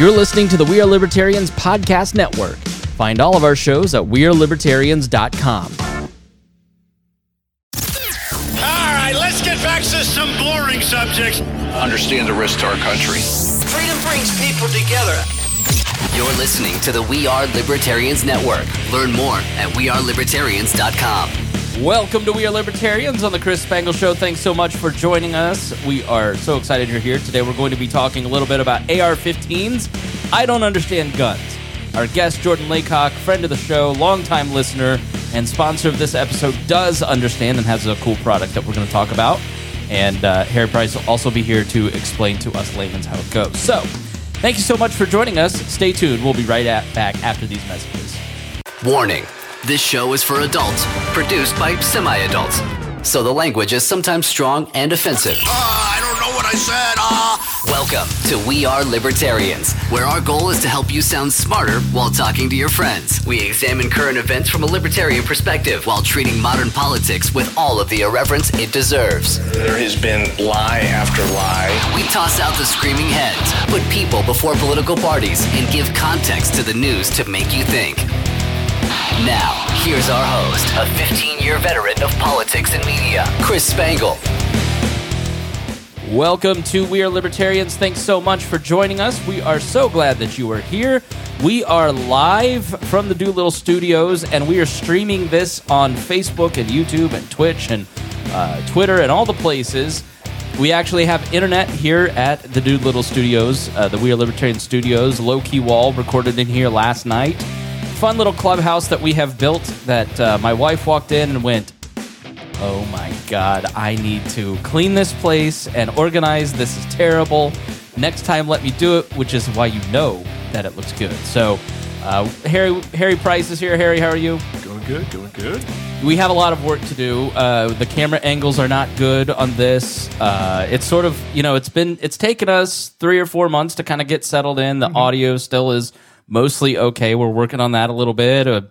You're listening to the We Are Libertarians Podcast Network. Find all of our shows at WeareLibertarians.com. All right, let's get back to some boring subjects. understand the risk to our country. Freedom brings people together. You're listening to the We Are Libertarians Network. Learn more at wearelibertarians.com. Welcome to We Are Libertarians on the Chris Spangle Show. Thanks so much for joining us. We are so excited you're here. Today we're going to be talking a little bit about AR 15s. I don't understand guns. Our guest, Jordan Laycock, friend of the show, longtime listener, and sponsor of this episode, does understand and has a cool product that we're going to talk about. And uh, Harry Price will also be here to explain to us layman's how it goes. So, thank you so much for joining us. Stay tuned. We'll be right at, back after these messages. Warning this show is for adults, produced by semi adults. So the language is sometimes strong and offensive. Ah, I don't know what I said. Ah. Welcome to We Are Libertarians, where our goal is to help you sound smarter while talking to your friends. We examine current events from a libertarian perspective while treating modern politics with all of the irreverence it deserves. There has been lie after lie. We toss out the screaming heads, put people before political parties, and give context to the news to make you think. Now, here's our host, a 15 year veteran of politics and media, Chris Spangle. Welcome to We Are Libertarians. Thanks so much for joining us. We are so glad that you are here. We are live from the Doolittle Studios, and we are streaming this on Facebook and YouTube and Twitch and uh, Twitter and all the places. We actually have internet here at the Doolittle Studios, uh, the We Are Libertarian Studios. Low key wall recorded in here last night. Fun little clubhouse that we have built that uh, my wife walked in and went, Oh my god, I need to clean this place and organize. This is terrible. Next time, let me do it, which is why you know that it looks good. So, uh, Harry Harry Price is here. Harry, how are you? Going good, going good. We have a lot of work to do. Uh, the camera angles are not good on this. Uh, it's sort of you know it's been it's taken us three or four months to kind of get settled in. The audio still is mostly okay. We're working on that a little bit. Uh,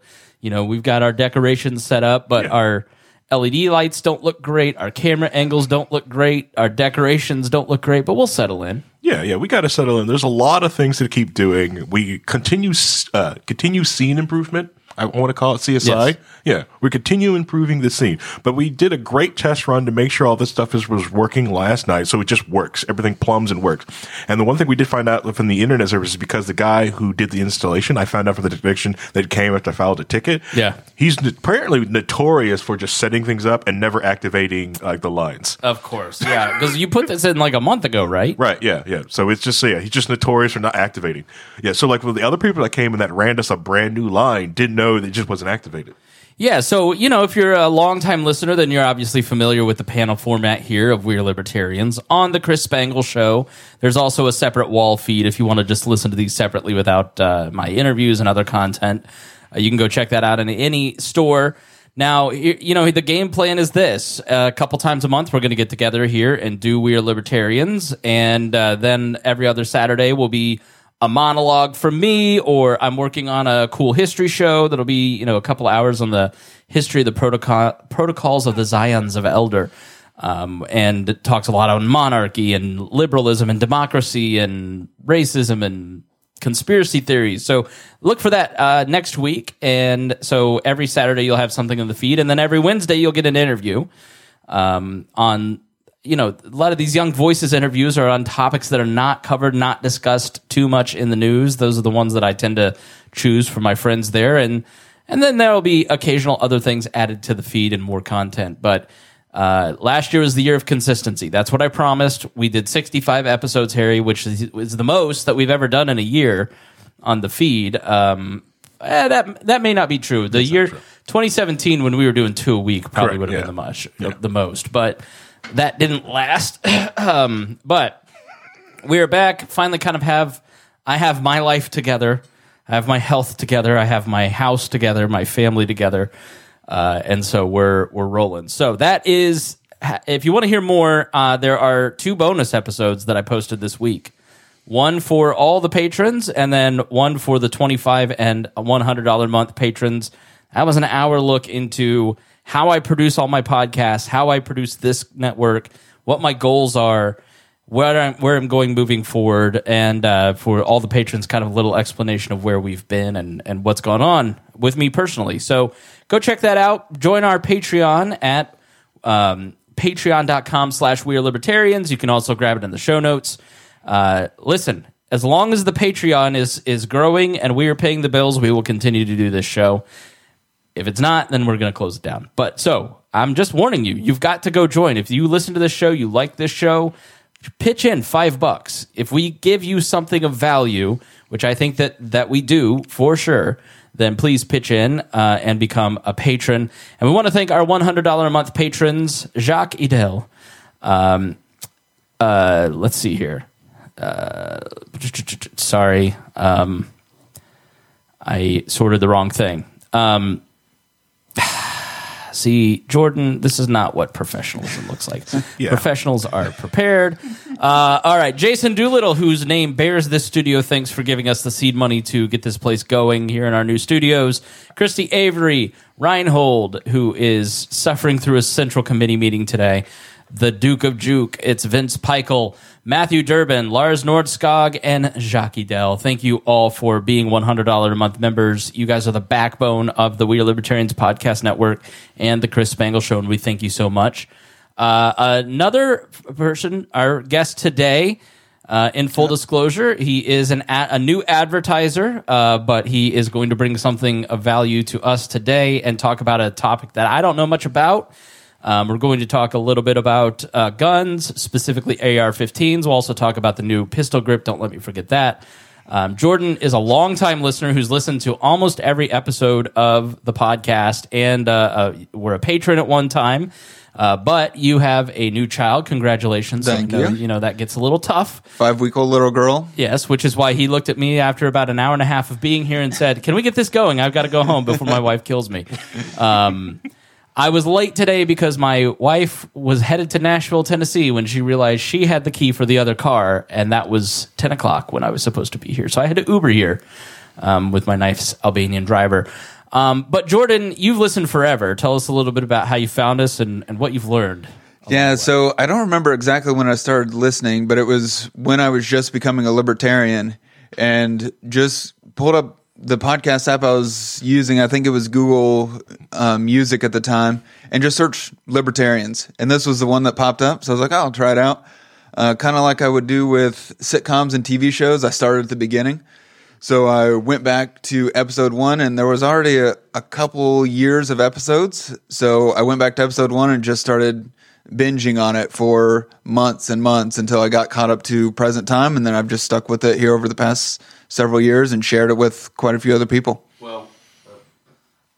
you know we've got our decorations set up, but Yeah. our LED lights don't look great. Our camera angles don't look great. Our decorations don't look great, but we'll settle in. Yeah, yeah, we got to settle in. There's a lot of things to keep doing. We continue uh, continue scene improvement. I want to call it CSI. Yes. Yeah, we continue improving the scene, but we did a great test run to make sure all this stuff is was working last night. So it just works. Everything plums and works. And the one thing we did find out from the internet service is because the guy who did the installation, I found out from the conviction that came after I filed a ticket. Yeah. he's apparently notorious for just setting things up and never activating like the lines. Of course, yeah, because you put this in like a month ago, right? Right. Yeah. Yeah. So it's just yeah, he's just notorious for not activating. Yeah. So like with the other people that came in that ran us a brand new line didn't know that it just wasn't activated. Yeah, so you know, if you're a longtime listener, then you're obviously familiar with the panel format here of We're Libertarians on the Chris Spangle Show. There's also a separate wall feed if you want to just listen to these separately without uh, my interviews and other content. Uh, you can go check that out in any store. Now, you know, the game plan is this: a couple times a month, we're going to get together here and do We're Libertarians, and uh, then every other Saturday we'll be a monologue from me or I'm working on a cool history show that'll be, you know, a couple hours on the history of the protocol protocols of the Zions of Elder. Um, and it talks a lot on monarchy and liberalism and democracy and racism and conspiracy theories. So look for that uh, next week. And so every Saturday you'll have something in the feed, and then every Wednesday you'll get an interview um, on you know a lot of these young voices interviews are on topics that are not covered not discussed too much in the news. Those are the ones that i tend to choose for my friends there. And and then there will be occasional other things added to the feed and more content. But uh, last year was the year of consistency. That's what i promised. We did 65 episodes harry which is, is the most that we've ever done in a year on the feed. Um, eh, that that may not be true. The year 2017 when we were doing two a week probably Correct, would have yeah. been the much the, the most. But that didn't last. Um, but we are back. Finally kind of have i have my life together. I have my health together. I have my house together my family together. Uh, and so we're we're rolling. So that is if you want to hear more uh, there are two bonus episodes that i posted this week. One for all the patrons and then one for the 25 and $100 month patrons. That was an hour look into how i produce all my podcasts how i produce this network what my goals are where I'm, where I'm going moving forward, and uh, for all the patrons, kind of a little explanation of where we've been and, and what's gone on with me personally. So go check that out. Join our Patreon at um, patreon.com slash we are libertarians. You can also grab it in the show notes. Uh, listen, as long as the Patreon is is growing and we are paying the bills, we will continue to do this show. If it's not, then we're going to close it down. But so I'm just warning you, you've got to go join. If you listen to this show, you like this show, pitch in five bucks. If we give you something of value, which I think that that we do for sure, then please pitch in uh, and become a patron. And we want to thank our $100 a month patrons, Jacques Idel. Um, uh, let's see here. Uh, sorry, um, I sorted the wrong thing. Um, see, Jordan, this is not what professionalism looks like. Yeah. Professionals are prepared. Uh, all right, Jason Doolittle, whose name bears this studio, thanks for giving us the seed money to get this place going here in our new studios. Christy Avery, Reinhold, who is suffering through a central committee meeting today. The Duke of Juke, it's Vince Peichel, Matthew Durbin, Lars Nordskog, and Jackie Dell. Thank you all for being $100 a month members. You guys are the backbone of the We Are Libertarians podcast network and the Chris Spangle Show, and we thank you so much. Uh, another person, our guest today, uh, in full disclosure, he is an a, a new advertiser, uh, but he is going to bring something of value to us today and talk about a topic that I don't know much about. Um, we're going to talk a little bit about uh, guns, specifically AR-15s. We'll also talk about the new pistol grip. Don't let me forget that. Um, Jordan is a longtime listener who's listened to almost every episode of the podcast, and uh, uh, we're a patron at one time. Uh, but you have a new child. Congratulations! Thank I know, you. You know that gets a little tough. Five week old little girl. Yes, which is why he looked at me after about an hour and a half of being here and said, "Can we get this going? I've got to go home before my wife kills me." Um, I was late today because my wife was headed to Nashville, Tennessee, when she realized she had the key for the other car, and that was ten o'clock when I was supposed to be here. So I had to Uber here um, with my nice Albanian driver. Um, but Jordan, you've listened forever. Tell us a little bit about how you found us and, and what you've learned. Yeah, so I don't remember exactly when I started listening, but it was when I was just becoming a libertarian and just pulled up the podcast app I was using. I think it was Google um, Music at the time, and just search libertarians. And this was the one that popped up. So I was like, oh, I'll try it out. Uh, kind of like I would do with sitcoms and TV shows. I started at the beginning. So I went back to episode one, and there was already a, a couple years of episodes. So I went back to episode one and just started binging on it for months and months until I got caught up to present time. And then I've just stuck with it here over the past several years and shared it with quite a few other people. Well,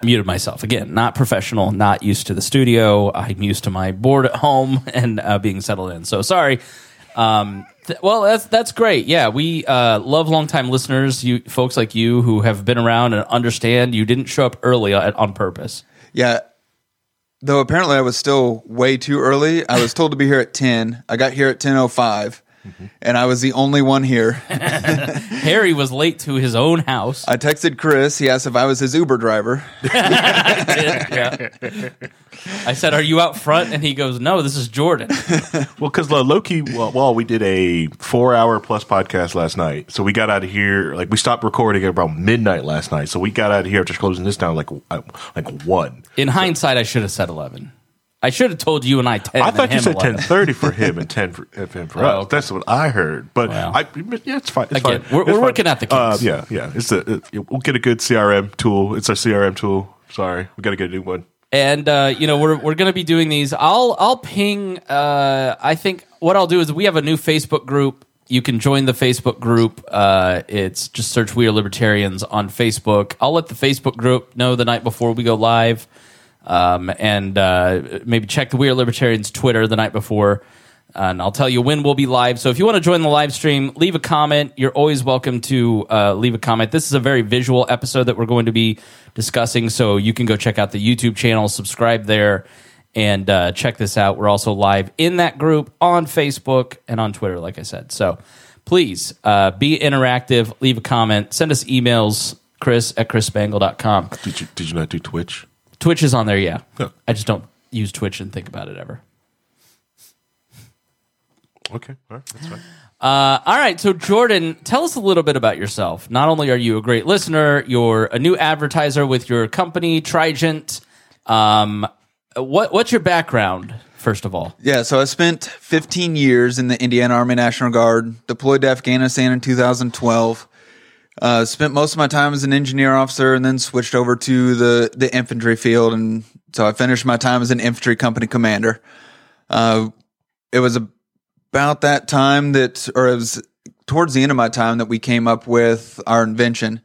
I muted myself again. Not professional. Not used to the studio. I'm used to my board at home and uh, being settled in. So sorry. Um, th- well, that's that's great. Yeah, we uh, love longtime listeners. You folks like you who have been around and understand. You didn't show up early on, on purpose. Yeah. Though apparently I was still way too early. I was told to be here at 10. I got here at 10.05 and I was the only one here. Harry was late to his own house. I texted Chris. He asked if I was his Uber driver. Yeah. I said, "Are you out front?" And he goes, "No, this is Jordan." Well, because uh, Loki, well, well, we did a four hour plus podcast last night. So we got out of here, like, we stopped recording at about midnight last night. So we got out of here after closing this down, like, uh, like one. In hindsight, I should have said eleven. I should have told you and I ten. I thought you said 11. ten thirty for him and ten for, and 10 for Oh, us. okay. That's what I heard. But. I, yeah, it's fine. It's Again, fine. we're- It's we're fine. working out the kinks. Uh, yeah, yeah. It's a, it, we'll get a good CRM tool. It's our CRM tool. Sorry, we got to get a new one. and uh, you know we're we're going to be doing these. I'll I'll ping. Uh, I think what I'll do is we have a new Facebook group. You can join the Facebook group. Uh, it's just search "We Are Libertarians" on Facebook. I'll let the Facebook group know the night before we go live, um, and uh, maybe check the "We Are Libertarians" Twitter the night before. And I'll tell you when we'll be live. So if you want to join the live stream, leave a comment. You're always welcome to uh, leave a comment. This is a very visual episode that we're going to be discussing. So you can go check out the YouTube channel, subscribe there, and uh, check this out. We're also live in that group on Facebook and on Twitter, like I said. So please uh, be interactive, leave a comment, send us emails, chris at chrisspangle.com. Did you did you not do Twitch? Twitch is on there, yeah. Yeah. I just don't use Twitch and think about it ever. Okay, all right, that's fine. Uh, all right, so Jordan, tell us a little bit about yourself. Not only are you a great listener, you're a new advertiser with your company, Trigent. Um, what what's your background, first of all? Yeah, so I spent 15 years in the Indiana Army National Guard, deployed to Afghanistan in 2012. Uh, spent most of my time as an engineer officer and then switched over to the, the infantry field. And so I finished my time as an infantry company commander. Uh, it was about that time that, or it was towards the end of my time that we came up with our invention.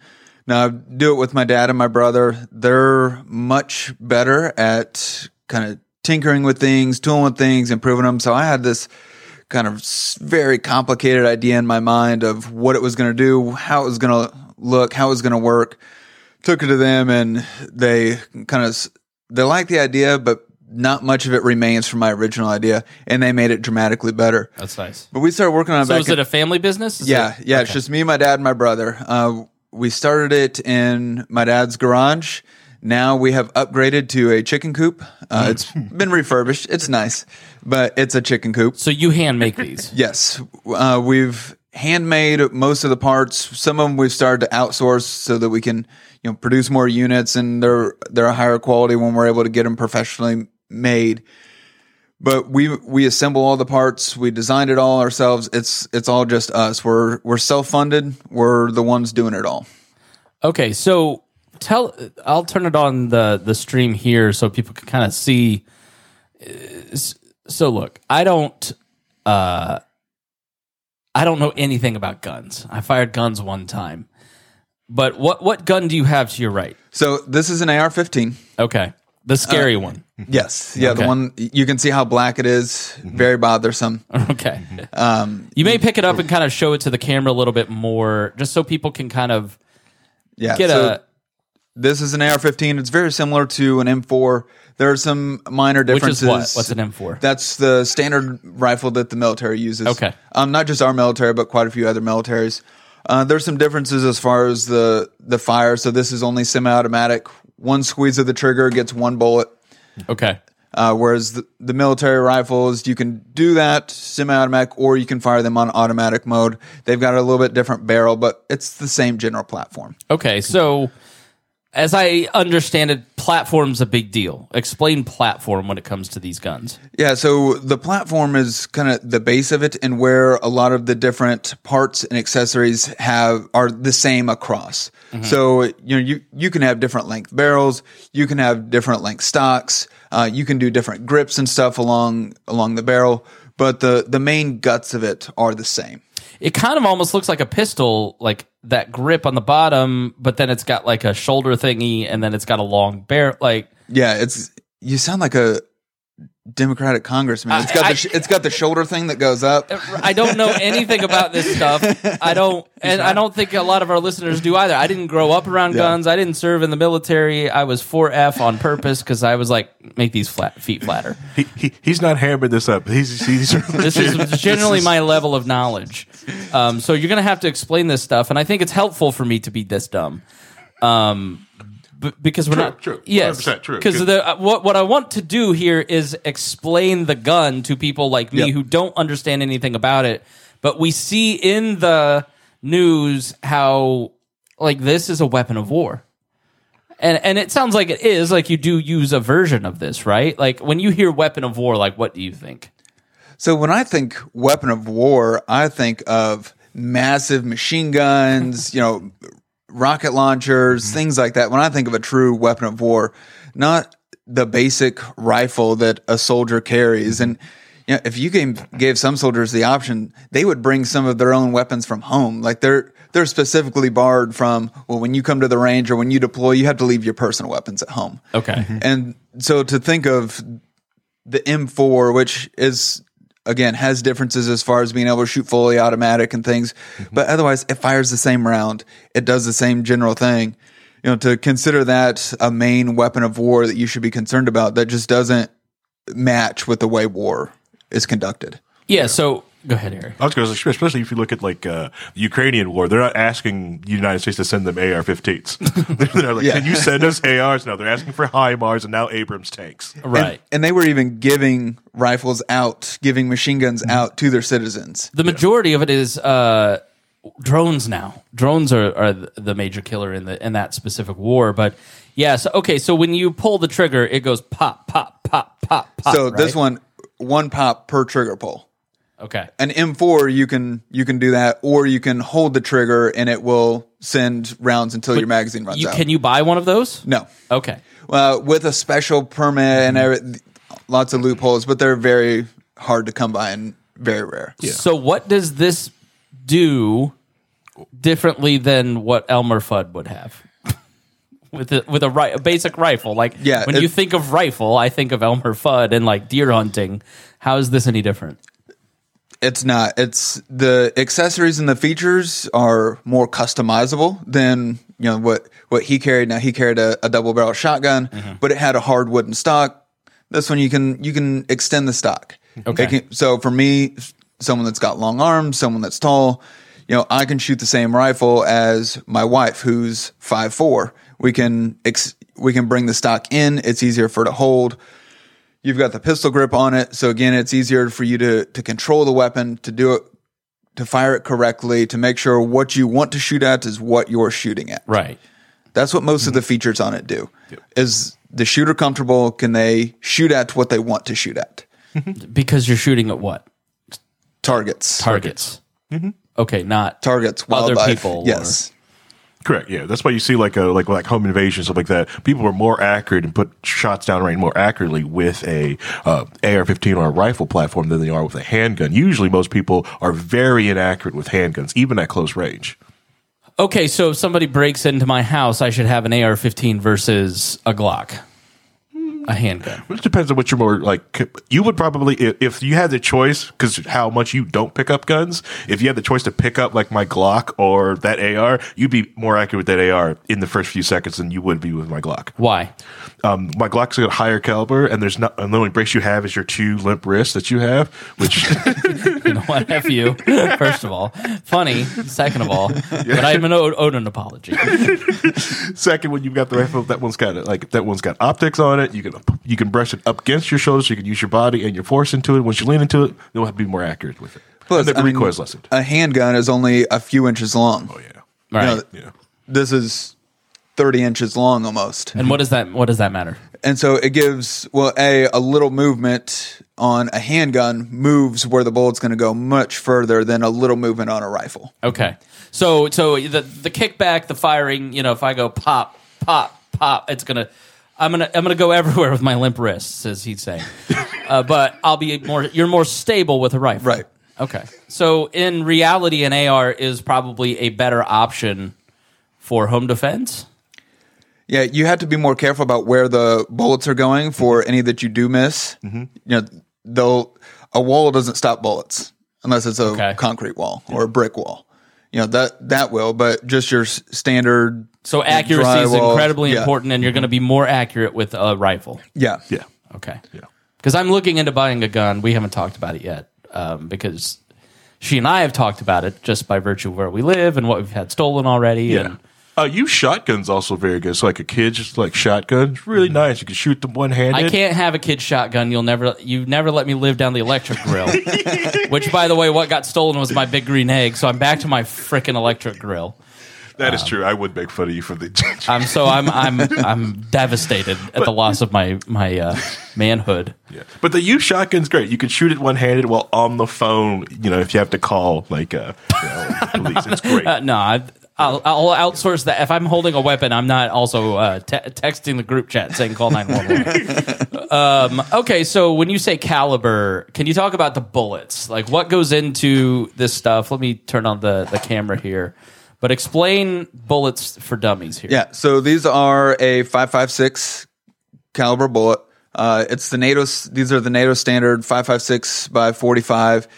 Now I do it with my dad and my brother. They're much better at kind of tinkering with things, tooling with things, improving them. So I had this kind of very complicated idea in my mind of what it was going to do, how it was going to look, how it was going to work. Took it to them and they kind of, they liked the idea, but not much of it remains from my original idea and they made it dramatically better. That's nice. But we started working on it So is it a family business? Is yeah, it- yeah. It's just me, my dad, and my brother. Uh, we started it in my dad's garage. Now we have upgraded to a chicken coop. Uh, it's been refurbished. It's nice, but it's a chicken coop. So you hand make these. Yes, uh, we've handmade most of the parts. Some of them we've started to outsource so that we can, you know, produce more units and they're they're a higher quality when we're able to get them professionally made. But we we assemble all the parts. We designed it all ourselves. It's it's all just us. We're we're self funded. We're the ones doing it all. Okay, so tell. I'll turn it on the the stream here so people can kind of see. Uh, So look, I don't. Uh, I don't know anything about guns. I fired guns one time, but what what gun do you have to your right? So this is an AR-15. Okay, the scary one. Yes, yeah, Okay. the one you can see how black it is. Very bothersome. Okay, Um, you may pick it up and kind of show it to the camera a little bit more, just so people can kind of yeah, get so a. This is an AR-15. It's very similar to an M4. There are some minor Which is differences. what? What's an M4? That's the standard rifle that the military uses. Okay. Um, not just our military, but quite a few other militaries. Uh, there's some differences as far as the the fire. So this is only semi-automatic. One squeeze of the trigger gets one bullet. Okay, Uh, whereas the, the military rifles, you can do that semi-automatic, or you can fire them on automatic mode. They've got a little bit different barrel, but it's the same general platform. Okay, so as I understand it, platform's a big deal. Explain platform when it comes to these guns. Yeah, so the platform is kind of the base of it, and where a lot of the different parts and accessories have are the same across. So you know you you can have different length barrels, you can have different length stocks, uh, you can do different grips and stuff along along the barrel, but the the main guts of it are the same. It kind of almost looks like a pistol, like that grip on the bottom, but then it's got like a shoulder thingy, and then it's got a long barrel. Like Yeah, it's you sound like a Democratic congressman. It's got I- the sh- it's got the shoulder thing that goes up. I don't know anything about this stuff. I don't, and I don't think a lot of our listeners do either. I didn't grow up around Yeah. guns. I didn't serve in the military. I was 4F on purpose because I was like, make these flat feet flatter. He, he he's not hammering this up. He's, he's This is generally my level of knowledge. Um, so you're going to have to explain this stuff, and I think it's helpful for me to be this dumb. Um, because we're True, not true. yes 100% true. because uh, what what I want to do here is explain the gun to people like me Yep. who don't understand anything about it but we see in the news how like this is a weapon of war and and it sounds like it is like you do use a version of this right like when you hear weapon of war like what do you think So when I think weapon of war, I think of massive machine guns, you know, rocket launchers, mm-hmm. things like that. When I think of a true weapon of war, not the basic rifle that a soldier carries. And you know, if you gave, gave some soldiers the option, they would bring some of their own weapons from home. Like they're they're specifically barred from well, when you come to the range or when you deploy, you have to leave your personal weapons at home. okay mm-hmm. And so to think of the M4, which is again has differences as far as being able to shoot fully automatic and things, mm-hmm. but otherwise it fires the same round. It does the same general thing. You know, to consider that a main weapon of war that you should be concerned about, that just doesn't match with the way war is conducted. Yeah, so Go ahead, Eric. I was going to say, especially if you look at like uh, the Ukrainian war, they're not asking the United States to send them AR-15s. they're like, Yeah. "Can you send us ARs?" No, they're asking for HIMARS and now Abrams tanks. Right. And, and they were even giving rifles out, giving machine guns out to their citizens. the majority of it is uh, drones now. Drones are, are the major killer in the in that specific war. But yeah, so okay, so when you pull the trigger, it goes pop, pop, pop, pop, pop. so this one, one pop per trigger pull. Okay, An M4, you can you can do that, or you can hold the trigger and it will send rounds until your magazine runs you out. can you buy one of those? no, Okay, uh, with a special permit and every, lots of loopholes, but they're very hard to come by and very rare. Yeah. so what does this do differently than what Elmer Fudd would have? With a, with a, ri- a basic rifle, like Yeah, when it- you think of rifle, I think of Elmer Fudd and like deer hunting. How is this any different? It's not. It's the accessories and the features are more customizable than you know what what he carried. Now he carried a, a double barrel shotgun, mm-hmm. but it had a hard wooden stock. This one you can you can extend the stock. Okay. Can- so for me, someone that's got long arms, someone that's tall, you know, I can shoot the same rifle as my wife, who's five four. We can ex- we can bring the stock in. It's easier for her to hold. You've got the pistol grip on it, so again, it's easier for you to to control the weapon, to do it, to fire it correctly, to make sure what you want to shoot at is what you're shooting at. Right. That's what most of the mm-hmm. features on it do. Is the shooter comfortable? Can they shoot at what they want to shoot at? Mm-hmm. Because you're shooting at what? Targets. Targets. Mm-hmm. Okay, not Targets. Other Wildlife. people, or- Yes. Correct. Yeah, that's why you see like a like like home invasion stuff like that. People are more accurate and put shots down range more accurately with a uh, AR-15 or a rifle platform than they are with a handgun. Usually, most people are very inaccurate with handguns, even at close range. Okay, so if somebody breaks into my house, I should have an AR-15 versus a Glock, a handgun. It depends on what you're more like. You would probably, if, you had the choice, because how much you don't pick up guns, if you had the choice to pick up like my Glock or that AR, you'd be more accurate with that AR in the first few seconds than you would be with my Glock. Why? Um, my Glock's got a higher caliber, and there's not, and the only brace you have is your two limp wrists that you have, which You know what? F you. First of all, funny. Second of all, but I'm an owed, owed an apology. second when you've got the rifle, that one's got it. like that one's got optics on it. You can you can brush it up against your shoulders. You can use your body and your force into it. Once you lean into it, you'll have to be more accurate with it. Plus, and the recoil is lessened. A handgun is only a few inches long. Oh yeah. Right. Yeah. This is thirty inches long almost. and what does that? What does that matter? And so it gives, well, A, a little movement on a handgun moves where the bullet's going to go much further than a little movement on a rifle. Okay. So so the the kickback, the firing. You know, if I go pop, pop, pop, it's gonna. I'm gonna I'm gonna go everywhere with my limp wrists, as he'd say. uh, but I'll be more. You're more stable with a rifle, Right. Okay. So in reality, an AR is probably a better option for home defense. Yeah, you have to be more careful about where the bullets are going for any that you do miss. You know, they'll a wall doesn't stop bullets unless it's a Okay. concrete wall or a brick wall. You know that that will, but just your standard. So accuracy is drywall, incredibly yeah. important, and you're going to be more accurate with a rifle. Yeah, Yeah. Okay. Yeah. Because I'm looking into buying a gun. We haven't talked about it yet um, because she and I have talked about it just by virtue of where we live and what we've had stolen already. Yeah. And Uh, use shotguns also very good. So like a kid, just like shotgun, it's really nice. You can shoot them one handed. I can't have a kid's shotgun. You'll never, you never let me live down the electric grill. Which, by the way, what got stolen was my big green egg. So I'm back to my frickin' electric grill. That is true. I would make fun of you for the. I'm so I'm I'm I'm devastated at the loss of my my uh, manhood. yeah. But the U shotgun's great. You can shoot it one handed while on the phone. You know, if you have to call like uh, you know, police, it's great. Uh, no, I, I'll, I'll outsource that. If I'm holding a weapon, I'm not also uh, te- texting the group chat saying call 911. um, okay, so when you say caliber, can you talk about the bullets? Like what goes into this stuff? Let me turn on the, the camera here. But explain bullets for dummies here. Yeah, so these are a 5.56 caliber bullet. Uh, it's the NATO. These are the NATO standard 5.56 by 45.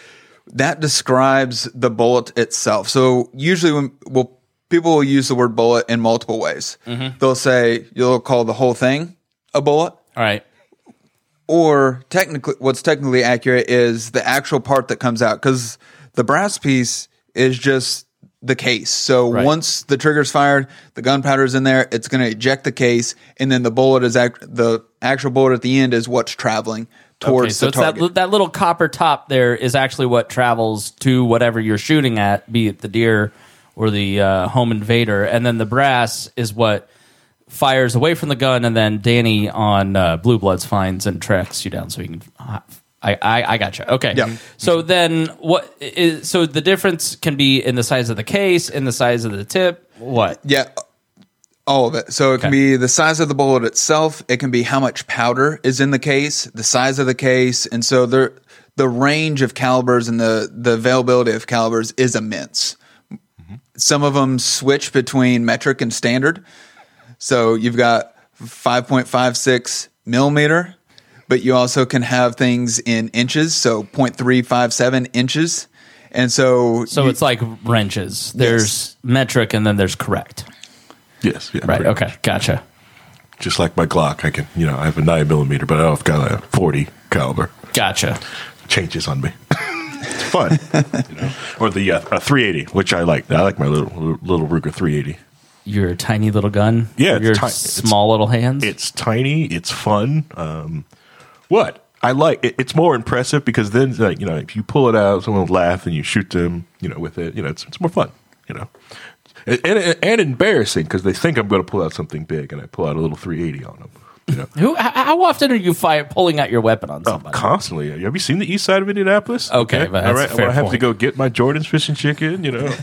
That describes the bullet itself. So usually, when well, people will use the word bullet in multiple ways. They'll say you'll call the whole thing a bullet. All right. or technically, what's technically accurate is the actual part that comes out because the brass piece is just the case. So Right. once the trigger's fired, the gunpowder's in there, it's going to eject the case, and then the bullet is act- the actual bullet at the end is what's traveling towards Okay, so the that, target. li- that little copper top there is actually what travels to whatever you're shooting at, be it the deer or the uh, home invader, and then the brass is what fires away from the gun, and then Danny on uh, Blue Bloods finds and tracks you down so he can. I, I, I gotcha. Okay. Yeah. So then, what is so the difference can be in the size of the case, in the size of the tip. What? Yeah, all of it. So it can Okay. be the size of the bullet itself. It can be how much powder is in the case, the size of the case, and so there, the range of calibers and the the availability of calibers is immense. Some of them switch between metric and standard. So you've got 5.56 millimeter, but you also can have things in inches, so 0.357 inches. And so, So you- it's like wrenches. There's metric, and then there's correct. Yes, yeah, Right. Okay. much. Gotcha. Just like my Glock, I can, you know, I have a nine millimeter, but I've got a forty caliber. Gotcha. Changes on me. it's fun, you know. Or the uh, uh, 380, which I like. I like my little little Ruger 380. Your tiny little gun. Yeah, your ti- small little hands. It's tiny. It's fun. Um, what I like, it, it's more impressive because then, like, you know, if you pull it out, someone will laugh and you shoot them, you know, with it. You know, it's it's more fun. You know, and and, and embarrassing because they think I'm going to pull out something big, and I pull out a little 380 on them. You know, Who? How often are you fi- pulling out your weapon on oh, somebody? constantly. Have you seen the east side of Indianapolis? Okay, but that's all right. Well, I have to go get my Jordan's fish and chicken. You know,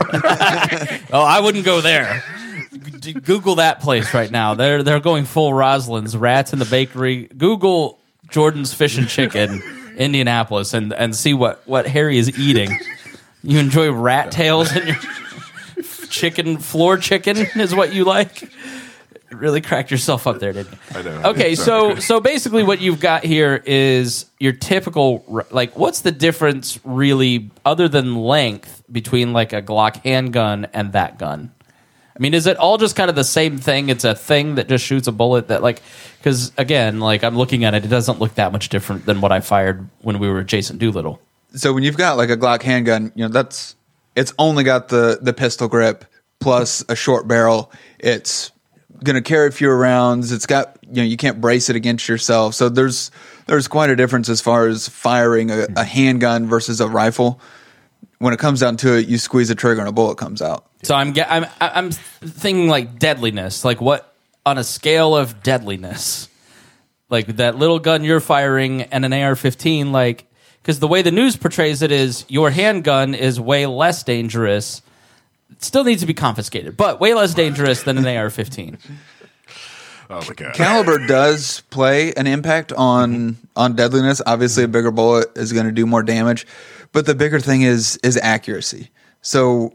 oh, I wouldn't go there. Google that place right now. They're they're going full Roslyn's rats in the bakery. Google Jordan's fish and chicken, Indianapolis, and and see what what Harry is eating. You enjoy rat tails and your chicken floor chicken is what you like. Really cracked yourself up there, didn't you? I know. Okay, so so basically, what you've got here is your typical like. What's the difference really, other than length, between like a Glock handgun and that gun? I mean, is it all just kind of the same thing? It's a thing that just shoots a bullet that like because again, like I'm looking at it, it doesn't look that much different than what I fired when we were Jason Doolittle. so when you've got like a Glock handgun, you know that's it's only got the the pistol grip plus a short barrel. It's going to carry fewer rounds. It's got you know you can't brace it against yourself. So there's there's quite a difference as far as firing a, a handgun versus a rifle. When it comes down to it, you squeeze a trigger and a bullet comes out. So I'm ge- I'm I'm thinking like deadliness, like what on a scale of deadliness, like that little gun you're firing and an AR-15, like because the way the news portrays it is your handgun is way less dangerous. It still needs to be confiscated, but way less dangerous than an AR-15. oh my god, Caliber does play an impact on on deadliness. Obviously, a bigger bullet is going to do more damage, but the bigger thing is is accuracy. So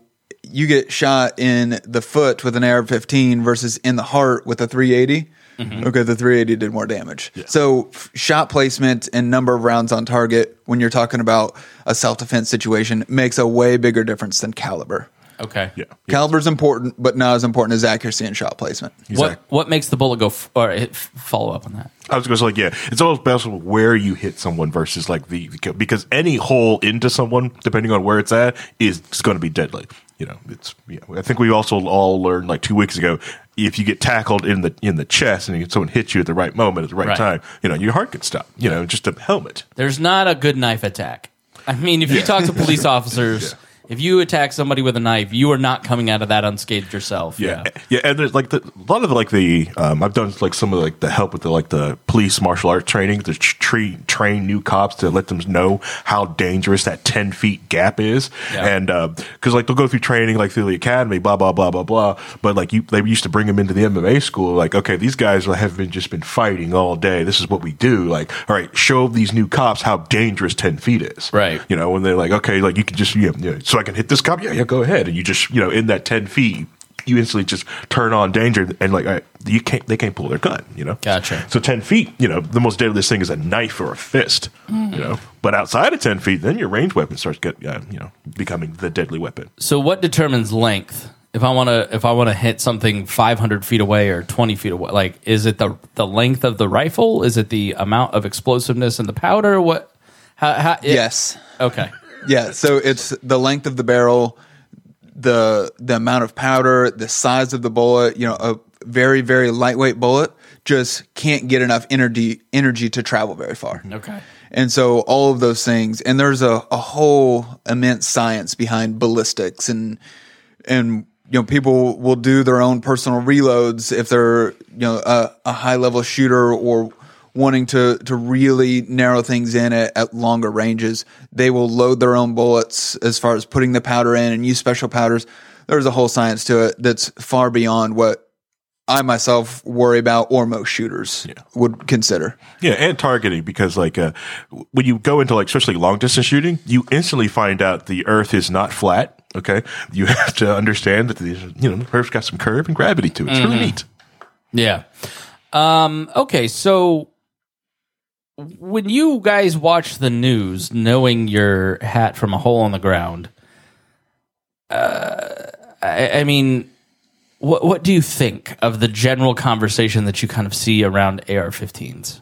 you get shot in the foot with an AR-15 versus in the heart with a 380. Mm-hmm. Okay, the 380 did more damage. So f- shot placement and number of rounds on target when you're talking about a self defense situation makes a way bigger difference than caliber. Okay. yeah. Caliber's important, but not as important as accuracy and shot placement. What what makes the bullet go? F- or uh, f- follow up on that. I was going to say, like, yeah, it's always best where you hit someone versus like the because any hole into someone, depending on where it's at, is going to be deadly. You know, it's. Yeah, I think we also all learned like two weeks ago, if you get tackled in the in the chest and someone hits you at the right moment at the right, Right. time, you know, your heart can stop. You know, just a helmet. There's not a good knife attack. I mean, if you talk to police officers, if you attack somebody with a knife, you are not coming out of that unscathed yourself. Yeah, yeah, and there's like the, a lot of like the um, I've done like some of like the help with the like the police martial arts training to tre- train new cops to let them know how dangerous that ten feet gap is, Yeah. and because like they'll go through training like through the academy, blah blah blah blah blah, but like you they used to bring them into the MMA school, like okay these guys have been just been fighting all day, this is what we do, like all right show these new cops how dangerous ten feet is, Right. You know when they're like okay like you can just yeah, yeah so I can hit this cop, yeah yeah go ahead, and you just you know in that ten feet you instantly just turn on danger and like all right, you can't they can't pull their gun you know Gotcha. so 10 feet you know the most deadliest thing is a knife or a fist Mm-hmm. you know but outside of 10 feet then your range weapon starts get uh, you know becoming the deadly weapon So, what determines length if I want to if I want to hit something 500 feet away or 20 feet away, like is it the the length of the rifle? Is it the amount of explosiveness in the powder? What? How? how it- Yes. Okay. Yeah, so it's the length of the barrel, the the amount of powder, the size of the bullet. You know, a very very lightweight bullet just can't get enough energy energy to travel very far. Okay. And so all of those things, and there's a, a whole immense science behind ballistics and and you know people will do their own personal reloads if they're you know a, a high level shooter or wanting to to really narrow things in at, at longer ranges they will load their own bullets as far as putting the powder in and use special powders there's a whole science to it that's far beyond what i myself worry about or most shooters would consider Yeah, and targeting because like uh, when you go into like especially long distance shooting, you instantly find out the Earth is not flat. Okay, you have to understand that the you know the Earth's got some curve and gravity to it. It's really neat. Yeah. Um, okay, so when you guys watch the news, knowing your hat from a hole in the ground, uh, I, I mean, what what do you think of the general conversation that you kind of see around AR-15s?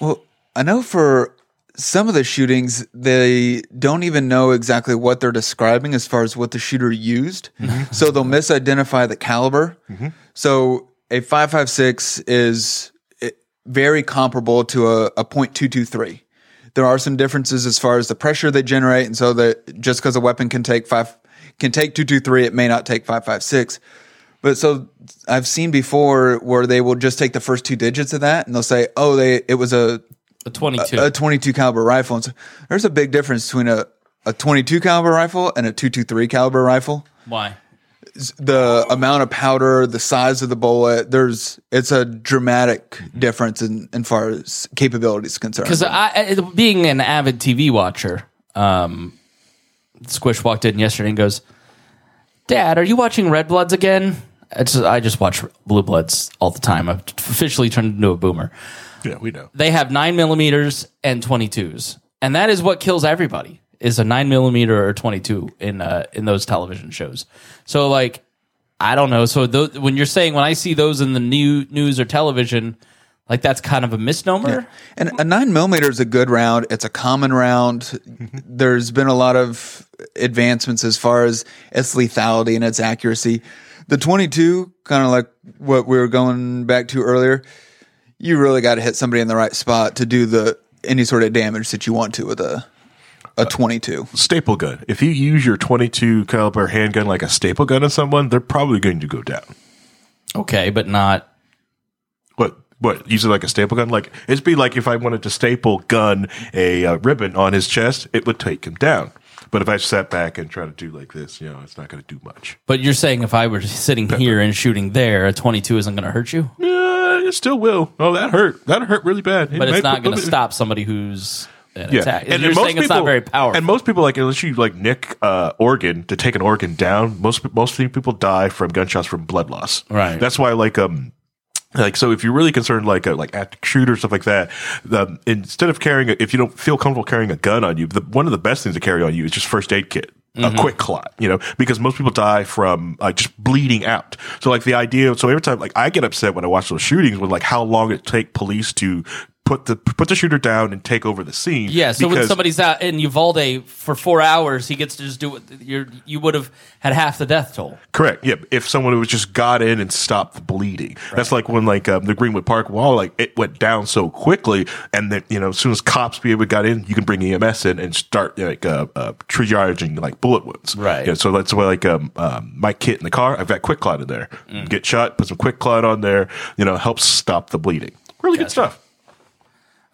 Well, I know for some of the shootings, they don't even know exactly what they're describing as far as what the shooter used. So they'll misidentify the caliber. So a 556 is eh, very comparable to a, a .223. There are some differences as far as the pressure they generate, and so that just because a weapon can take five can take 223, it may not take 556. But so I've seen before where they will just take the first two digits of that and they'll say, "Oh, they it was a The 22. a 22 caliber rifle." And so there's a big difference between a a 22 caliber rifle and a 223 caliber rifle. Why? The amount of powder, the size of the bullet, there's it's a dramatic difference in, in far as capabilities concerned. Because I, I- being an avid TV watcher, um, Squish walked in yesterday and goes, "Dad, are you watching Red Bloods again?" It's, I just watch Blue Bloods all the time. I've officially turned into a boomer. Yeah, we know. They have nine millimeters and twenty twos, and that is what kills everybody. Is a nine millimeter or twenty two in uh, in those television shows. So like, I don't know. So tho- when you're saying when I see those in the new news or television, like that's kind of a misnomer. And a nine millimeter is a good round. It's a common round. There's been a lot of advancements as far as its lethality and its accuracy. The 22, kind of like what we were going back to earlier, you really got to hit somebody in the right spot to do the any sort of damage that you want to with a a 22. Staple gun. If you use your 22 caliber handgun like a staple gun on someone, they're probably going to go down. Okay, but not What? What? Use it like a staple gun? Like it'd be like if I wanted to staple gun a uh, ribbon on his chest, it would take him down. But if I sat back and try to do like this, you know, it's not going to do much. But you're saying if I were sitting here and shooting there, a 22 isn't going to hurt you, Yeah, it still will. Oh, that hurt. That hurt really bad. It but it's not put- going to stop somebody who's an Yeah, attack. and, you're and most saying people, it's not very powerful. And most people, like unless you like nick uh, organ to take an organ down, most most people die from gunshots from blood loss. Right. That's why, like, um, like so, if you're really concerned, like, uh, like active shooter stuff like that, the, instead of carrying, a, if you don't feel comfortable carrying a gun on you, the, one of the best things to carry on you is just first aid kit. A quick clot, you know, because most people die from uh, just bleeding out. So, like the idea, so every time, like I get upset when I watch those shootings with like how long it take police to put the put the shooter down and take over the scene. yeah, so when somebody's out in Uvalde for four hours, he gets to just do what you're, you would have had half the death toll. Correct. Yeah. If someone was just got in and stopped the bleeding, that's like when like um, the Greenwood Park Mall, like it went down so quickly, and then you know as soon as cops be able to got in, you can bring EMS in and start like uh, uh, triaging like bullet wounds. Right. Yeah. So that's why like um, um my kit in the car, I've got quick clot in there. Mm. Get shot, put some quick clot on there. You know, helps stop the bleeding. Really good stuff.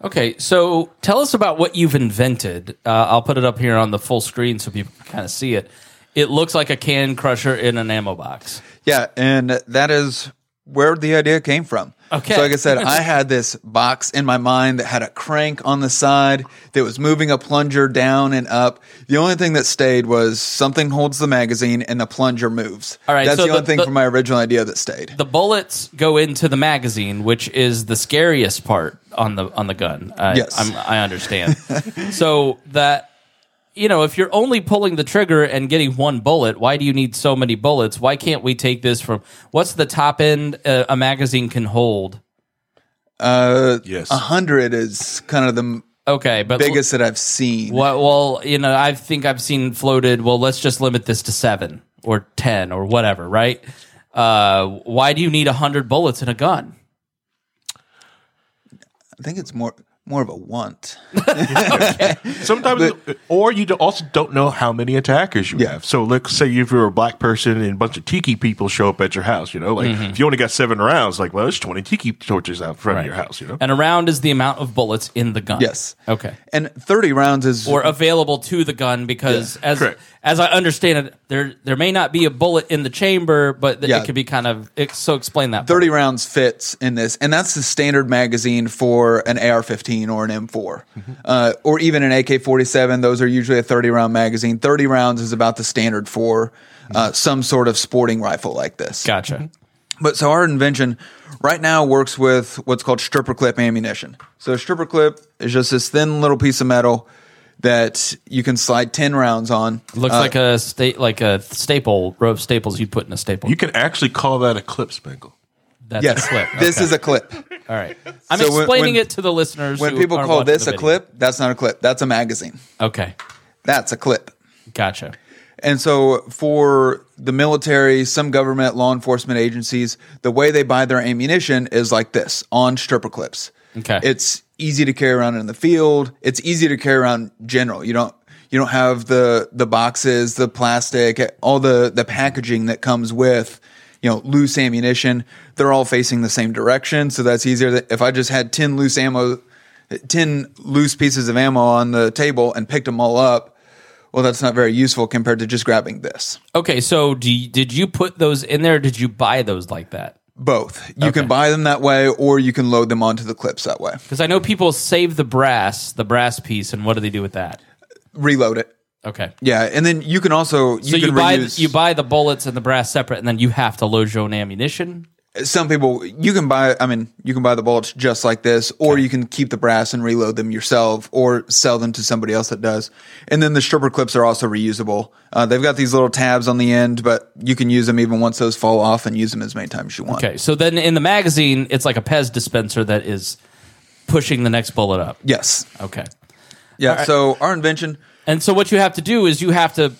Okay, so tell us about what you've invented. Uh, I'll put it up here on the full screen so people can kind of see it. It looks like a can crusher in an ammo box. Yeah, and that is where the idea came from. Okay. So, like I said, I had this box in my mind that had a crank on the side that was moving a plunger down and up. The only thing that stayed was something holds the magazine and the plunger moves. All right, That's so the only the- thing the- from my original idea that stayed. The bullets go into the magazine, which is the scariest part on the on the gun. I, Yes. I'm, I understand. so that you know, if you're only pulling the trigger and getting one bullet, why do you need so many bullets? Why can't we take this from what's the top end uh, a magazine can hold? Uh, Yes. a hundred is kind of the Okay, but biggest that I've seen. Well, well, you know, I think I've seen floated. Well, let's just limit this to seven or ten or whatever, right? Uh, why do you need a hundred bullets in a gun? I think it's more more of a want. Sometimes, or you also don't know how many attackers you Yeah. have. So, let's say if you're a black person and a bunch of tiki people show up at your house, you know, like mm-hmm. if you only got seven rounds, like, well, there's 20 tiki torches out front of your house, you know? And a round is the amount of bullets in the gun. Yes. Okay. And thirty rounds is Or available to the gun because as correct. as I understand it, there there may not be a bullet in the chamber, but th- Yeah. it could be kind of. So explain that. part. 30 rounds fits in this, and that's the standard magazine for an AR 15 or an M4, uh, or even an AK 47. Those are usually a 30 round magazine. 30 rounds is about the standard for uh, some sort of sporting rifle like this. Gotcha. But so our invention right now works with what's called stripper clip ammunition. So a stripper clip is just this thin little piece of metal that you can slide 10 rounds on. Looks Uh, like a sta- like a staple row of staples you'd put in a staple. You can actually call that a clip spangle. That's Yes, a clip. this is a clip. All right. I'm So when- explaining when- it to the listeners. When who people aren't call watching this the a video. clip, that's not a clip. That's a magazine. Okay, That's a clip. gotcha. And so for the military, some government law enforcement agencies, the way they buy their ammunition is like this on stripper clips. Okay. It's easy to carry around in the field. It's easy to carry around general. You don't you don't have the the boxes, the plastic, all the the packaging that comes with you know loose ammunition. They're all facing the same direction, so that's easier. If I just had 10 loose ammo 10 loose pieces of ammo on the table and picked them all up, well, that's not very useful compared to just grabbing this. Okay, so do you, did you put those in there? Or did you buy those like that? Both. You Okay. can buy them that way, or you can load them onto the clips that way. Because I know people save the brass, the brass piece, and what do they do with that? Reload it. Okay, Yeah, and then you can also you so can you buy reuse, you buy the bullets and the brass separate, and then you have to load your own ammunition. some people you can buy I mean you can buy the bullets just like this, or you can keep the brass and reload them yourself, or sell them to somebody else that does. And then the stripper clips are also reusable. Uh, they've got these little tabs on the end, but you can use them even once those fall off and use them as many times as you want. Okay, so then in the magazine, it's like a Pez dispenser that is pushing the next bullet up. Yes. Okay. Yeah. right. So our invention. And so what you have to do is you have to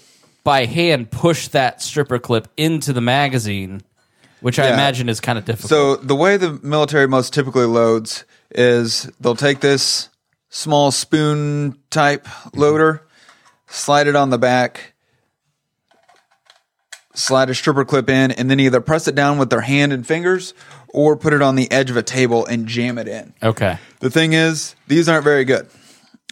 by hand push that stripper clip into the magazine, which I Yeah. imagine is kind of difficult. So the way the military most typically loads is they'll take this small spoon type loader, slide it on the back, slide a stripper clip in, and then either press it down with their hand and fingers or put it on the edge of a table and jam it in. okay. The thing is, these aren't very good.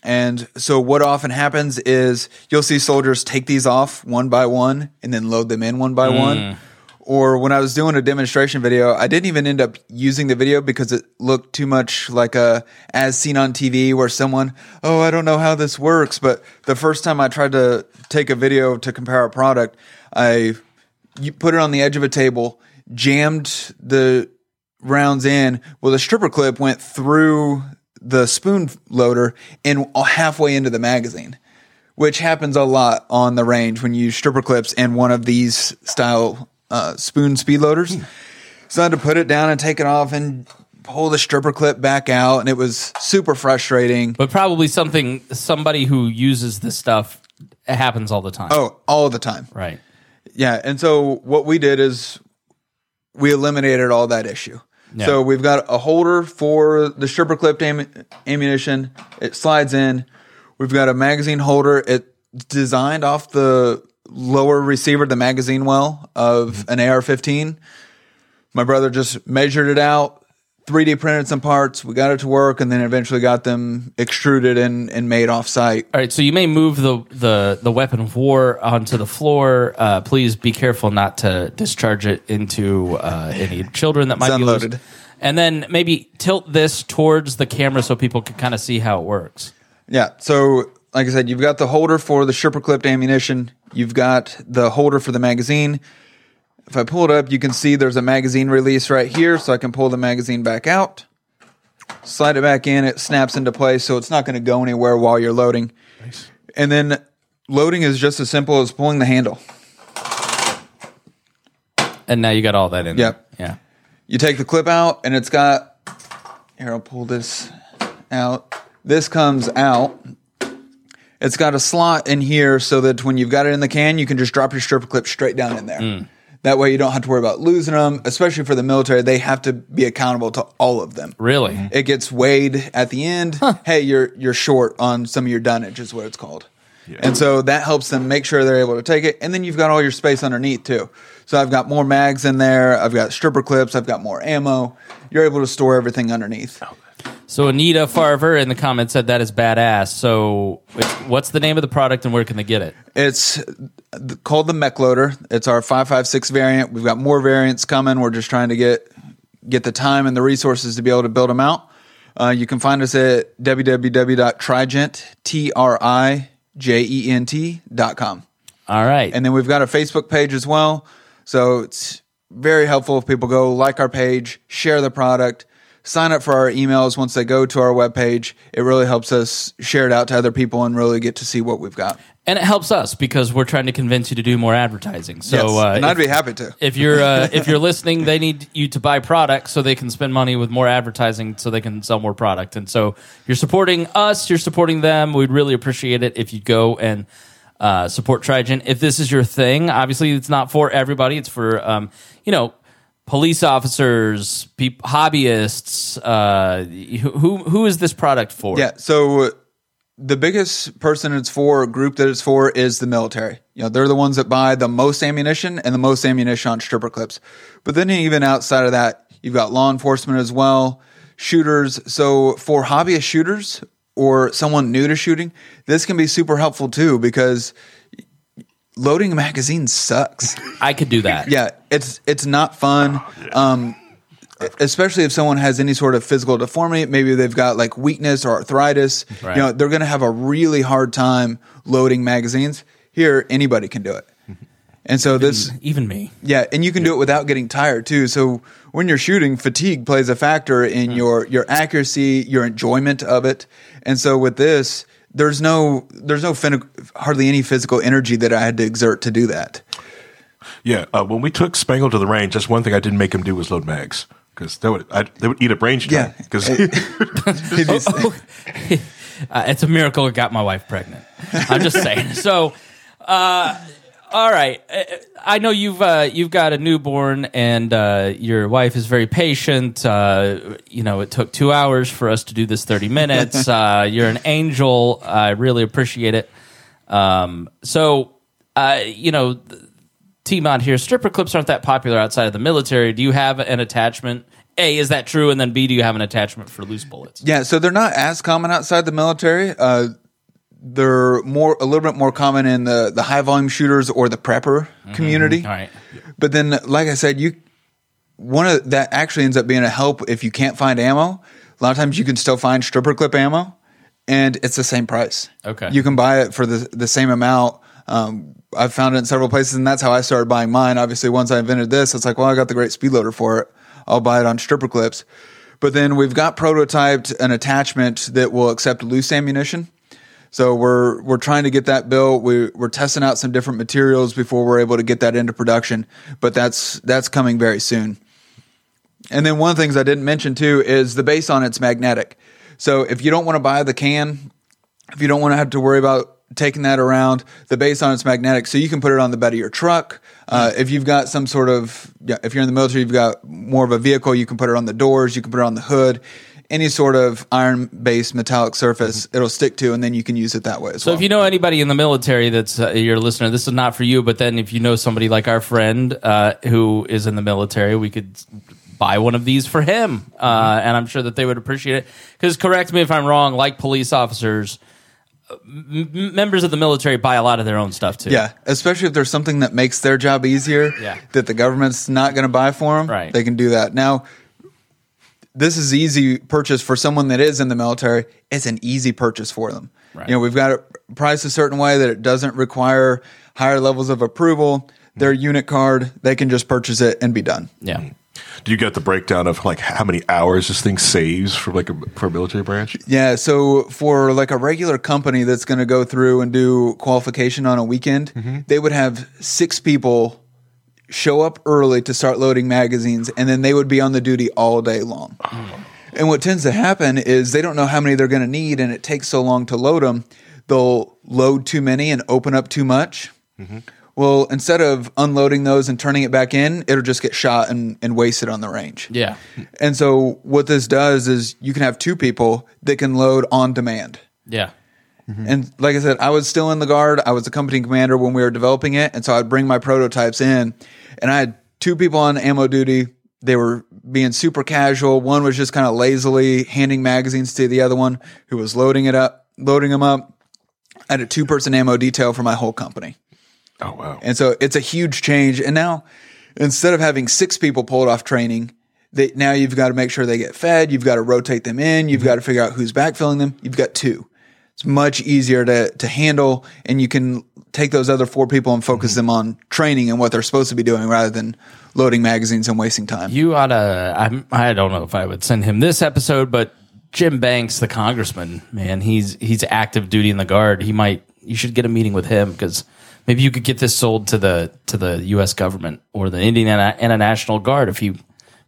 And so what often happens is you'll see soldiers take these off one by one and then load them in one by mm. one. Or when I was doing a demonstration video, I didn't even end up using the video because it looked too much like a as seen on TV where someone, oh, I don't know how this works. But the first time I tried to take a video to compare a product, I put it on the edge of a table, jammed the rounds in. Well, the stripper clip went through the spoon loader in halfway into the magazine, which happens a lot on the range when you use stripper clips and one of these style uh, spoon speed loaders. So I had to put it down and take it off and pull the stripper clip back out, and it was super frustrating. But probably something somebody who uses this stuff it happens all the time. Oh, all the time. Right. Yeah, and so what we did is we eliminated all that issue. Yeah. So we've got a holder for the stripper clipped am- ammunition. It slides in. We've got a magazine holder. It's designed off the lower receiver, the magazine well of mm-hmm. an AR-15. My brother just measured it out, 3D printed some parts. We got it to work, and then eventually got them extruded and, and made off site. All right, so you may move the the, the weapon of war onto the floor. Uh, please be careful not to discharge it into uh, any children that might be unloaded. And then maybe tilt this towards the camera so people can kind of see how it works. Yeah. So, like I said, you've got the holder for the stripper clipped ammunition. You've got the holder for the magazine. If I pull it up, you can see there's a magazine release right here, so I can pull the magazine back out, slide it back in. It snaps into place, so it's not going to go anywhere while you're loading. Nice. And then loading is just as simple as pulling the handle. And now you got all that in. Yep. There. Yeah. You take the clip out, and it's got. Here, I'll pull this out. This comes out. It's got a slot in here so that when you've got it in the can, you can just drop your stripper clip straight down in there. Mm. That way, you don't have to worry about losing them. Especially for the military, they have to be accountable to all of them. Really? Mm-hmm. It gets weighed at the end. Hey, you're you're short on some of your dunnage, is what it's called. And so that helps them make sure they're able to take it. And then you've got all your space underneath too. So I've got more mags in there. I've got stripper clips. I've got more ammo. You're able to store everything underneath. So Anita Farver in the comments said that is badass. So what's the name of the product and where can they get it? It's called the Mech Loader. It's our 556 variant. We've got more variants coming. We're just trying to get get the time and the resources to be able to build them out. Uh, you can find us at www.trijent, T R I J E N T dot com. All right. And then we've got a Facebook page as well. So it's very helpful if people go like our page, share the product, sign up for our emails once they go to our webpage. It really helps us share it out to other people and really get to see what we've got. and it helps us because we're trying to convince you to do more advertising. So Yes, uh, and I'd if- be happy to. if you're uh, if you're listening, they need you to buy products so they can spend money with more advertising so they can sell more product. And so you're supporting us, you're supporting them. We'd really appreciate it if you go and uh, support Trijent. If this is your thing, obviously it's not for everybody. It's for um, you know police officers, hobbyists. Uh, who who is this product for? Yeah. So uh, the biggest person it's for, group that it's for, is the military. You know, they're the ones that buy the most ammunition and the most ammunition on stripper clips. But then even outside of that, you've got law enforcement as well, shooters. So for hobbyist shooters or someone new to shooting, this can be super helpful too because loading a magazine sucks. I could do that. Yeah, it's it's not fun. Um, especially if someone has any sort of physical deformity, maybe they've got like weakness or arthritis. Right. You know, they're going to have a really hard time loading magazines. Here, anybody can do it. And so this, Even me. yeah, and you can do it without getting tired too. So when you're shooting, fatigue plays a factor in your your accuracy, your enjoyment of it. And so with this, there's no there's no fin- hardly any physical energy that I had to exert to do that. Yeah, uh, when we took Spangle to the range, that's one thing I didn't make him do was load mags because they would I, they would eat a brain Yeah. because He'd Uh, it's a miracle it got my wife pregnant. I'm just saying. So, uh, all right. I know you've uh, you've got a newborn, and uh, your wife is very patient. Uh, you know, it took two hours for us to do this 30 minutes. Uh, you're an angel. I really appreciate it. Um, so, uh, you know, T Mod here. Stripper clips aren't that popular outside of the military. Do you have an attachment? A, is that true? And then B, do you have an attachment for loose bullets? Yeah, so they're not as common outside the military. Uh, they're more a little bit more common in the the high volume shooters or the prepper community. All right. But then, like I said, you one of that actually ends up being a help if you can't find ammo. A lot of times you can still find stripper clip ammo, and it's the same price. Okay. you can buy it for the the same amount. Um, I've found it in several places, and that's how I started buying mine. Obviously, once I invented this, it's like, well, I got the great speed loader for it. I'll buy it on stripper clips. But then we've got prototyped an attachment that will accept loose ammunition. So we're we're trying to get that built. We we're testing out some different materials before we're able to get that into production. But that's that's coming very soon. And then one of the things I didn't mention too is the base on it's magnetic. So if you don't want to buy the can, if you don't want to have to worry about taking that around, the base on it's magnetic, so you can put it on the bed of your truck. Uh, if you've got some sort of, yeah, if you're in the military, you've got more of a vehicle, you can put it on the doors, you can put it on the hood. Any sort of iron-based metallic surface, it'll stick to, and then you can use it that way as So well. if you know anybody in the military that's uh, your listener, this is not for you. But then if you know somebody like our friend uh, who is in the military, we could buy one of these for him, uh, and I'm sure that they would appreciate it. Because correct me if I'm wrong. Like police officers, m- members of the military buy a lot of their own stuff too. Yeah, especially if there's something that makes their job easier Yeah. that the government's not going to buy for them, Right. they can do that. Now, this is easy purchase for someone that is in the military. It's an easy purchase for them. Right. You know, we've got it priced a certain way that it doesn't require higher levels of approval. Their unit card, they can just purchase it and be done. yeah. Mm-hmm. Do you get the breakdown of like how many hours this thing saves for like a for a military branch? Yeah, so for like a regular company that's going to go through and do qualification on a weekend, mm-hmm. they would have six people show up early to start loading magazines, and then they would be on the duty all day long. And what tends to happen is they don't know how many they're going to need, and it takes so long to load them. They'll load too many and open up too much. Well, instead of unloading those and turning it back in, it'll just get shot and, and wasted on the range. Yeah. And so what this does is you can have two people that can load on demand. Yeah. Mm-hmm. And like I said, I was still in the guard. I was a company commander when we were developing it, and so I'd bring my prototypes in, and I had two people on ammo duty. They were being super casual. One was just kind of lazily handing magazines to the other one, who was loading it up, loading them up. I had a two person ammo detail for my whole company. Oh wow! And so it's a huge change. And now instead of having six people pulled off training, they, now you've got to make sure they get fed. You've got to rotate them in. You've mm-hmm. got to figure out who's backfilling them. You've got two. It's much easier to, to handle and you can take those other four people and focus mm-hmm. them on training and what they're supposed to be doing rather than loading magazines and wasting time. You oughta. I'm, I don't know if I would send him this episode, but Jim Banks, the congressman, man, he's he's active duty in the guard. He might. You should get a meeting with him because maybe you could get this sold to the to the U.S. government or the Indiana National Guard if he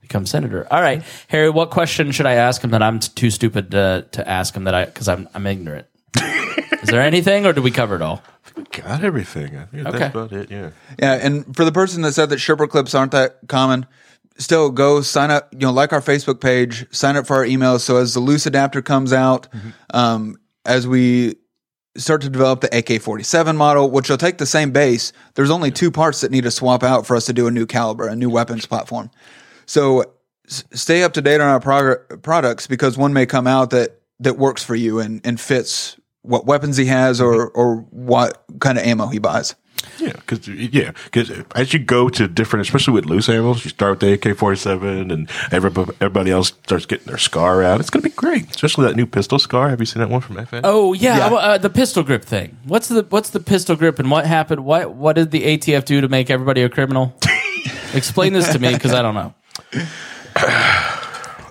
becomes senator. All right, Harry, what question should I ask him that I'm too stupid to, to ask him that I because I'm I'm ignorant. Is there anything, or do we cover it all? We Got everything. I think Okay. that's about it. Yeah. Yeah, and for the person that said that stripper clips aren't that common, still go sign up. You know, like our Facebook page, sign up for our emails. So as the loose adapter comes out, um, as we start to develop the AK forty seven model, which will take the same base, there's only two parts that need to swap out for us to do a new caliber, a new weapons platform. So s- stay up to date on our prog- products because one may come out that that works for you and, and fits what weapons he has or or what kind of ammo he buys. Yeah, because yeah, because as you go to different, especially with loose ammo, you start with the AK forty seven, and everybody, everybody else starts getting their scar out. It's going to be great, especially that new pistol scar. Have you seen that one from FN? Oh yeah, Yeah. Uh, the pistol grip thing. What's the what's the pistol grip and what happened? What what did the ATF do to make everybody a criminal? Explain this to me because I don't know.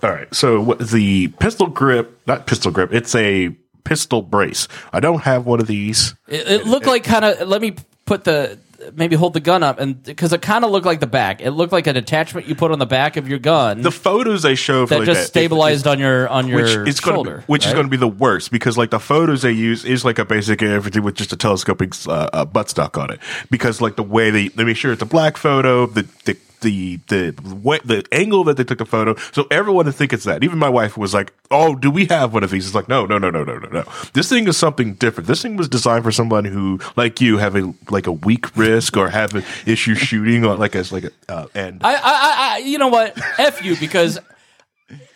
All right. So what the pistol grip, not pistol grip, it's a pistol brace. I don't have one of these. It, it looked like kind of. Let me put the maybe hold the gun up and because it kind of looked like the back. It looked like an attachment you put on the back of your gun The photos they show that like just that, stabilized on your on your which shoulder, to which is going to be the worst because like the photos they use is like a basic everything with just a telescoping uh, uh, buttstock on it because like the way they they make sure it's a black photo the the the the way, the angle that they took the photo. So everyone would think it's that. Even my wife was like oh do we have one of these? It's like no no no no no no no. This thing is something different. This thing was designed for someone who like you have a like a weak risk or have an issue shooting or like a like a uh, and I, I, I, I- you know what? F you because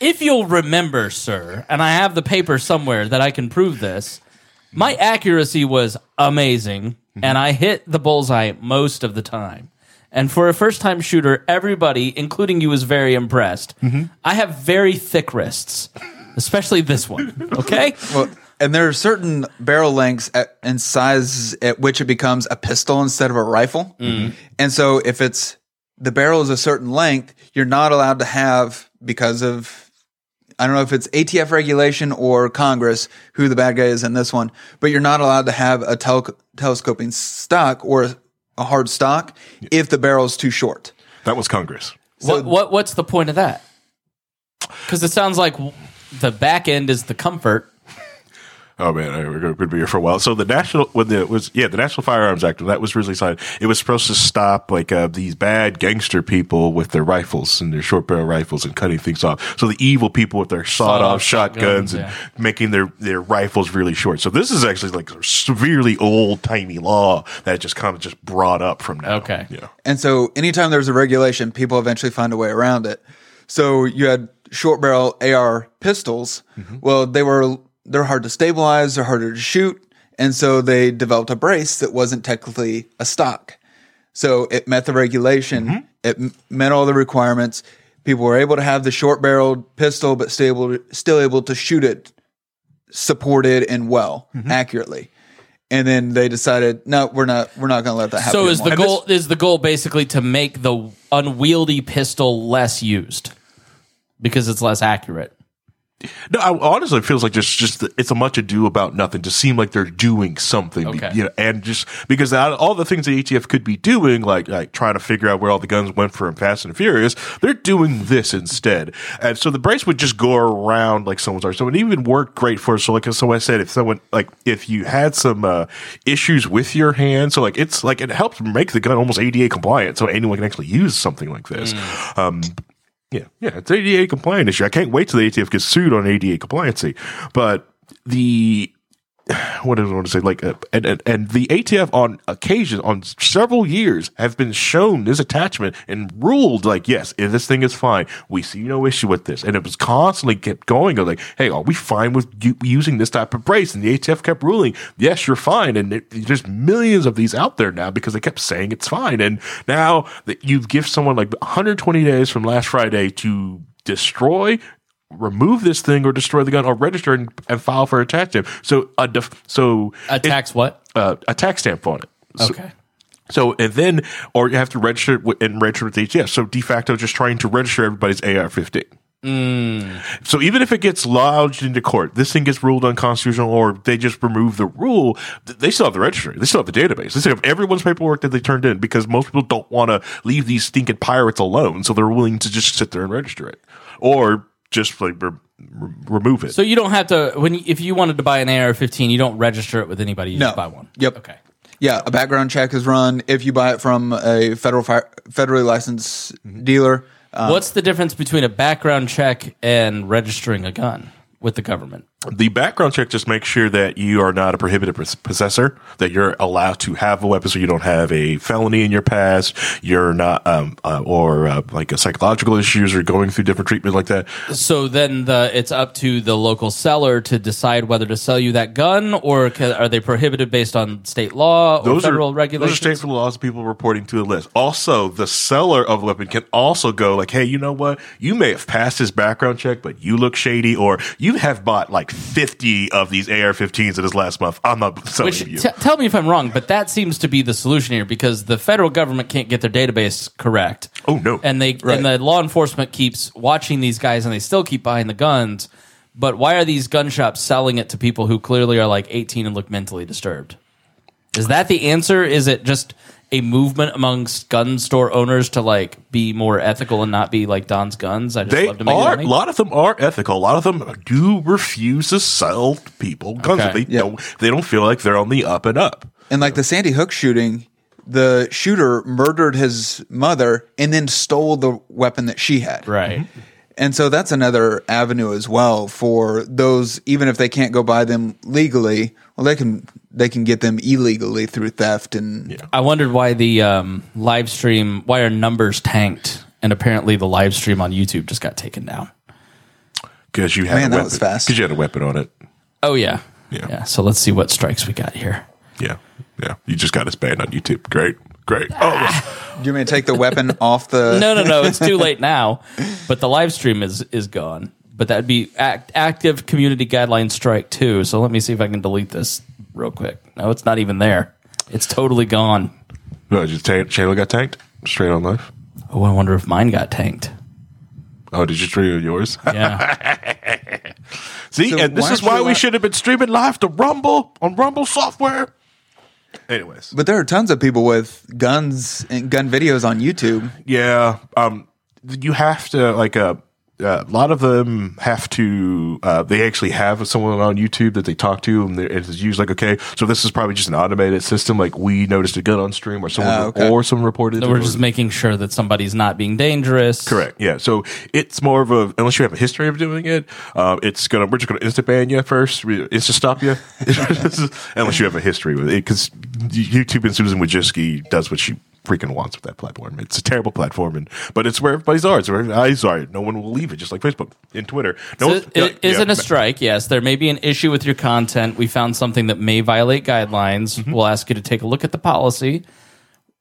if you'll remember, sir, and I have the paper somewhere that I can prove this, my accuracy was amazing, and I hit the bullseye most of the time. And for a first time shooter, everybody, including you, is very impressed. Mm-hmm. I have very thick wrists, especially this one. Okay? Well, and there are certain barrel lengths at, and sizes at which it becomes a pistol instead of a rifle. Mm-hmm. And so if it's the barrel is a certain length, you're not allowed to have because of I don't know if it's ATF regulation or Congress who the bad guy is in this one, but you're not allowed to have a tel- telescoping stock or a hard stock if the barrel is too short. that was Congress what, what What's the point of that? Because it sounds like the back end is the comfort. Oh man, I- we're going to be here for a while. So the national, when the was yeah, the National Firearms Act when that was really signed, it was supposed to stop like uh, these bad gangster people with their rifles and their short barrel rifles and cutting things off. So the evil people with their sawed Sawed-off shotguns, shotguns, and yeah. making their their rifles really short. So this is actually like a severely old timey law that just kind of just brought up from now. Okay. yeah. And so anytime there's a regulation, people eventually find a way around it. So you had short barrel AR pistols. Well, they were they're hard to stabilize, they're harder to shoot, and so they developed a brace that wasn't technically a stock. So it met the regulation, mm-hmm. it met all the requirements. People were able to have the short barreled pistol, but still able to, still able to shoot it supported and well, mm-hmm. accurately. and then they decided, no, we're not, we're not going to let that happen. So is the anymore." goal is the goal basically to make the unwieldy pistol less used because it's less accurate? No, I, honestly, it feels like just just it's a much ado about nothing to seem like they're doing something. Okay. You know, and just because all the things the ATF could be doing, like like trying to figure out where all the guns went from Fast and Furious, they're doing this instead. And so the brace would just go around like someone's arm. So it even worked great for so like so I said, if someone like if you had some uh, issues with your hand, so like it's like it helps make the gun almost ADA compliant, so anyone can actually use something like this. Um, yeah, yeah, it's ADA compliant issue. I can't wait till the ATF gets sued on ADA compliancy. But the what I want to say? Like, uh, and, and and the ATF on occasion, on several years, have been shown this attachment and ruled like, yes, this thing is fine. We see no issue with this, and it was constantly kept going. Like, hey, are we fine with u- using this type of brace? And the ATF kept ruling, yes, you're fine. And it, there's millions of these out there now because they kept saying it's fine. And now that you give someone like 120 days from last Friday to destroy remove this thing or destroy the gun or register and, and file for a tax stamp. So a def- so A tax what? uh, a tax stamp on it. So, Okay. So and then or you have to register and register with the ATF. So de facto just trying to register everybody's AR-15. So even if it gets lodged into court, this thing gets ruled unconstitutional, or they just remove the rule, they still have the registry. They still have the database. They still have everyone's paperwork that they turned in because most people don't want to leave these stinking pirates alone, so they're willing to just sit there and register it, or just like re- re- remove it. So you don't have to when you, if you wanted to buy an AR-15, you don't register it with anybody. You No. just buy one. Yep. Okay. Yeah, a background check is run if you buy it from a federal fi- federally licensed dealer. Uh, What's the difference between a background check and registering a gun with the government? The background check just makes sure that you are not a prohibited possessor, that you're allowed to have a weapon, so you don't have a felony in your past, you're not, um, uh, or uh, like a psychological issues or going through different treatment like that. So then the it's up to the local seller to decide whether to sell you that gun, or ca- are they prohibited based on state law or Those federal are regulations? Those are state laws. People reporting to the list. Also, the seller of the weapon can also go like, "Hey, you know what? You may have passed this background check, but you look shady, or you have bought like fifty of these AR-15s in this last month. I'm not selling Which you." t- tell me if I'm wrong, but that seems to be the solution here because the federal government can't get their database correct. Oh, no. and they Right. and the law enforcement keeps watching these guys, and they still keep buying the guns. But why are these gun shops selling it to people who clearly are like 18 and look mentally disturbed? Is that the answer? Is it just a movement amongst gun store owners to like be more ethical and not be like Don's Guns? I just They love to make are. A lot of them are ethical. A lot of them do refuse to sell people guns. Okay. They Yep. don't. They don't feel like they're on the up and up. and like the Sandy Hook shooting, the shooter murdered his mother and then stole the weapon that she had. right. Mm-hmm. And so that's another avenue as well for those even if they can't go buy them legally, well they can they can get them illegally through theft and I wondered why the um, live stream, why our numbers tanked, and apparently the live stream on YouTube just got taken down. Because you had Man, a that weapon. was fast. Because you had a weapon on it. Oh yeah. Yeah. So let's see what strikes we got here. Yeah, yeah. You just got us banned on YouTube. Great, great. Oh, Do you mean to take the weapon off the No, no, no. It's too late now. But the live stream is is gone. But that'd be act, active community guideline strike too. So let me see if I can delete this real quick. No, it's not even there. It's totally gone. no, just ta- channel got tanked straight on live. Oh, I wonder if mine got tanked. Oh, did you stream yours? Yeah. See, So and this why is why we allow- uh, should have been streaming live to Rumble on Rumble software. Anyways, But there are tons of people with guns and gun videos on YouTube. yeah, um, you have to like uh, uh, a lot of them have to. Uh, they actually have someone on YouTube that they talk to, and they're- it's usually like, okay, so this is probably just an automated system. Like we noticed a gun on stream, or someone Ah, okay. or someone reported. so it, we're just making sure that somebody's not being dangerous. Correct. Yeah. So it's more of a unless you have a history of doing it, uh, it's gonna we're just gonna insta ban you first, insta stop you, unless you have a history with it. Because YouTube and Susan Wojcicki does what she freaking wants with that platform. It's a terrible platform, and but it's where everybody's are. It's where eyes are. No one will leave it, just like Facebook and Twitter. No, So it yeah, isn't yeah. a strike. Yes, there may be an issue with your content. We found something that may violate guidelines. Mm-hmm. We'll ask you to take a look at the policy.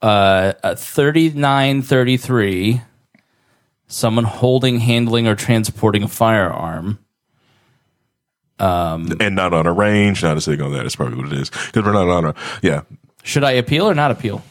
Uh, thirty nine thirty three. Someone holding, handling, or transporting a firearm. Um, and not on a range, not a thing on that. That's probably what it is because we're not on a yeah. Should I appeal or not appeal?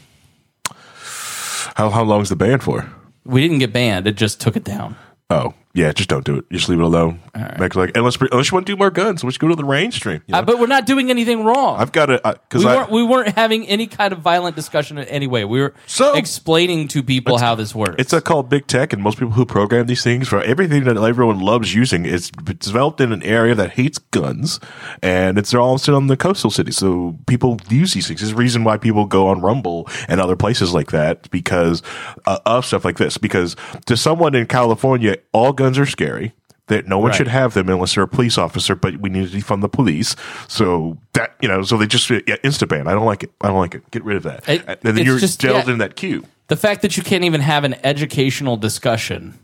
How how long's the ban for? We didn't get banned; it just took it down. Oh yeah, just don't do it. Just leave it alone. Make like unless unless you want to do more guns, let's go to the range stream. you know? Uh, but we're not doing anything wrong. I've got to because we I weren't we weren't having any kind of violent discussion in any way. We were So- explaining to people how this works. It's a, called big tech, and most people who program these things for everything that everyone loves using is developed in an area that hates guns, and it's all still on the coastal city. So people use these things. There's a reason why people go on Rumble and other places like that because uh, of stuff like this. Because to someone in California, all guns are scary. That no one Right. should have them unless they're a police officer, but we need to defund the police. So that you know, so they just yeah, insta ban. I don't like it. I don't like it. Get rid of that. It- and then you're just- delved yeah. in that queue. the fact that you can't even have an educational discussion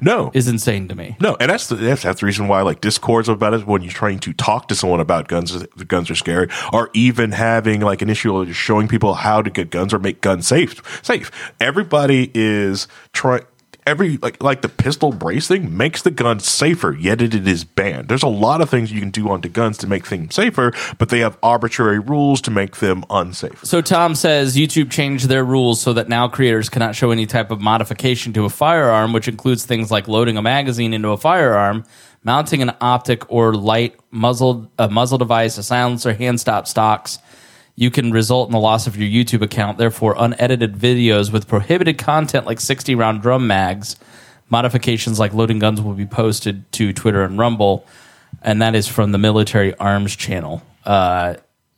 No, is insane to me. No, and that's the that's, that's the reason why like discords about it when you're trying to talk to someone about guns, the guns are scary, or even having like an issue of just showing people how to get guns or make guns safe. Safe. Everybody is trying. Every like like the pistol brace thing makes the gun safer, yet it, is banned. There's a lot of things you can do onto guns to make things safer, but they have arbitrary rules to make them unsafe. So Tom says YouTube changed their rules so that now creators cannot show any type of modification to a firearm, which includes things like loading a magazine into a firearm, mounting an optic or light muzzle a muzzle device, a silencer, hand stop stocks. You can result in the loss of your YouTube account. Therefore, unedited videos with prohibited content like 60 round drum mags, modifications like loading guns will be posted to Twitter and Rumble, and that is from the Military Arms Channel. Uh,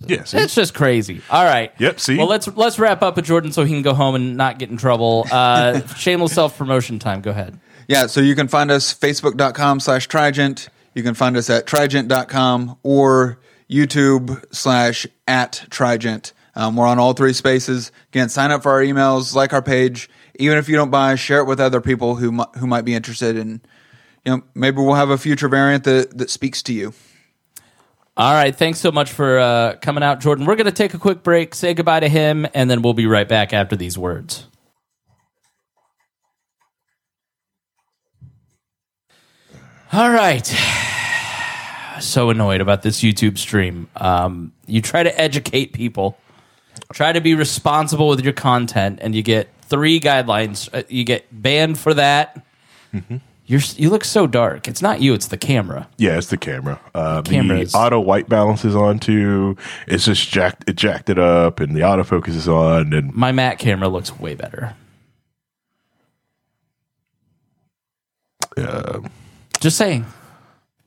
Yes, it's just crazy. All right. Yep, see? Well, let's let's wrap up with Jordan so he can go home and not get in trouble. Uh, shameless self promotion time. Go ahead. Yeah, so you can find us facebook.com slash Trijent. You can find us at trijent.com or YouTube slash at Trijent. Um, we're on all three spaces. Again, sign up for our emails, like our page. Even if you don't buy, share it with other people who mi- who might be interested in. You know, maybe we'll have a future variant that that speaks to you. All right. Thanks so much for uh, coming out, Jordan. We're going to take a quick break, say goodbye to him, and then we'll be right back after these words. All right. So annoyed about this YouTube stream. Um, you try to educate people, try to be responsible with your content, and you get three guidelines. Uh, You get banned for that. You're you look so dark. It's not you. It's the camera. Yeah, it's the camera. Uh, the camera is- auto white balance is on too. It's just jacked, it jacked it up, and the autofocus is on. And My Mac camera looks way better. Yeah. Just saying.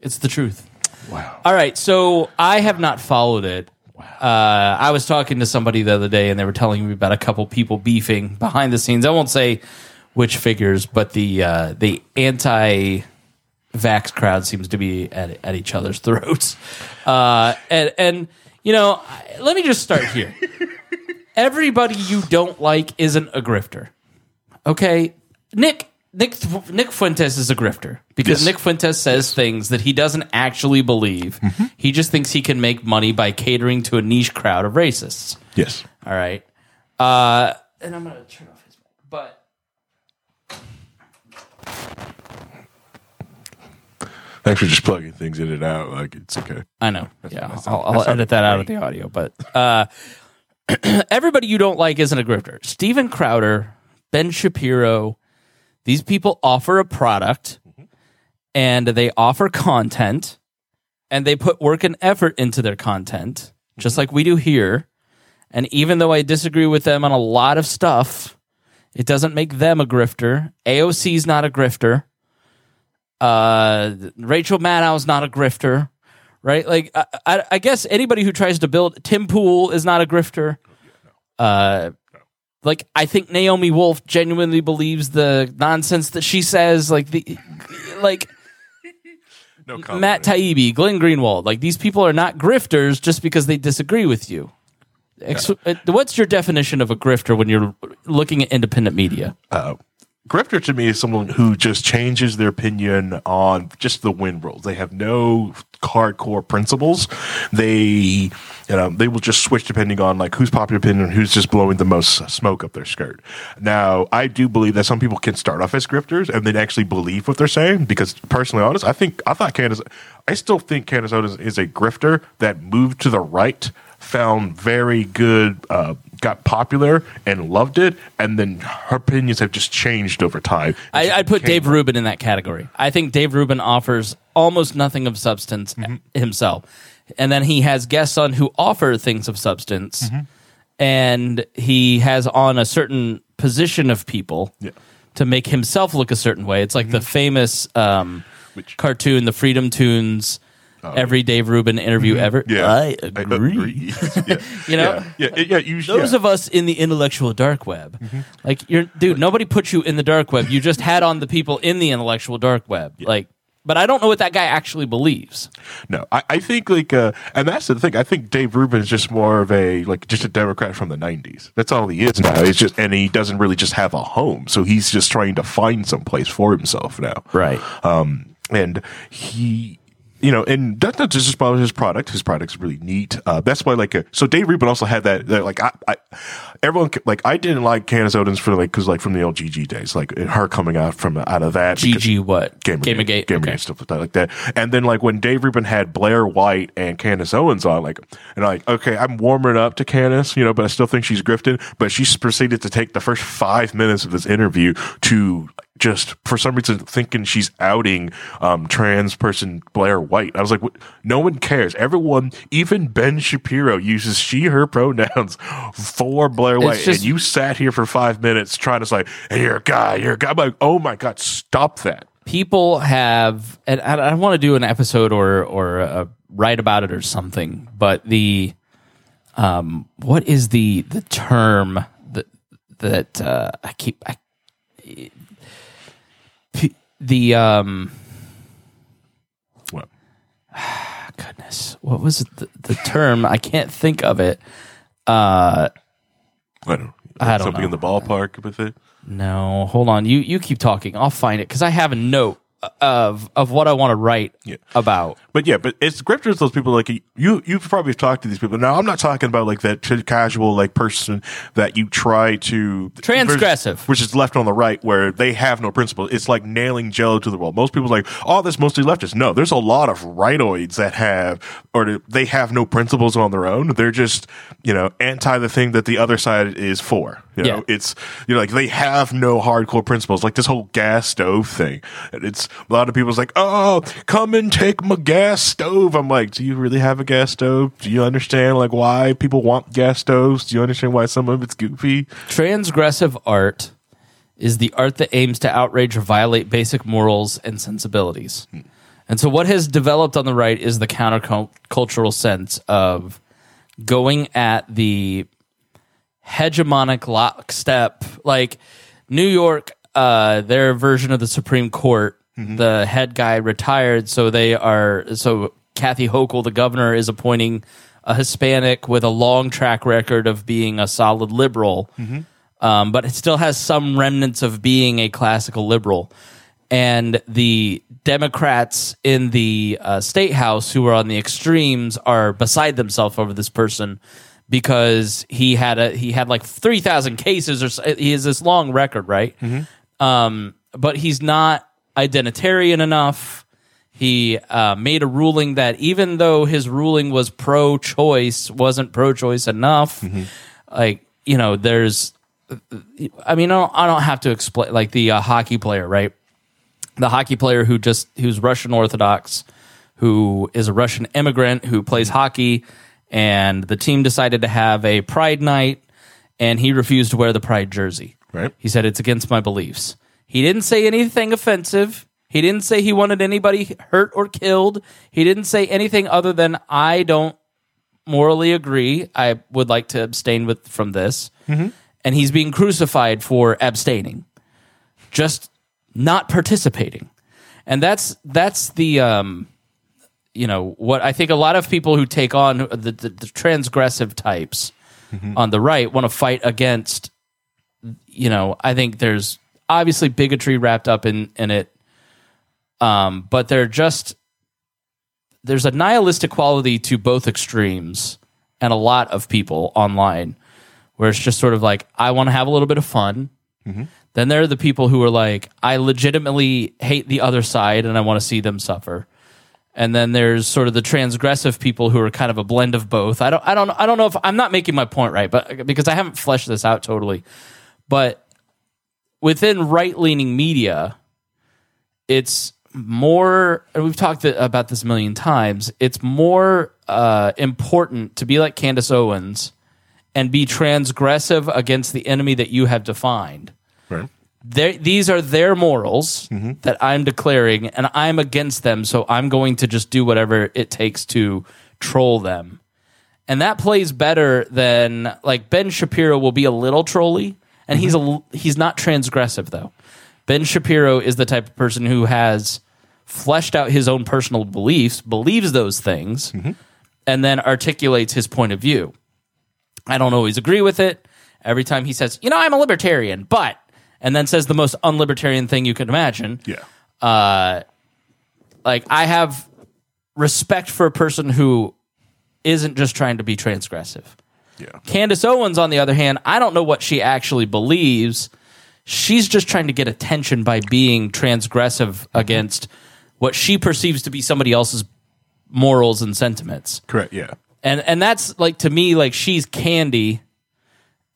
It's the truth. Wow, All right, so I have not followed it. Uh, I was talking to somebody the other day, and they were telling me about a couple people beefing behind the scenes. I won't say which figures, but the uh, the anti vax crowd seems to be at, at each other's throats. Uh, and and you know, let me just start here. Everybody you don't like isn't a grifter. Okay, Nick. Nick Nick Fuentes is a grifter because Yes. Nick Fuentes says things that he doesn't actually believe. He just thinks he can make money by catering to a niche crowd of racists. yes, All right. Uh, and I'm going to turn off his mic. But thanks for just plugging things in and out. Like it's okay. I know. Yeah, I'll, I'll edit that out of the audio. But uh, everybody you don't like isn't a grifter. Steven Crowder, Ben Shapiro, these people offer a product and they offer content and they put work and effort into their content, just like we do here. And even though I disagree with them on a lot of stuff, it doesn't make them a grifter. AOC's not a grifter. Uh, Rachel Maddow's not a grifter right? Like, I, I, I guess anybody who tries to build Tim Pool is not a grifter. Uh, like I think Naomi Wolf genuinely believes the nonsense that she says. Like the, like No comment. Matt Taibbi, Glenn Greenwald. Like these people are not grifters just because they disagree with you. Ex- uh, What's your definition of a grifter when you're looking at independent media? Grifter to me is someone who just changes their opinion on just the wind rolls. They have no hardcore principles. They you know they will just switch depending on like who's popular opinion and who's just blowing the most smoke up their skirt. Now, I do believe that some people can start off as grifters and then actually believe what they're saying because personally honest, I think I thought Candace I still think Candace Owens is a grifter that moved to the right, found very good uh, got popular and loved it, and then her opinions have just changed over time. I, I'd put Dave Rubin in that category. I think Dave Rubin offers almost nothing of substance Mm-hmm. himself, and then he has guests on who offer things of substance, Mm-hmm. and he has on a certain position of people. Mm-hmm. to make himself look a certain way. It's like the famous um, Which- cartoon, the FreedomToons. Every Dave Rubin interview ever. Oh, Yeah, I agree. yeah. You know? yeah, yeah, yeah. You, Those yeah. of us in the intellectual dark web, like you're, dude. Nobody put you in the dark web. You just had on the people in the intellectual dark web. Like, but I don't know what that guy actually believes. No, I, I think like, uh, and that's the thing. I think Dave Rubin is just more of a like just a Democrat from the '90s. That's all he is now. It's just, and he doesn't really just have a home, so he's just trying to find some place for himself now. Right. Um, and he, you know, and that's not just about his product. His product's really neat. Uh, that's why, like, uh, so Dave Rubin also had that, that like, I, I, everyone, like, I didn't like Candace Owens for like, cause like from the LGG days, like her coming out from out of that. GG what? Gamergate, Gamergate. Gamergate, Okay. stuff like that, like that. And then like when Dave Rubin had Blair White and Candace Owens on, like, and like, okay, I'm warming up to Candace, you know, but I still think she's grifting. But she proceeded to take the first five minutes of this interview to just for some reason thinking she's outing um, trans person Blair White. I was like, what? no one cares. Everyone, even Ben Shapiro, uses she/her pronouns for Blair White, just- and you sat here for five minutes trying to say, hey, you're a guy, you're a guy. I'm like, oh my god, stop that. People have, and I, I want to do an episode or or uh, write about it or something. But the, um, what is the the term that that uh, I keep I, the um. What? goodness what was the, the term i can't think of it uh I don't. I don't something know. in the ballpark with it. no hold on you you keep talking i'll find it because i have a note of of what i want to write Yeah. about But yeah, but it's grifters. Those people like you. You've probably talked to these people. Now, I'm not talking about like that casual like person that you try to Transgressive. which is left on the right, where they have no principle. It's like nailing Jello to the wall. Most people are like, oh, that's mostly leftists. No, there's a lot of rightoids that have or they have no principles on their own. They're just you know anti the thing that the other side is for. You know, Yeah. it's you know like they have no hardcore principles. Like this whole gas stove thing. It's a lot of people's like, oh, come and take my gas stove. I'm like, do you really have a gas stove? Do you understand like why people want gas stoves? Do you understand why some of it's goofy? transgressive art is the art that aims to outrage or violate basic morals and sensibilities and so what has developed on the right is the countercultural sense of going at the hegemonic lockstep like new york uh their version of the supreme court the head guy retired so they are so kathy hochul the governor is appointing a hispanic with a long track record of being a solid liberal. Um, but it still has some remnants of being a classical liberal. And the Democrats in the uh, state house who are on the extremes are beside themselves over this person because he had a he had like three thousand cases or he has this long record, right? Um, but he's not identitarian enough. He uh, made a ruling that even though his ruling was pro-choice, wasn't pro-choice enough. Like you know, there's I mean, I don't, I don't have to explain like the uh, hockey player, right? The hockey player who just who's Russian Orthodox, who is a Russian immigrant who plays hockey, and the team decided to have a Pride night, and he refused to wear the Pride jersey. Right. He said it's against my beliefs. He didn't say anything offensive. He didn't say he wanted anybody hurt or killed. He didn't say anything other than I don't morally agree. I would like to abstain with from this. And he's being crucified for abstaining, just not participating. And that's that's the um, you know what I think a lot of people who take on the, the, the transgressive types on the right want to fight against. You know, I think there's obviously bigotry wrapped up in in it, um, but they're just there's a nihilistic quality to both extremes and a lot of people online where it's just sort of like I want to have a little bit of fun. Then there are the people who are like I legitimately hate the other side and I want to see them suffer. And then there's sort of the transgressive people who are kind of a blend of both. I don't I don't I don't know if I'm not making my point right, but because I haven't fleshed this out totally. But within right-leaning media, it's more and we've talked about this a million times it's more uh, important to be like candace owens and be transgressive against the enemy that you have defined Right. they these are their morals Mm-hmm. that i'm declaring and i'm against them so i'm going to just do whatever it takes to troll them and that plays better than like Ben Shapiro will be a little trolly, and he's a he's not transgressive though. Ben Shapiro is the type of person who has fleshed out his own personal beliefs, believes those things, and then articulates his point of view. I don't always agree with it. Every time he says, "You know, I'm a libertarian," but and then says the most unlibertarian thing you could imagine Yeah. Uh, like I have respect for a person who isn't just trying to be transgressive. Yeah. Candace Owens, on the other hand, I don't know what she actually believes. She's just trying to get attention by being transgressive against what she perceives to be somebody else's morals and sentiments. Correct. Yeah. And and that's like to me like she's candy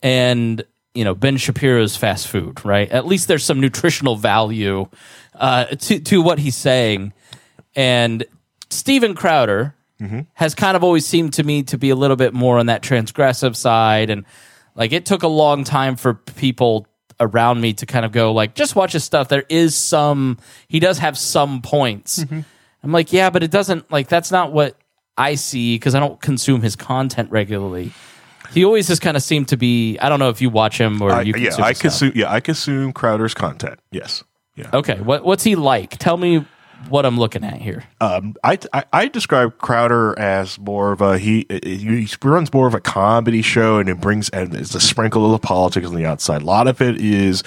and you know Ben Shapiro's fast food, right? At least there's some nutritional value uh, to to what he's saying. And Steven Crowder Mm-hmm. has kind of always seemed to me to be a little bit more on that transgressive side and like it took a long time for people around me to kind of go like just watch his stuff there is some he does have some points mm-hmm. i'm like yeah but it doesn't like that's not what i see because i don't consume his content regularly he always just kind of seemed to be i don't know if you watch him or I, you yeah. consume I his stuff. consume. Yeah. I consume Crowder's content. Yes. Yeah. okay what, what's he like tell me what i'm looking at here Um, I, I I describe Crowder as more of a he, he runs more of a comedy show and it brings and it's a sprinkle of the politics on the outside. A lot of it is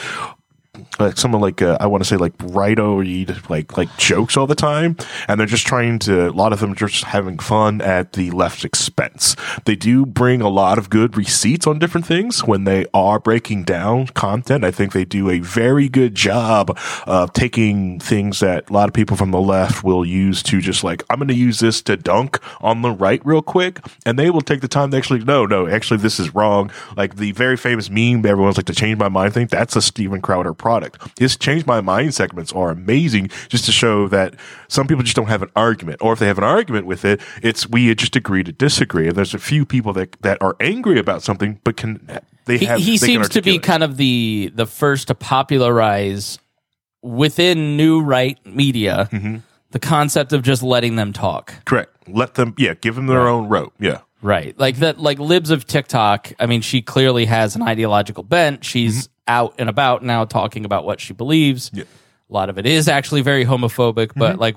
like someone like uh, I want to say like rightoid like like jokes all the time, and they're just trying to. A lot of them just having fun at the left's expense. They do bring a lot of good receipts on different things when they are breaking down content. I think they do a very good job of taking things that a lot of people from the left will use to just like I'm going to use this to dunk on the right real quick, and they will take the time to actually no no actually this is wrong. Like the very famous meme everyone's like to change my mind thing. That's a Steven Crowder product. His change my mind segments are amazing just to show that some people just don't have an argument, or if they have an argument with it, it's we just agree to disagree. And there's a few people that that are angry about something, but can they he, have he they seems to be kind of the the first to popularize within new right media Mm-hmm. the concept of just letting them talk correct. Let them yeah, give them their own rope. Yeah. right like that like libs of tiktok i mean she clearly has an ideological bent she's out and about now talking about what she believes Yeah. a lot of it is actually very homophobic but mm-hmm. like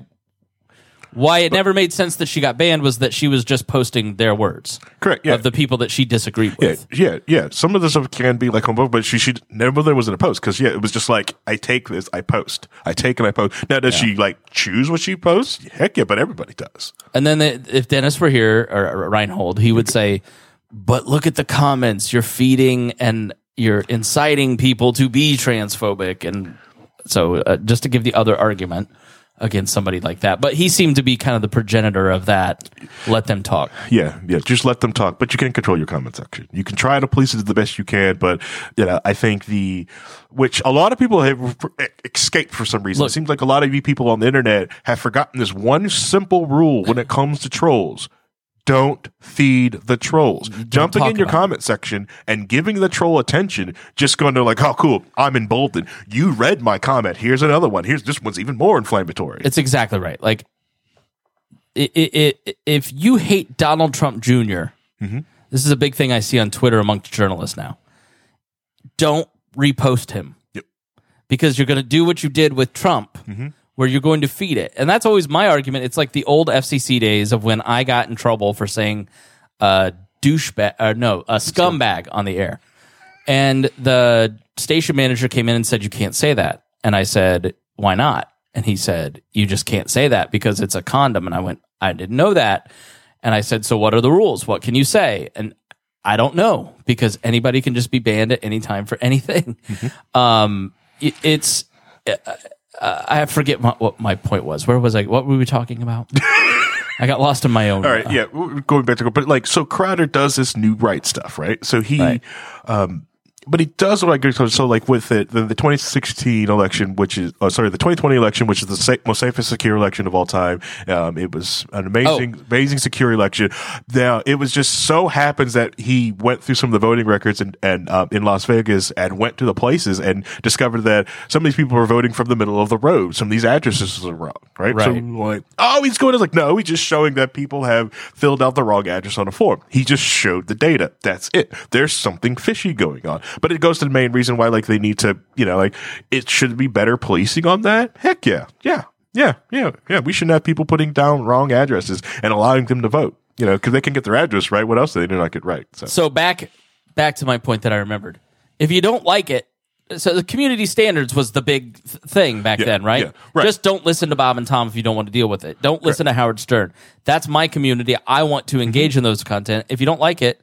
why it never made sense that she got banned was that she was just posting their words Correct. Yeah. of the people that she disagreed with yeah, yeah. yeah. Some of the stuff can be like homophobic, but she should never. There wasn't a post because yeah, it was just like I take this, I post, I take and I post. Now, does she like choose what she posts? Heck yeah, but everybody does. And then the, if Dennis were here or, or Reinhold, he would say, "But look at the comments. You're feeding and you're inciting people to be transphobic." And so, uh, just to give the other argument against somebody like that, but he seemed to be kind of the progenitor of that. Let them talk. Yeah, yeah. Just let them talk, but you can't control your comment section. You can try to police it the best you can, but you know, I think the which a lot of people have escaped for some reason. Look- it seems like a lot of you people on the internet have forgotten this one simple rule when it comes to trolls. Don't feed the trolls. Jumping in your about it. comment section and giving the troll attention, just going to like, oh, cool, I'm emboldened. You read my comment. Here's another one. Here's this one's even more inflammatory. It's exactly right. Like, it, it, it, if you hate Donald Trump junior mm-hmm. this is a big thing I see on Twitter amongst journalists now. Don't repost him. Yep. Because you're going to do what you did with Trump, mm-hmm. Where you're going to feed it. And that's always my argument. It's like the old FCC days of when I got in trouble for saying uh, douchebag, or no, a scumbag on the air. And the station manager came in and said, You can't say that. And I said, Why not? And he said, You just can't say that because it's a condom. And I went, I didn't know that. And I said, So what are the rules? What can you say? And I don't know because anybody can just be banned at any time for anything. Um, it, it's, uh, I forget my, what my point was. Where was I? What were we talking about? I got lost in my own. All right, yeah, going back to go, but like so Crowder does this new right stuff, right? So he Right. um but he does what I get so like with it the, the 2016 election, which is oh sorry the 2020 election, which is the sa- most safest secure election of all time. Um, it was an amazing, Oh. amazing secure election. Now it was just so happens that he went through some of the voting records and and um, in Las Vegas and went to the places and discovered that some of these people were voting from the middle of the road. Some of these addresses are wrong, right? right. So like, oh, he's going to like, no, he's just showing that people have filled out the wrong address on a form. He just showed the data. That's it. There's something fishy going on. But it goes to the main reason why, like, they need to, you know, like, it should be better policing on that. Heck yeah. Yeah. Yeah. Yeah. Yeah. We shouldn't have people putting down wrong addresses and allowing them to vote, you know, because they can get their address right. What else do they do not get right? So, So back back to my point that I remembered. If you don't like it, so the community standards was the big th- thing back Yeah, then, right? yeah, right. Just don't listen to Bob and Tom if you don't want to deal with it. Don't listen to Howard Stern. That's my community. I want to engage in those content. If you don't like it,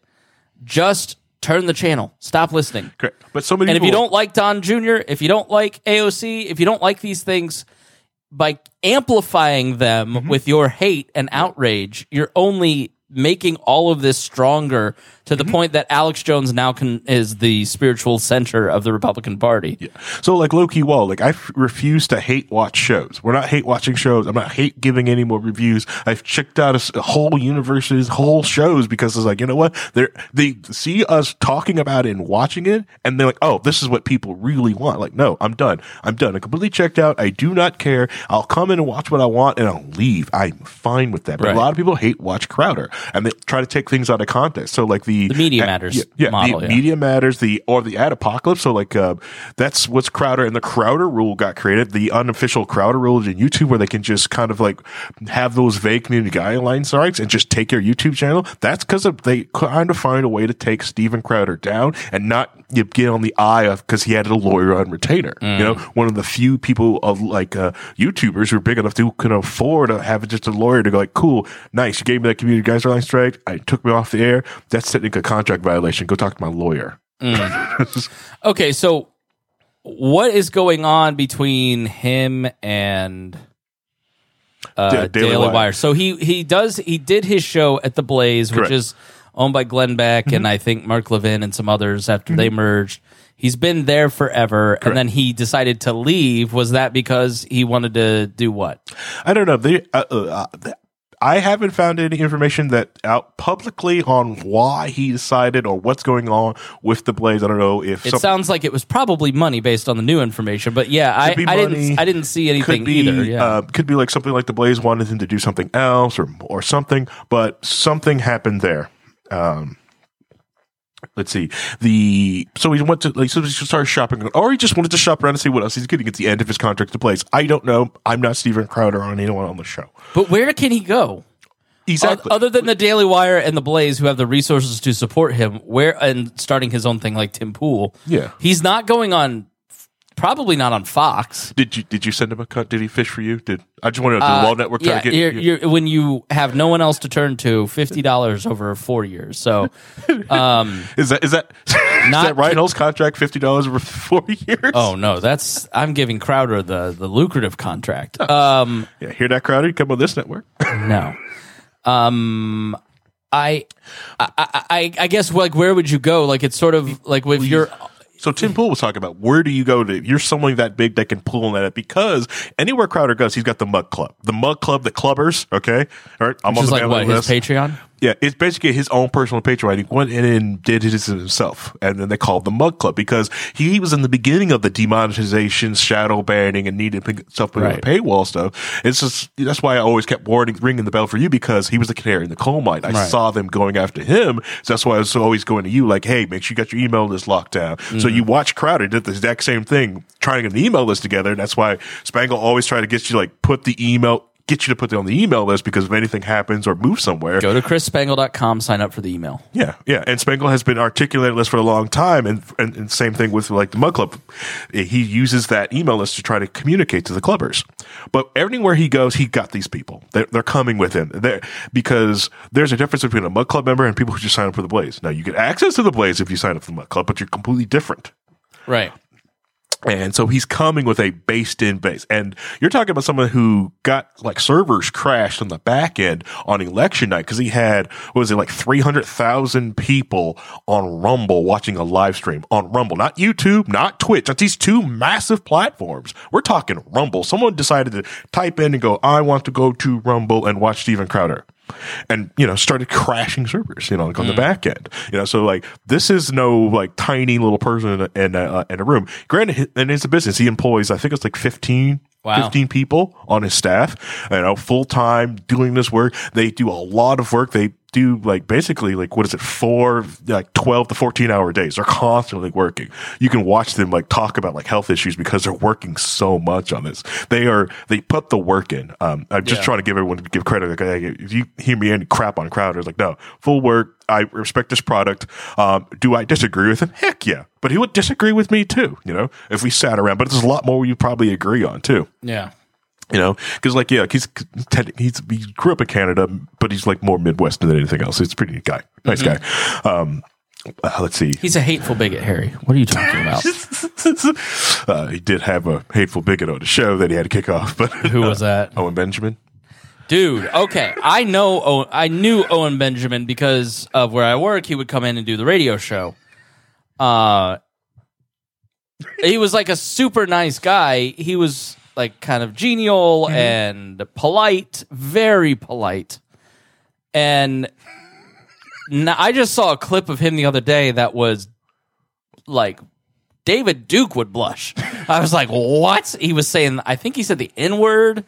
just turn the channel. Stop listening. correct. But so many And if you don't like Don Jr., if you don't like AOC, if you don't like these things, by amplifying them Mm-hmm. with your hate and outrage, you're only making all of this stronger to Mm-hmm. the point that Alex Jones now can is the spiritual center of the Republican Party. Yeah. So like low key wall, like I f- refuse to hate watch shows. We're not hate watching shows. I'm not hate giving any more reviews. I've checked out a, a whole universes, whole shows because it's like you know what they they see us talking about it and watching it, and they're like, oh, this is what people really want. Like, no, I'm done. I'm done. I'm completely checked out. I do not care. I'll come in and watch what I want, and I'll leave. I'm fine with that. But Right. a lot of people hate watch Crowder, and they try to take things out of context. So like the The media matters yeah, yeah, model, the yeah. media matters the or the ad apocalypse so like uh, that's what's crowder and the crowder rule got created the unofficial crowder rule in youtube where they can just kind of like have those vague community guidelines rights and just take your youtube channel that's because of they kind of find a way to take Steven crowder down and not you get on the eye of because he had a lawyer on retainer you know? One of the few people of like uh, youtubers who are big enough to can afford to have just a lawyer to go like cool nice you gave me that community guideline strike i took me off the air that's technically a contract violation go talk to my lawyer. Okay, so what is going on between him and uh, Da- Daily, Daily Wire. Wire. So he he does he did his show at the Blaze, which is owned by Glenn Beck Mm-hmm. and I think Mark Levin and some others after they merged. He's been there forever, and then he decided to leave. Was that because he wanted to do what? I don't know. They, uh, uh, uh, I haven't found any information that out publicly on why he decided or what's going on with the Blaze. I don't know if It some- sounds like it was probably money based on the new information, but yeah, I, be I didn't I didn't see anything could be either. Yeah. uh, could be like something like the Blaze wanted him to do something else or or something, but something happened there. Um, let's see the so he went to like so he started shopping or he just wanted to shop around and see what else he's getting at the end of his contract to Blaze. I don't know. I'm not Steven Crowder on anyone on the show. but where can he go? Exactly. Other than the Daily Wire and the Blaze, who have the resources to support him, where and starting his own thing like Tim Pool, Yeah. he's not going on. Probably not on Fox. Did you did you send him a cut? Did he fish for you? Did I just want to know? Did the Wall Network try Uh, yeah, to get you're, you? you're, when you have no one else to turn to, fifty dollars over four years. So, um, Is that is that is that Ryan contract fifty dollars over four years? oh no, that's I'm giving Crowder the the lucrative contract. Um, yeah. Hear that, Crowder? Come on this network. no, um, I, I, I, I guess like where would you go? Like it's sort of like with your So Tim Pool was talking about where do you go to? You're someone that big that can pull on that because anywhere Crowder goes, he's got the Mug Club, the Mug Club, the Clubbers. Okay, all right. I'm which on is the like what mailing his. Patreon. Yeah, it's basically his own personal Patreon. He went in and did it himself, and then they called the Mug Club because he was in the beginning of the demonetization, shadow banning, and needed stuff with Right. paywall stuff. It's just that's why I always kept warning, ringing the bell for you because he was the canary in the coal mine. I Right. saw them going after him, so that's why I was always going to you like, hey, make sure you got your email list locked down. So Mm-hmm. you watch Crowder did the exact same thing, trying to get an email list together. And that's why Spangle always tried to get you like put the email get you to put it on the email list because if anything happens or moves somewhere, Go to chrisspangle.com, sign up for the email. yeah, yeah. And Spangle has been articulating this for a long time, and, and, and same thing with like the Mug Club. He uses that email list to try to communicate to the clubbers. But everywhere he goes, he got these people. They're, they're coming with him they because there's a difference between a Mug Club member and people who just sign up for the Blaze. Now you get access to the Blaze if you sign up for the Mug Club, but you're completely different. Right. And so he's coming with a based in base. And you're talking about someone who got like servers crashed on the back end on election night because he had, what was it, like 300,000 people on Rumble watching a live stream on Rumble, not YouTube, not Twitch. That's these two massive platforms. We're talking Rumble. Someone decided to type in and go, I want to go to Rumble and watch Steven Crowder and you know started crashing servers you know like on the back end. You know so like this is no like tiny little person in a, in a, uh, in a room. Granted and it's a business. He employs i think it's like 15 Wow. 15 people on his staff you know full time doing this work. They do a lot of work. They do like basically like what is it four like 12 to 14 hour days. They're constantly working. You can watch them like talk about like health issues because they're working so much on this. They are they put the work in. Um i'm just Yeah. trying to give everyone give credit. Like hey, if you hear me any crap on crowder it's like no full work. I respect this product. Um do i disagree with him? Heck yeah. But he would disagree with me too you know if we sat around. But there's a lot more you probably agree on too. Yeah. You know, because like yeah, he's he's he grew up in Canada, but he's like more Midwestern than anything else. He's a pretty neat guy, nice guy. Um, uh, let's see, He's a hateful bigot, Harry. What are you talking about? uh, he did have a hateful bigot on the show that he had to kick off, but Who was that? Owen Benjamin. Dude, okay. I know Owen, I knew Owen Benjamin because of where I work. He would come in and do the radio show. Uh he was like a super nice guy. He was like kind of genial mm-hmm. and polite, very polite. And n- I just saw a clip of him the other day that was like David Duke would blush. I was like, "What?" He was saying I think he said the N-word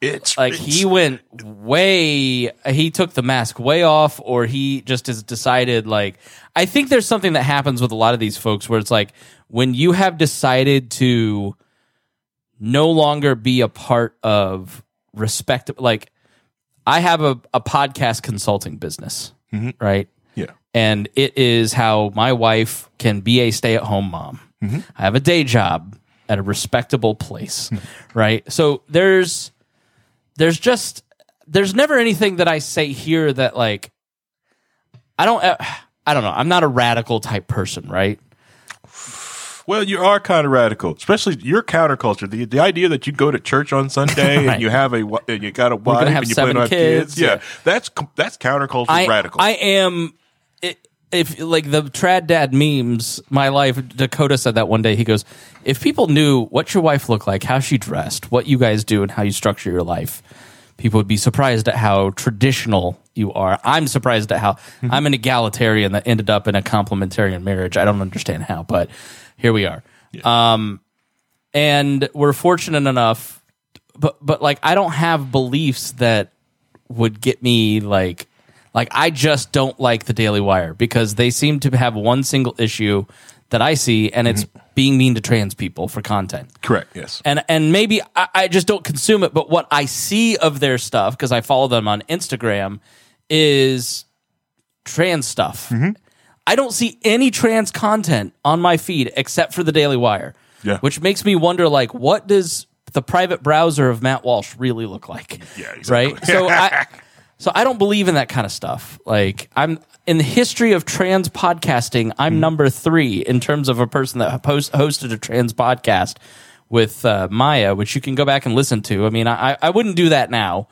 It's like he went way he took the mask way off or he just has decided like i think there's something that happens with a lot of these folks where it's like when you have decided to no longer be a part of respect like i have a, a podcast consulting business mm-hmm. right yeah, and it is how my wife can be a stay-at-home mom. Mm-hmm. I have a day job at a respectable place, hmm. right? So there's there's just there's never anything that I say here that like I don't I don't know. I'm not a radical type person, right? Well, you are kind of radical, especially your counterculture. The the idea that you go to church on Sunday Right. and you have a and you got a wife and you plan have kids, kids. Yeah, yeah. that's that's counterculture I radical. I am if like the trad dad memes, my life. Dakota said that one day. He goes, "If people knew what your wife looked like, how she dressed, what you guys do, and how you structure your life, people would be surprised at how traditional you are. I'm surprised at how mm-hmm. I'm an egalitarian that ended up in a complementarian marriage. I don't understand how, but here we are. Um, and we're fortunate enough, but but like I don't have beliefs that would get me like like I just don't like the Daily Wire because they seem to have one single issue that I see, and it's being mean to trans people for content Correct. Yes. and and maybe I, I just don't consume it. But what I see of their stuff because I follow them on Instagram is trans stuff. I don't see any trans content on my feed except for the Daily Wire. Yeah. which makes me wonder, like, what does the private browser of Matt Walsh really look like? Yeah, exactly. right. So I. So I don't believe in that kind of stuff. Like I'm in the history of trans podcasting, I'm Mm-hmm. number three in terms of a person that post, hosted a trans podcast with uh, Maya, which you can go back and listen to. I mean, I, I wouldn't do that now,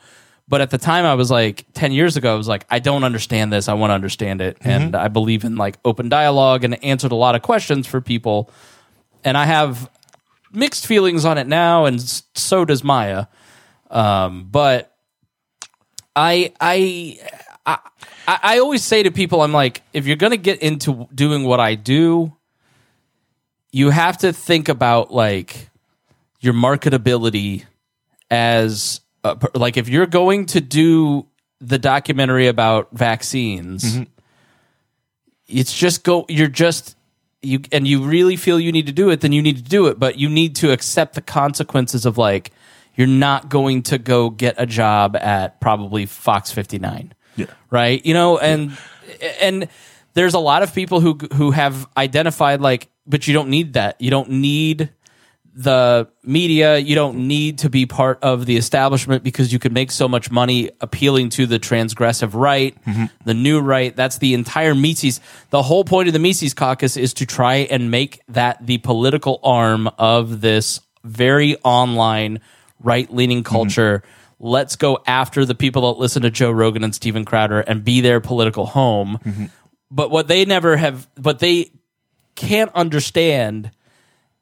but at the time, I was like ten years ago. I was like, I don't understand this. I want to understand it, Mm-hmm. and I believe in like open dialogue and answered a lot of questions for people. And I have mixed feelings on it now, and so does Maya. Um, but I I I I always say to people, I'm like, if you're gonna get into doing what I do, you have to think about like your marketability as per- like if you're going to do the documentary about vaccines, mm-hmm. it's just go. You're just you, and you really feel you need to do it, then you need to do it. But you need to accept the consequences of like you're not going to go get a job at probably Fox 59. Yeah. Right? You know, and and there's a lot of people who who have identified like but you don't need that. You don't need the media. You don't need to be part of the establishment because you can make so much money appealing to the transgressive right, the new right. That's the entire Mises. The whole point of the Mises caucus is to try and make that the political arm of this very online right leaning culture. Let's go after the people that listen to Joe Rogan and Steven Crowder and be their political home. But what they never have, but they can't understand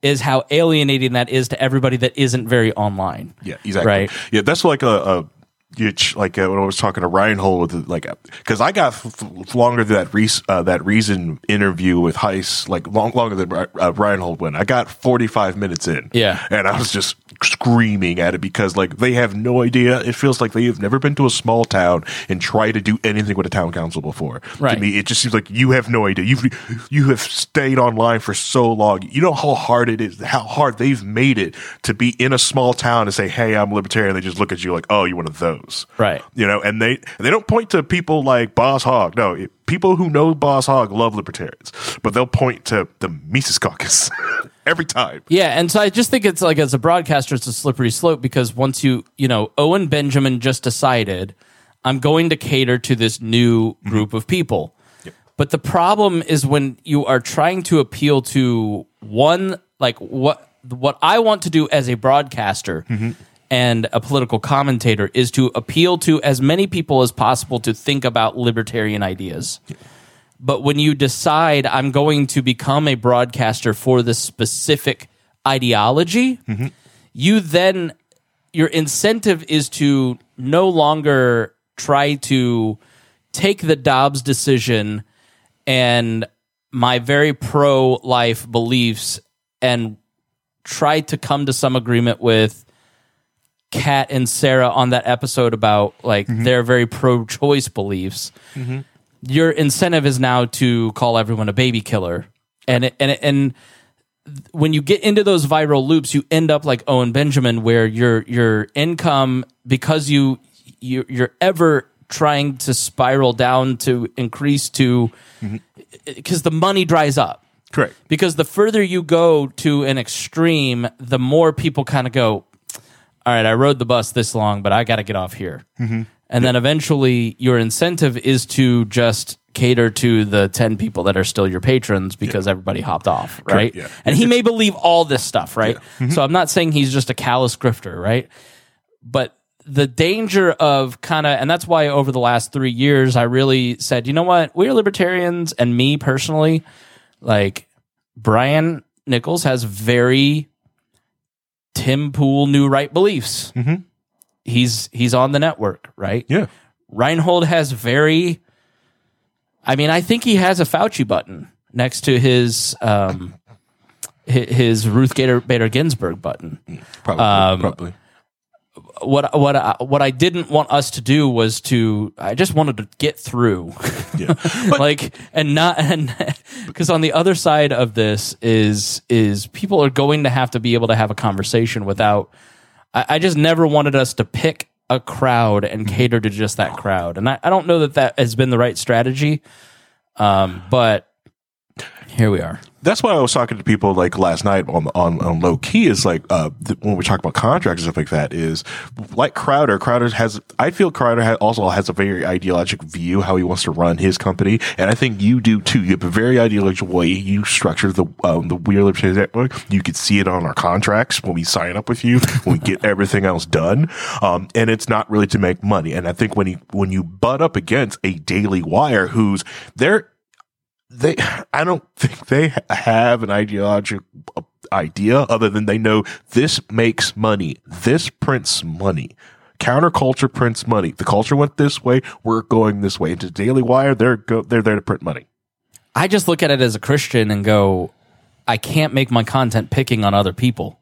is how alienating that is to everybody that isn't very online. Yeah, exactly. Right. Yeah, that's like a, a you ch- like uh, when I was talking to Ryan Hole with like because I got f- f- longer than that re- uh, that reason interview with Heist like long longer than uh, Ryan Hole went. I got forty five minutes in. Yeah. and I was just screaming at it because like they have no idea. It feels like they have never been to a small town and tried to do anything with a town council before. Right. To me, it just seems like you have no idea. You've you have stayed online for so long. You know how hard it is. How hard they've made it to be in a small town and say, "Hey, I'm libertarian." They just look at you like, "Oh, you're one of those." Right. You know, and they they don't point to people like Boss Hogg. No, it- people who know Boss Hogg love libertarians, but they'll point to the Mises Caucus every time. Yeah, and so I just think it's like as a broadcaster, it's a slippery slope because once you, you know, Owen Benjamin just decided, I'm going to cater to this new mm-hmm. group of people. But the problem is when you are trying to appeal to one, like what what I want to do as a broadcaster mm-hmm. And a political commentator is to appeal to as many people as possible to think about libertarian ideas. But when you decide I'm going to become a broadcaster for this specific ideology, you then your incentive is to no longer try to take the Dobbs decision and my very pro life beliefs and try to come to some agreement with Kat and Sarah on that episode about like mm-hmm. their very pro choice beliefs mm-hmm. your incentive is now to call everyone a baby killer. And it, and it, and when you get into those viral loops you end up like Owen Benjamin where your your income because you you you're ever trying to spiral down to increase to mm-hmm. because the money dries up. Correct. because the further you go to an extreme the more people kind of go all right, I rode the bus this long, but I got to get off here. Mm-hmm. And then eventually your incentive is to just cater to the 10 people that are still your patrons because everybody hopped off, right? yeah. And he may believe all this stuff, right? So I'm not saying he's just a callous grifter, right? But the danger of kind of, and that's why over the last three years, I really said, you know what? We're libertarians, and me personally, like Brian Nichols has very Tim Pool new right beliefs. He's he's on the network, right? Yeah. Reinhold has very. I mean, I think he has a Fauci button next to his um, his Ruth Gator Bader Ginsburg button. Probably. Um, probably. What what I, what I didn't want us to do was to. I just wanted to get through, Yeah. like and not and because on the other side of this is is people are going to have to be able to have a conversation without. I, I just never wanted us to pick a crowd and cater to just that crowd, and I, I don't know that that has been the right strategy. Um, but here we are. that's why I was talking to people like last night on on, on low key is like uh, th- when we talk about contracts and stuff like that is like Crowder. Crowder has I feel Crowder ha- also has a very ideological view how he wants to run his company, and I think you do too. You have a very ideological way you structure the um, the Weird Libertarian Network. You can see it on our contracts when we sign up with you, when we get everything else done, um, and it's not really to make money. And I think when he when you butt up against a Daily Wire, who's they're they i don't think they have an ideological idea other than they know this makes money this prints money counterculture prints money the culture went this way we're going this way into daily wire they're go, they're there to print money I just look at it as a Christian and go, I can't make my content picking on other people.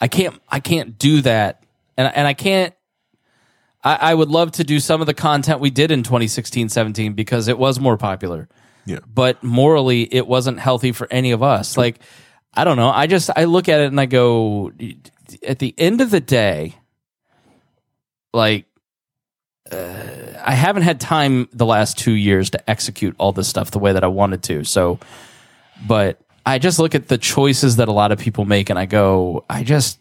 I can't I can't do that. And and I can't I, would love to do some of the content we did in 2016, 17 because it was more popular. Yeah But morally it wasn't healthy for any of us. Like, I don't know. I just I look at it and I go at the end of the day, like uh, I haven't had time the last two years to execute all this stuff the way that I wanted to. So, but I just look at the choices that a lot of people make, and I go, I just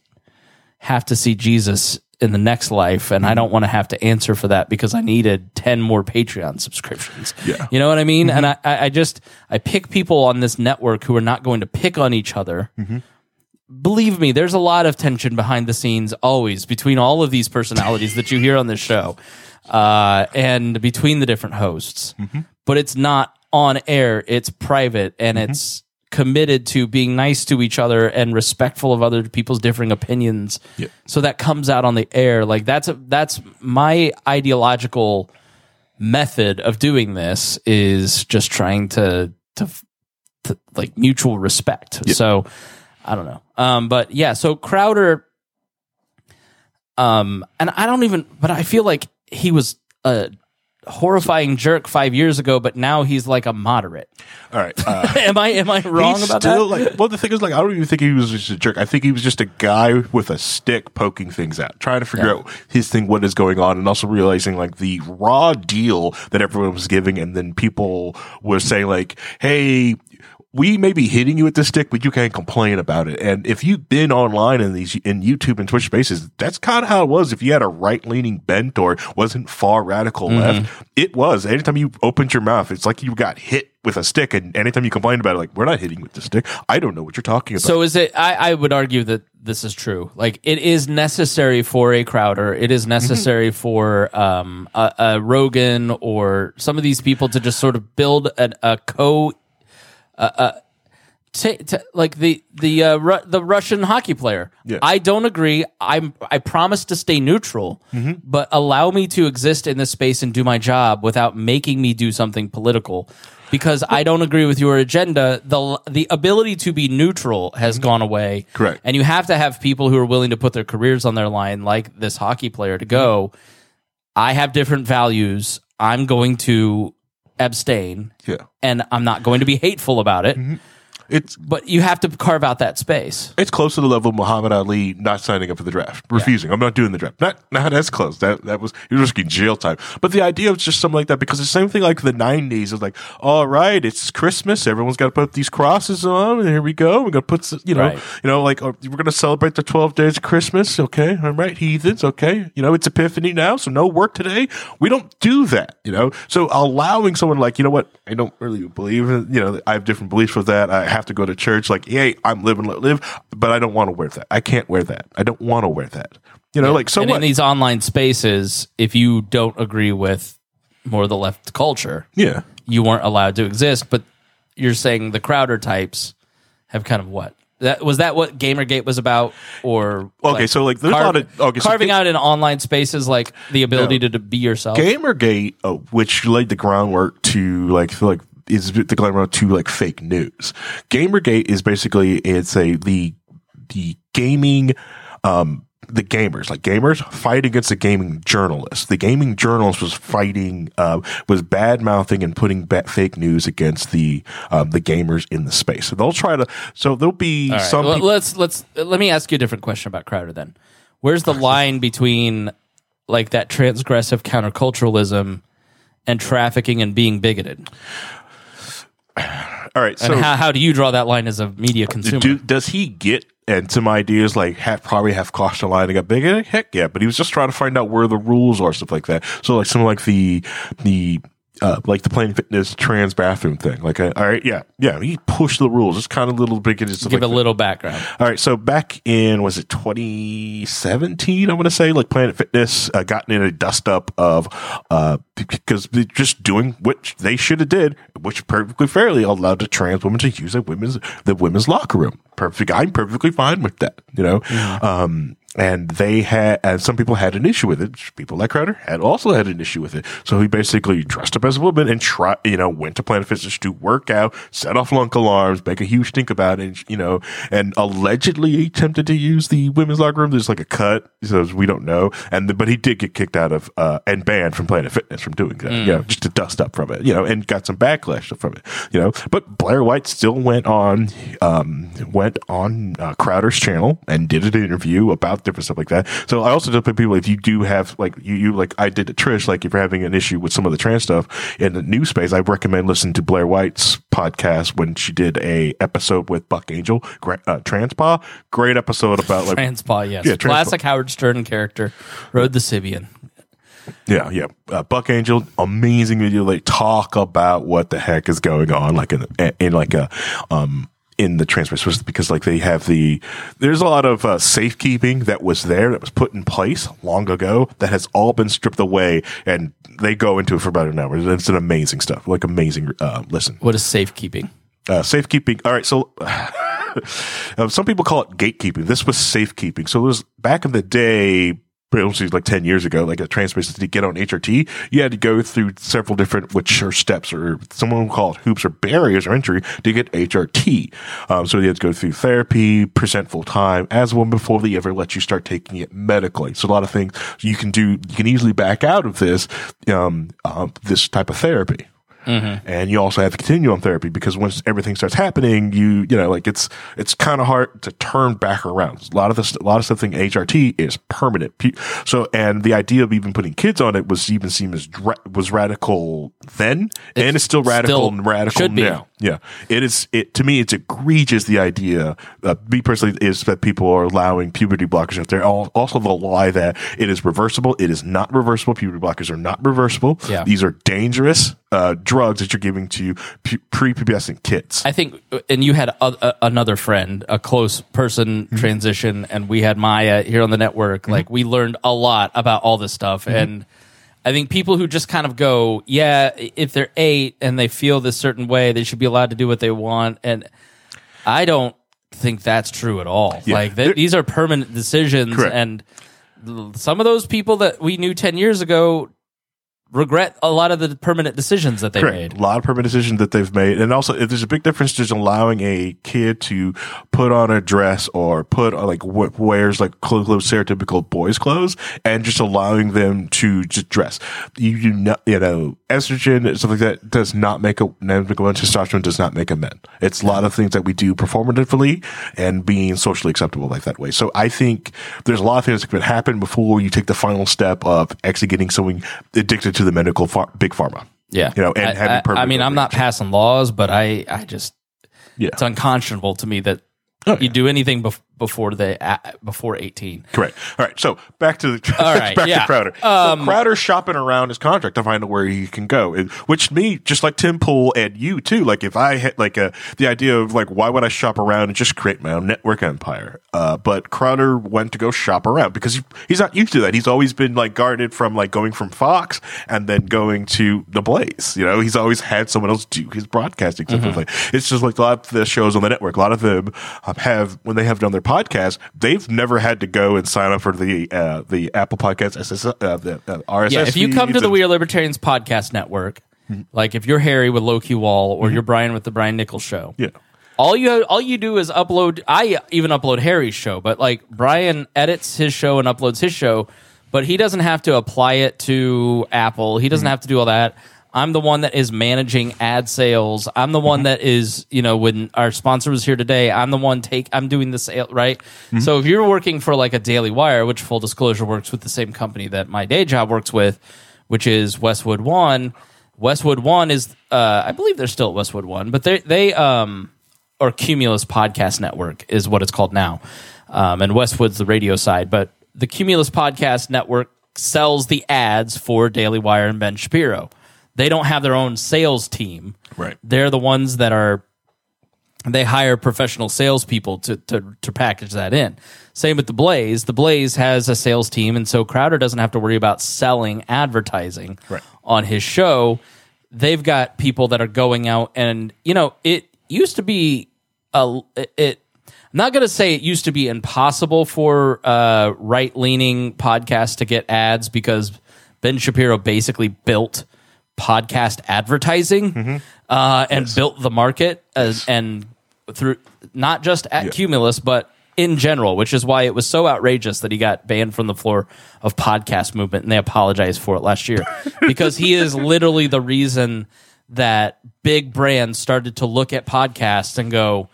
have to see Jesus in the next life, and I mm-hmm. don't want to have to answer for that because I needed ten more Patreon subscriptions. Yeah. you know what I mean. And mm-hmm. I, I I just I pick people on this network who are not going to pick on each other mm-hmm. believe me, there's a lot of tension behind the scenes always between all of these personalities that you hear on this show uh, and between the different hosts. But it's not on air, it's private and it's committed to being nice to each other and respectful of other people's differing opinions. Yeah. So that comes out on the air. Like that's a, that's my ideological method of doing this is just trying to to, to like mutual respect. So I don't know. Um, but yeah, so Crowder, um, and I don't even, but I feel like he was a horrifying jerk five years ago, but now he's like a moderate. All right. Uh, am I am I wrong about still that? like well the thing is like I don't even think he was just a jerk. I think he was just a guy with a stick poking things out, trying to figure Yeah. out his thing, what is going on, and also realizing like the raw deal that everyone was giving, and then people were saying like, "Hey." We may be hitting you with the stick, but you can't complain about it. And if you've been online in these in YouTube and Twitch spaces, that's kind of how it was. If you had a right leaning bent or wasn't far radical Mm-hmm. left, it was. Anytime you opened your mouth, it's like you got hit with a stick. And anytime you complained about it, like we're not hitting with the stick. I don't know what you're talking about. So is it? I, I would argue that this is true. Like it is necessary for a Crowder. It is necessary for um, a, a Rogan or some of these people to just sort of build an, a co. Uh, uh, ta ta like the the uh, Ru- the Russian hockey player. Yeah. I don't agree. I'm I promise to stay neutral, mm-hmm. but allow me to exist in this space and do my job without making me do something political. Because I don't agree with your agenda, the the ability to be neutral has mm-hmm. gone away. Correct. and you have to have people who are willing to put their careers on their line, like this hockey player, to go. Mm-hmm. I have different values. I'm going to abstain, yeah, and I'm not going to be hateful about it. Mm-hmm. It's But you have to carve out that space. it's close to the level of Muhammad Ali not signing up for the draft, refusing. I'm not doing the draft. Not not as close. That that was was risking jail time. But the idea of just something like that because the same thing like the '90s is like, all right, it's Christmas. Everyone's got to put these crosses on, and here we go. We're gonna put you know Right. you know like oh, we're gonna celebrate the 12 days of Christmas. Okay, all right, heathens. Okay, you know it's Epiphany now, so no work today. We don't do that. You know, so allowing someone like you know what I don't really believe in. You know, I have different beliefs with that. I have to go to church. Like, hey, I'm living, let live, but I don't want to wear that. I can't wear that. I don't want to wear that. You know, like so and what? in these online spaces, if you don't agree with more of the left culture, yeah. you weren't allowed to exist. But you're saying the Crowder types have kind of what? That was that what Gamergate was about, or Okay, so, like, there's a lot of- okay, carving ga- out in online spaces like the ability to, to be yourself. Gamergate, uh, which laid the groundwork to like like is the groundwork to like fake news. Gamergate is basically it's a the the gaming um the gamers like gamers fight against the gaming journalists. The gaming journalist was fighting uh, was bad mouthing and putting ba- fake news against the um, the gamers in the space. So they'll try to. So there'll be right, some. people- let's let's let me ask you a different question about Crowder. Then, where's the line between like that transgressive counterculturalism and trafficking and being bigoted? all right, And so how, how do you draw that line as a media consumer? Do, does he get and some ideas like have, probably have crossed the line and got bigger? Heck yeah, but he was just trying to find out where the rules are, stuff like that. So like some like the the uh, like the Planet Fitness trans bathroom thing. Like, uh, all right, yeah, yeah, he pushed the rules. It's kind of little. Just Give like a little background. all right, so back in was it 2017? I want to say like Planet Fitness uh, gotten in a dust up of uh because they're just doing what they should have did, which perfectly fairly allowed a trans woman to use the women's the women's locker room. Perfect, I'm perfectly fine with that. You know, um, and they had and some people had an issue with it. People like Crowder had also had an issue with it. So he basically dressed up as a woman and try you know went to Planet Fitness to work out, set off lunk alarms, make a huge stink about it, and, you know, and allegedly attempted to use the women's locker room. There's like a cut, so we don't know. And the, but he did get kicked out of uh, and banned from Planet Fitness from doing that. You know, just to dust up from it. You know, and got some backlash from it. You know, but Blair White still went on um, went on uh, Crowder's channel and did an interview about different stuff like that. So I also tell people if you do have like you, you like I did to Trish, like if you're having an issue with some of the trans stuff in the new space, I recommend listening to Blair White's podcast when she did a episode with Buck Angel, uh, Transpa. Great episode about like Transpa, yes. Yeah, Transpa. Classic Howard Stern character. Rode the Sybian. Yeah, yeah. Uh, Buck Angel, amazing video. They talk about what the heck is going on, like in, in like a, um, in the transfer space because like they have the there's a lot of uh, safekeeping that was there that was put in place long ago that has all been stripped away and they go into it for about an hour it's an amazing stuff like amazing uh, listen What is safekeeping? uh, safekeeping. All right, so uh, some people call it gatekeeping. This was safekeeping. So it was back in the day. Mostly like 10 years ago, like a trans person to get on HRT, you had to go through several different, which are steps or someone would call it hoops or barriers or entry to get HRT. Um, so you had to go through therapy, present full time as one before they ever let you start taking it medically. So a lot of things you can do, you can easily back out of this, um, uh, this type of therapy. And you also have to continue on therapy because once everything starts happening, you, you know, like it's, it's kind of hard to turn back around. A lot of this, a lot of stuff in HRT is permanent. So, and the idea of even putting kids on it was even seen as, dra- was radical then and it's still radical still and radical now. Yeah. It is, it, to me, it's egregious. The idea, uh, me personally, is that people are allowing puberty blockers out there. Al- Also the lie that it is reversible. It is not reversible. Puberty blockers are not reversible. Yeah. These are dangerous, uh, drugs that you're giving to pu- prepubescent kids. I think, and you had a, a, another friend, a close person Mm-hmm. transition, and we had Maya here on the network. Like we learned a lot about all this stuff, Mm-hmm. and I think people who just kind of go, yeah, if they're eight and they feel this certain way, they should be allowed to do what they want, and I don't think that's true at all. Yeah. Like th- these are permanent decisions, Correct. and some of those people that we knew ten years ago regret a lot of the permanent decisions that they Correct. made. A lot of permanent decisions that they've made. And also, if there's a big difference just allowing a kid to put on a dress or put on like what wears like clothes, stereotypical boys clothes and just allowing them to just dress. You do not, you know, estrogen and stuff like that does not make a, make a testosterone does not make a man. It's a lot of things that we do performatively and being socially acceptable like that way. So I think there's a lot of things that can happen before you take the final step of actually getting someone addicted to the medical phar- big pharma. Yeah, You know, and I, having I- I, mean, I'm not passing laws, but I, I just, Yeah. it's unconscionable to me that Oh, you do anything bef- before the uh, before 18. Correct. All right. So back to the All right, back yeah. to Crowder. Um, so Crowder's shopping around his contract to find out where he can go, which me, just like Tim Pool and you too. Like if I had like a the idea of like why would I shop around and just create my own network empire? Uh, but Crowder went to go shop around because he, he's not used to that. He's always been like guarded from like going from Fox and then going to the Blaze. You know, he's always had someone else do his broadcasting stuff. Mm-hmm. Like it's just like a lot of the shows on the network. A lot of them um, have when they have done their podcast, they've never had to go and sign up for the uh, the Apple Podcast SS, uh, the uh, RSS. Yeah, if you come to the We Are Libertarians podcast network, like if you're Harry with Loki Wall or you're Brian with the Brian Nichols show, yeah. all you all you do is upload. I even upload Harry's show, but like Brian edits his show and uploads his show, but he doesn't have to apply it to Apple. He doesn't have to do all that. I'm the one that is managing ad sales. I'm the one that is, you know, when our sponsor was here today, I'm the one take I'm doing the sale, right? So if you're working for like a Daily Wire, which full disclosure works with the same company that my day job works with, which is Westwood One. Westwood One is uh I believe they're still at Westwood One, but they they um or Cumulus Podcast Network is what it's called now. Um, and Westwood's the radio side, but the Cumulus Podcast Network sells the ads for Daily Wire and Ben Shapiro. They don't have their own sales team. Right. They're the ones that are they hire professional salespeople to, to to package that in. Same with the Blaze. The Blaze has a sales team, and so Crowder doesn't have to worry about selling advertising Right. on his show. They've got people that are going out, and you know, it used to be a it. I'm not going to say it used to be impossible for uh, right leaning podcasts to get ads because Ben Shapiro basically built podcast advertising uh, and built the market as, and through not just at Cumulus but in general, which is why it was so outrageous that he got banned from the floor of podcast movement, and they apologized for it last year. Because he is literally the reason that big brands started to look at podcasts and go,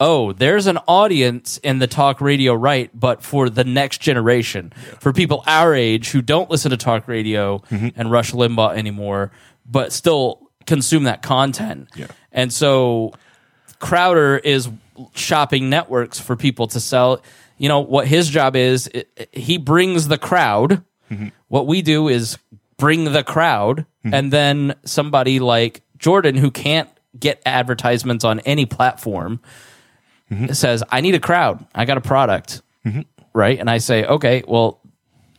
oh, there's an audience in the talk radio right, but for the next generation, for people our age who don't listen to talk radio Mm-hmm. and Rush Limbaugh anymore, but still consume that content. Yeah. And so Crowder is shopping networks for people to sell. You know what his job is? i- i- he brings the crowd. Mm-hmm. What we do is bring the crowd, mm-hmm. and then somebody like Jordan, who can't get advertisements on any platform, mm-hmm. says, "I need a crowd. I got a product." Right, and I say, "Okay, well,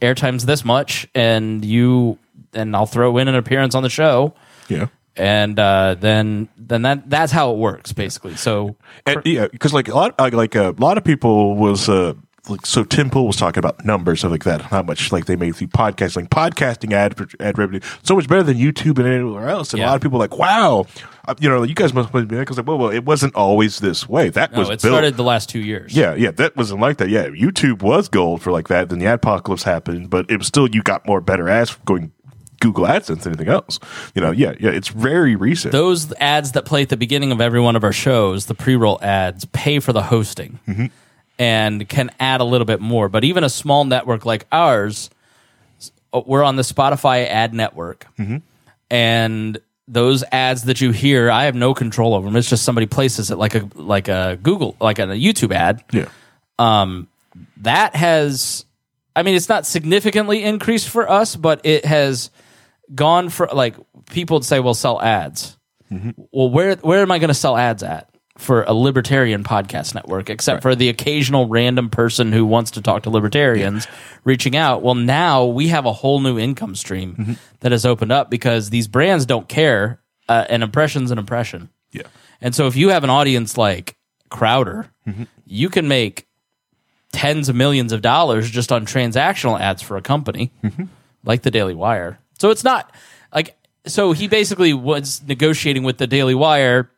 airtime's this much, and you, and I'll throw in an appearance on the show." Yeah. and uh, then then that that's how it works basically. So And, yeah, because like a lot, like a lot of people was uh, like so. Tim Pool was talking about numbers of like that, how much like they made through podcasting, podcasting ad ad revenue, so much better than YouTube and anywhere else. And a lot of people were like, wow, uh, you know, you guys must be because like, well, well, it wasn't always this way. That no, was it built. started the last two years. Yeah, yeah, that wasn't like that. Yeah, YouTube was gold for like that. Then the apocalypse happened, but it was still you got more better ads going Google AdSense anything else. You know, yeah, yeah, it's very recent. those ads that play at the beginning of every one of our shows, the pre-roll ads, pay for the hosting Mm-hmm. and can add a little bit more. But even a small network like ours, uh, we're on the Spotify ad network, Mm-hmm. and those ads that you hear, I have no control over them. It's just somebody places it like a like a Google like a YouTube ad. yeah, that has i mean it's not significantly increased for us but it has gone for like people would say well sell ads. Mm-hmm. Well where where am i going to sell ads at for a libertarian podcast network except for the occasional random person who wants to talk to libertarians reaching out? Well now we have a whole new income stream mm-hmm. that has opened up because these brands don't care uh, an impression's an impression. Yeah. and so if you have an audience like Crowder, mm-hmm. you can make tens of millions of dollars just on transactional ads for a company like the Daily Wire. So it's not like so he basically was negotiating with the Daily Wire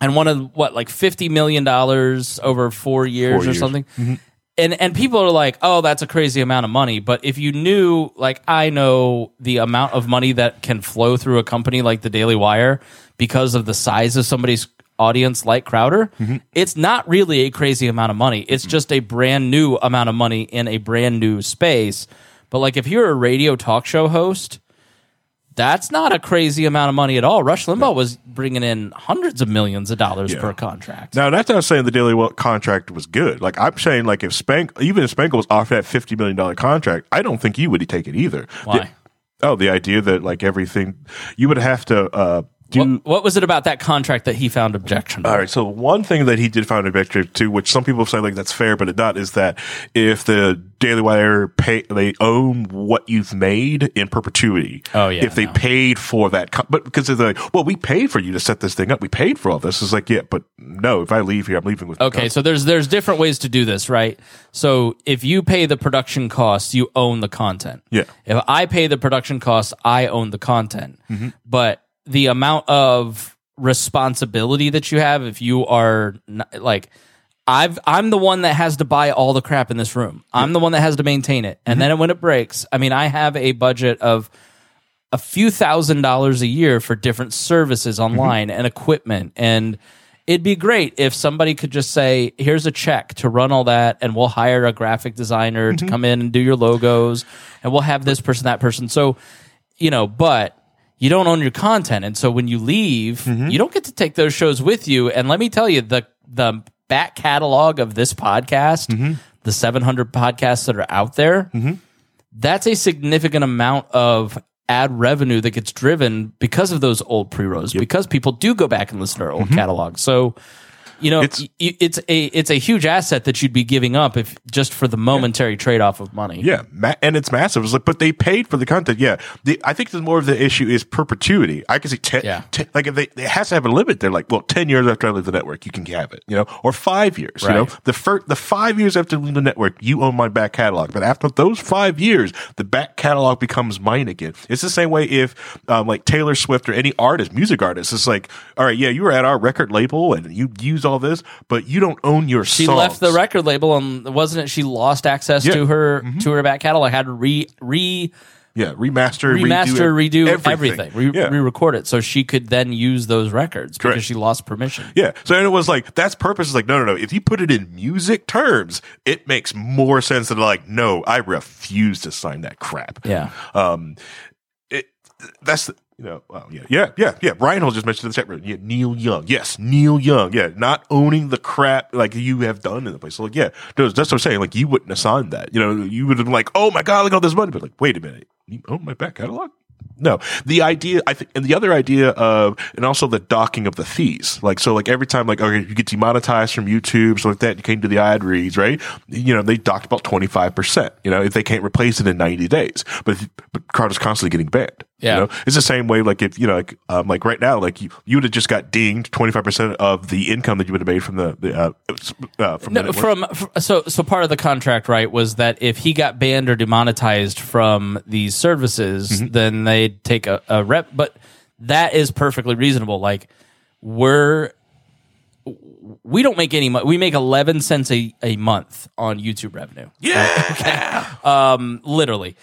and one of what like 50 million dollars over 4 years or years. something. Mm-hmm. And and people are like, "Oh, that's a crazy amount of money." But if you knew like I know the amount of money that can flow through a company like the Daily Wire because of the size of somebody's audience like Crowder, mm-hmm. it's not really a crazy amount of money. It's mm-hmm. just a brand new amount of money in a brand new space. But like if you're a radio talk show host, that's not a crazy amount of money at all. Rush Limbaugh was bringing in hundreds of millions of dollars Yeah. per contract. Now that's not saying the Daily Wire contract was good. Like I'm saying, like if Spank, even if Spangle was offered that fifty million dollar contract, I don't think you would take it either. Why? The- oh, the idea that like everything you would have to uh, do. What, what was it about that contract that he found objectionable? All right. So one thing that he did find objectionable to, which some people say like that's fair, but it not, is that if the Daily Wire pay, they own what you've made in perpetuity. Oh, yeah, If they no. paid for that, but because they're like, well, we paid for you to set this thing up. We paid for all this. It's like, yeah, but no. If I leave here, I'm leaving with. Okay, so there's there's different ways to do this, right? So if you pay the production costs, you own the content. Yeah. If I pay the production costs, I own the content. Mm-hmm. But the amount of responsibility that you have, if you are not, like, I've I'm the one that has to buy all the crap in this room. I'm the one that has to maintain it, and mm-hmm. then when it breaks, I mean, I have a budget of a few thousand dollars a year for different services mm-hmm. online and equipment. And it'd be great if somebody could just say here's a check to run all that and we'll hire a graphic designer to mm-hmm. come in and do your logos and we'll have this person that person. So you know but you don't own your content. And so when you leave mm-hmm. you don't get to take those shows with you. And let me tell you the the back catalog of this podcast mm-hmm. the 700 podcasts that are out there mm-hmm. that's a significant amount of ad revenue that gets driven because of those old pre-rolls because people do go back and listen to our old catalog. So you know It's- it's, it's a it's a huge asset that you'd be giving up if just for the momentary trade-off of money Yeah, ma- and it's massive. It's like, but they paid for the content. Yeah, the, I think the more of the issue is perpetuity. I can see ten, Yeah. ten- like if they it has to have a limit. They're like, well, ten years after I leave the network, you can have it, you know, or five years. You know, the first the five years after leaving the network, you own my back catalog. But after those five years, the back catalog becomes mine again. It's the same way if um, like Taylor Swift or any artist, music artist, it's like, all right, yeah, you were at our record label and you use all this, but you don't own your. she songs. left the record label and wasn't it she lost access Yeah. to her to her back catalog had to re re Yeah, remaster, remaster, redo, everything. everything, Re- yeah. re-record it, so she could then use those records Correct. because she lost permission. Yeah. So and it was like that's purpose is like no no no. If you put it in music terms, it makes more sense than like no, I refuse to sign that crap. Yeah. Um, it that's you know well, yeah yeah yeah yeah. Ryan Hall just mentioned in the chat room. Yeah, Neil Young. Yes, Neil Young. Yeah, not owning the crap like you have done in the place. So like yeah, that's what I'm saying. Like you wouldn't have signed that. You know, you would have been like, oh my god, look at all this money. But like, wait a minute, you own my back catalog. No, the idea I think, and the other idea of, and also the docking of the fees. Like, so, like every time, like, okay, you get demonetized from YouTube, so like that, you came to the ad reads, right? You know, they docked about twenty five percent. You know, if they can't replace it in ninety days, but but Crowder's constantly getting banned. Yeah. you know? it's the same way. Like, if you know, like, um, like right now, like you, you would have just got dinged twenty five percent of the income that you would have made from the, the uh, uh, from the No, network. from so so part of the contract, right, was that if he got banned or demonetized from these services, Mm-hmm. then they'd take a, a rep. But that is perfectly reasonable. Like we're we don't make any money. We make eleven cents a, a month on YouTube revenue. yeah, um, literally.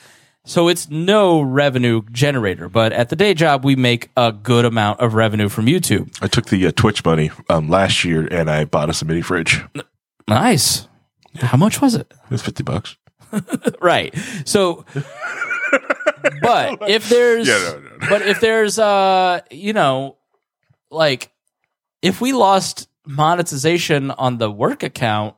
So it's no revenue generator, but at the day job, we make a good amount of revenue from YouTube. I took the uh, Twitch money um, last year and I bought us a mini fridge. Nice. How much was it? it? was fifty bucks. right so but if there's Yeah, no, no, no. but if there's uh you know like if we lost monetization on the work account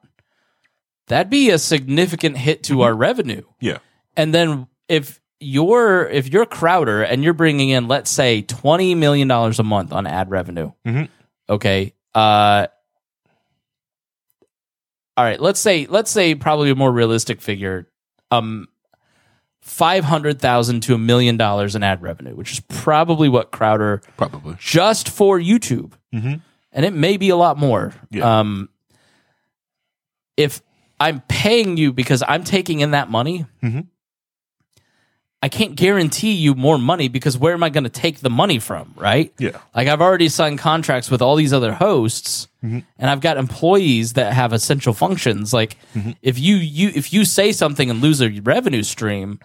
that'd be a significant hit to our revenue Yeah. and then if you're if you're crowder and you're bringing in let's say 20 million dollars a month on ad revenue Mhm. okay uh all right let's say let's say probably a more realistic figure um 500,000 to a million dollars in ad revenue which is probably what crowder Probably. just for YouTube Mhm. and it may be a lot more Yeah. um if I'm paying you because I'm taking in that money Mhm. I can't guarantee you more money because where am I going to take the money from, right? Yeah. Like I've already signed contracts with all these other hosts Mm-hmm. and I've got employees that have essential functions. Like Mm-hmm. if you you if you say something and lose a revenue stream,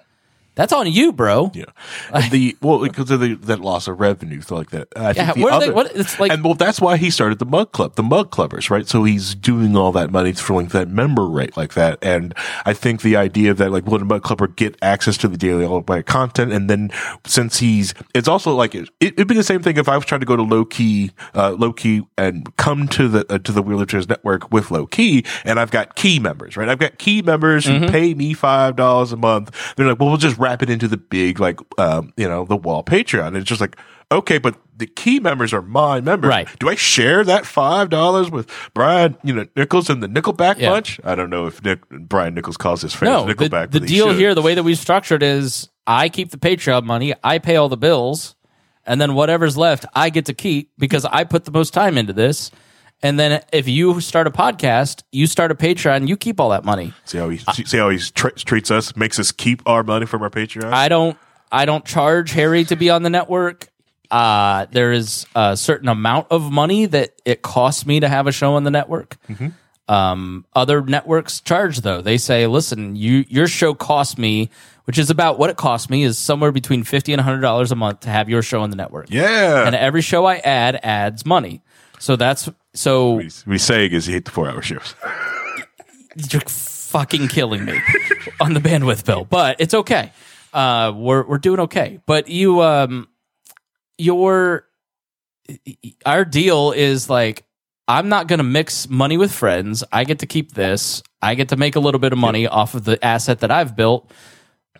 that's on you, bro. Yeah, And the well because of the that loss of revenue, so like that. I Yeah, think the what they- what- it's like- and well, that's why he started the Mug Club, the Mug Clubbers, right? So he's doing all that money for like that member rate, like that. And I think the idea that like will the Mug Clubber get access to the daily all by content, and then since he's, it's also like it, it'd be the same thing if I was trying to go to low key, uh, low key, and come to the uh, to the Wheelchairs Network with low key, and I've got key members, right? I've got key members who Mm-hmm. pay me five dollars a month. They're like, well, we'll just wrap it into the big like um, you know the wall Patreon. And it's just like okay, but the key members are my members. Right. Do I share that five dollars with Brian, you know, Nichols and the Nickelback Yeah. bunch? I don't know if Nick, Brian Nichols calls his fans No, the, Nickelback. the but he deal should. here, the way that we've structured is I keep the Patreon money, I pay all the bills, and then whatever's left, I get to keep because I put the most time into this. And then if you start a podcast, you start a Patreon, you keep all that money. see how he see how he tr- treats us, makes us keep our money from our Patreon. I don't I don't charge Harry to be on the network. Uh, there is a certain amount of money that it costs me to have a show on the network. Um, other networks charge though. They say, "Listen, you your show costs me, which is about what it costs me is somewhere between fifty and hundred dollars a month to have your show on the network. yeah, and every show I add adds money. So that's so we, he's saying is he hate the four hour shows. you're fucking killing me on the bandwidth bill, but it's okay. Uh, we're we're doing okay. But you, um, your our deal is like I'm not going to mix money with friends. I get to keep this. I get to make a little bit of money off of the asset that I've built.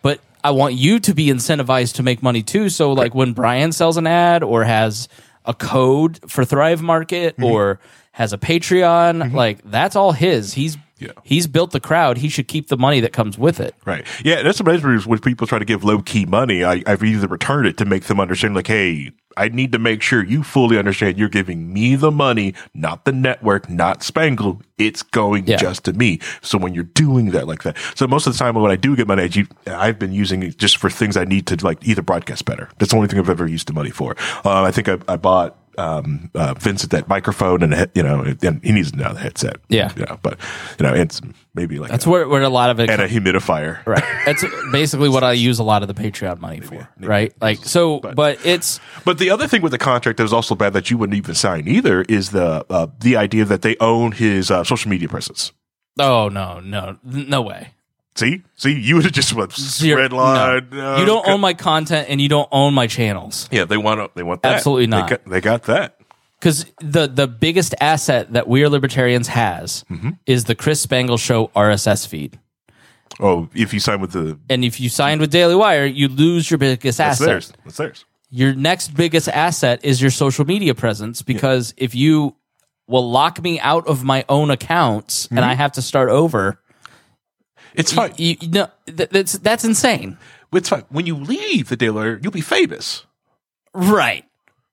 But I want you to be incentivized to make money too. So like when Brian sells an ad or has a code for Thrive Market Mm-hmm. or has a Patreon, like that's all his. He's Yeah. he's built the crowd. He should keep the money that comes with it. Right. Yeah, that's sometimes when people try to give low key money, I, I've either returned it to make them understand, like, hey, I need to make sure you fully understand you're giving me the money, not the network, not Spangle. It's going Yeah. just to me. So when you're doing that like that, so most of the time when I do get money, I, I've been using it just for things I need to like either broadcast better. That's the only thing I've ever used the money for. Uh, I think I, I bought um, uh, Vincent that microphone and a you know, and he needs another headset. Yeah. yeah, but you know, it's maybe like That's a, where, where a lot of it and a humidifier. Right. That's basically what I use a lot of the Patreon money for. Right. Like so, but, it's But the other thing with the contract that was also bad that you wouldn't even sign either is the uh, the idea that they own his uh, social media presence. oh no no no way. See, see, you would have just went Zero- red line. no. you don't own my content and you don't own my channels Yeah, they want they want that. Absolutely They not. got, they got that. because the the biggest asset that We Are Libertarians has Mm-hmm. is the Chris Spangle Show RSS feed. Oh, if you sign with the And if you signed with Daily Wire, you lose your biggest that's asset. theirs. That's theirs. Your next biggest asset is your social media presence because if you will lock me out of my own accounts and Mm-hmm. I have to start over, It's fine. you, you know, th- that's that's insane. It's fine. When you leave the Daily Wire, you'll be famous. Right.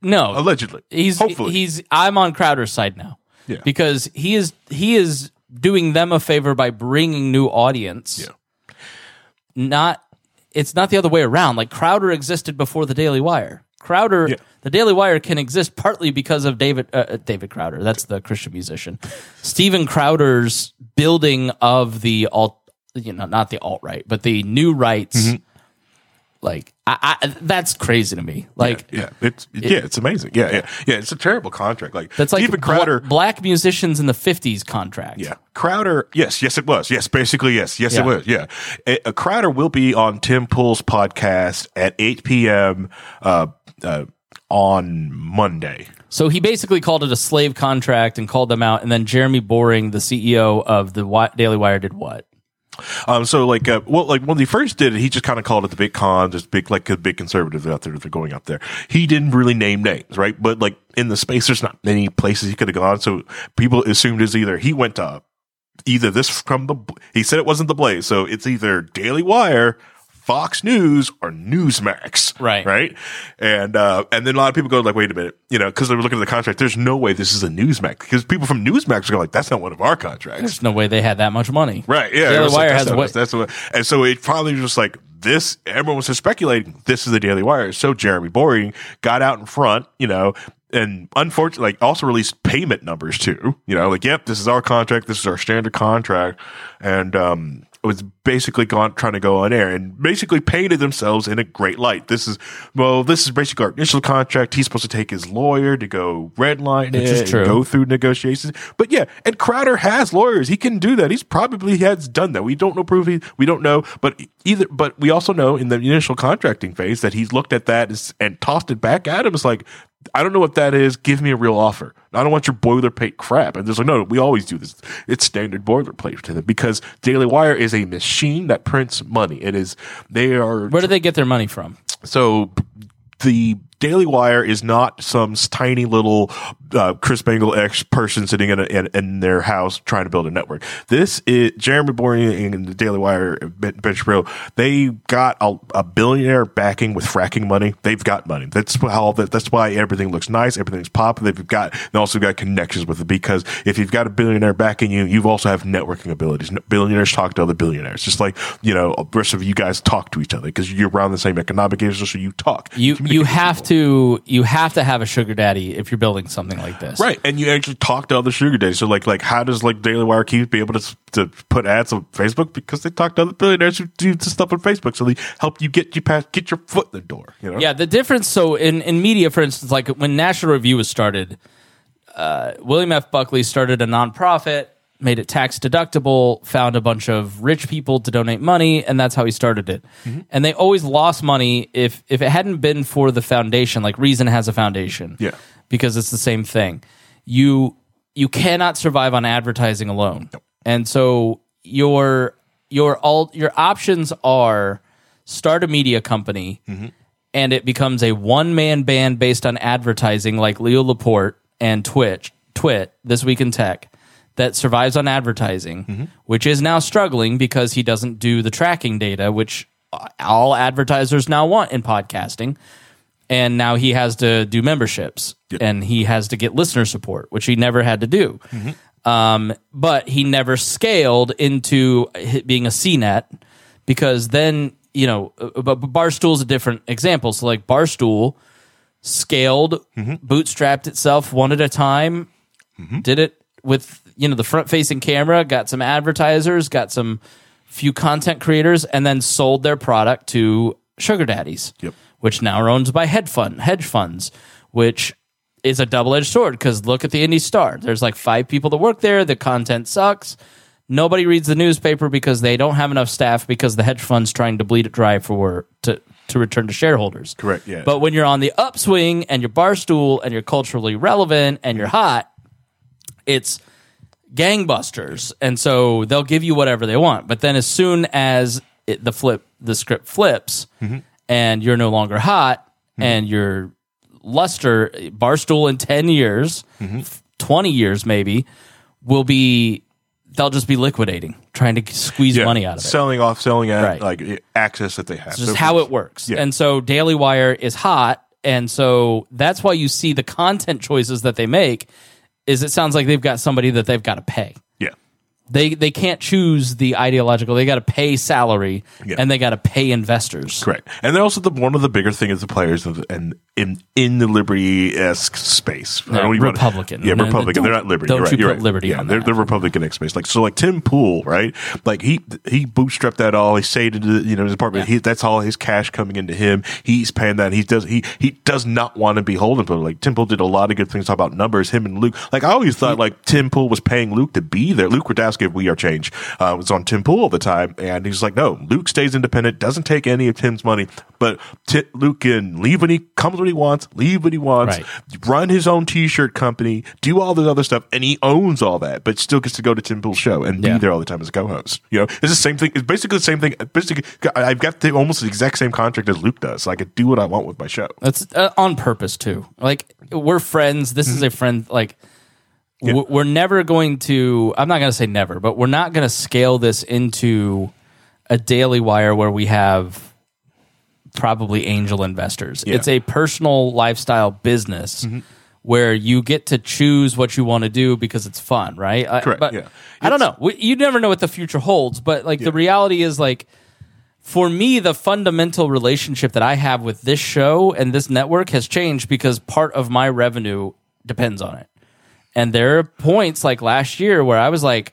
No. Allegedly. He's Hopefully. he's I'm on Crowder's side now. Yeah. Because he is he is doing them a favor by bringing new audience. Yeah. Not it's not the other way around. Like Crowder existed before the Daily Wire. Crowder Yeah. the Daily Wire can exist partly because of David uh, uh, David Crowder. That's the Christian musician. Steven Crowder's building of the alt you know not the alt right, but the new rights Mm-hmm. like I, I that's crazy to me. Like yeah, it's yeah, it's amazing. Yeah, yeah, yeah. It's a terrible contract. Like That's like even Crowder. black musicians in the fifties contract. Yeah, Crowder. Yes, yes, it was. Yes, basically, yes, yes, Yeah. it was. Yeah, a, a Crowder will be on Tim Pool's podcast at eight p.m. Uh, uh, on Monday. So he basically called it a slave contract and called them out. And then Jeremy Boring, the CEO of the Daily Wire, did what? Um, so like, uh, well, like when he first did it, he just kind of called it the big cons, just big, like a big conservatives out there that are going up there. He didn't really name names, right? But like in the space, there's not many places he could have gone. So people assumed it's either he went to either this from the, he said it wasn't the Blaze. So it's either Daily Wire, Fox News or Newsmax. Right. Right. And, uh, and then a lot of people go like, wait a minute, you know, cause they were looking at the contract. There's no way this is a Newsmax because people from Newsmax are like, that's not one of our contracts. There's no way they had that much money. Right. Yeah. Daily was like, Wire has what? that's what, and so it finally was just like this. Everyone was just speculating. This is the Daily Wire. So Jeremy Boring got out in front, you know, and unfortunately, like also released payment numbers too. You know, like yep, this is our contract. This is our standard contract, and um, it was basically gone trying to go on air and basically painted themselves in a great light. This is well, this is basically our initial contract. He's supposed to take his lawyer to go redline it, is and go through negotiations. But yeah, and Crowder has lawyers. He can do that. He's probably has done that. We don't know proof. He, we don't know, but either. But we also know in the initial contracting phase that he's looked at that as- and tossed it back at him. It's like. I don't know what that is. Give me a real offer. I don't want your boilerplate crap. And there's like, no, we always do this. It's standard boilerplate to them because Daily Wire is a machine that prints money. It is, they are Where do they get their money from? so the Daily Wire is not some tiny little uh, Chris Spangle X person sitting in, a, in in their house trying to build a network. This is Jeremy Boring and the Daily Wire, Ben Ben Shapiro. They got a, a billionaire backing with fracking money. They've got money. That's how. that- That's why everything looks nice. Everything's popping. They've got. They also got connections with it because if you've got a billionaire backing you, you've also have networking abilities. Billionaires talk to other billionaires, just like you know, the rest of you guys talk to each other because you're around the same economic age, so you talk. You you have. To you have to have a sugar daddy if you're building something like this. Right, and you actually talk to other sugar daddies. So, like, like how does like Daily Wire keep be able to to put ads on Facebook because they talk to other billionaires who do stuff on Facebook, so they help you get you past get your foot in the door. You know, Yeah, the difference. So in in media, for instance, like when National Review was started, uh, William F. Buckley started a nonprofit, made it tax deductible, found a bunch of rich people to donate money, and that's how he started it. Mm-hmm. And they always lost money if if it hadn't been for the foundation. Like Reason has a foundation, Yeah. because it's the same thing. You you cannot survive on advertising alone, and so your your all your options are start a media company and it becomes a one man band based on advertising like Leo Laporte and Twitch, Twit, This Week in Tech, that survives on advertising, mm-hmm. which is now struggling because he doesn't do the tracking data, which all advertisers now want in podcasting. And now he has to do memberships and he has to get listener support, which he never had to do. Mm-hmm. Um, but he never scaled into being a CNET because then, you know, uh, but but Barstool's a different example. So, like, Barstool scaled, mm-hmm. bootstrapped itself one at a time, did it with you know the front facing camera, got some advertisers, got some few content creators, and then sold their product to sugar daddies, Yep. which now are owned by hedge fund hedge funds, which is a double edged sword because look at the Indy Star. There's like five people that work there. The content sucks. Nobody reads the newspaper because they don't have enough staff because the hedge fund's trying to bleed it dry for to to return to shareholders. Correct, yeah. But when you're on the upswing and you're barstool and you're culturally relevant and you're hot, it's gangbusters, and so they'll give you whatever they want. But then as soon as it, the flip, the script flips, Mm-hmm. and you're no longer hot, and you're luster, barstool in ten years, Mm-hmm. twenty years maybe, will be. They'll just be liquidating, trying to squeeze Yeah, money out of it. selling off, selling at Right. like access that they have. It's just how it works. Yeah. And so Daily Wire is hot, and so that's why you see the content choices that they make. Is it sounds like they've got somebody that they've got to pay. Yeah, They they can't choose the ideological. They got to pay salary, Yeah. and they got to pay investors. correct. And they're also the one of the bigger thing is the players of and in in the liberty esque space. I No, don't even wanna- Republican. yeah, No, Republican. They're not liberty. don't right. you put right. liberty yeah, they're the Republican space. Like so, like Tim Pool, right? Like he he bootstrapped that all. He saved it. You know, his apartment. He that's all his cash coming into him. He's paying that. He does he he does not want to be holding. But like Tim Pool did a lot of good things. Talk about numbers. Him and Luke. Like I always thought, like Tim Pool was paying Luke to be there. Luke Rudkowski of We Are Change uh, was on Tim Pool all the time, and he's like, no, Luke stays independent, doesn't take any of Tim's money, but Ti Luke can leave when he comes when he wants, leave when he wants, Right. run his own T-shirt company, do all this other stuff, and he owns all that, but still gets to go to Tim Pool's show and Yeah. be there all the time as a co-host. You know, it's the same thing. It's basically the same thing. Basically, I've got the, almost the exact same contract as Luke does, so I could do what I want with my show. That's uh, on purpose too. Like we're friends. This is a friend. Like w- we're never going to. I'm not going to say never, but we're not going to scale this into a Daily Wire where we have probably angel investors. Yeah. It's a personal lifestyle business. Mm-hmm. Where you get to choose what you want to do because it's fun, right? I- Correct, But yeah. I don't know. We- You never know what the future holds, but like the reality is, like for me, the fundamental relationship that I have with this show and this network has changed because part of my revenue depends on it. And there are points like last year where I was like,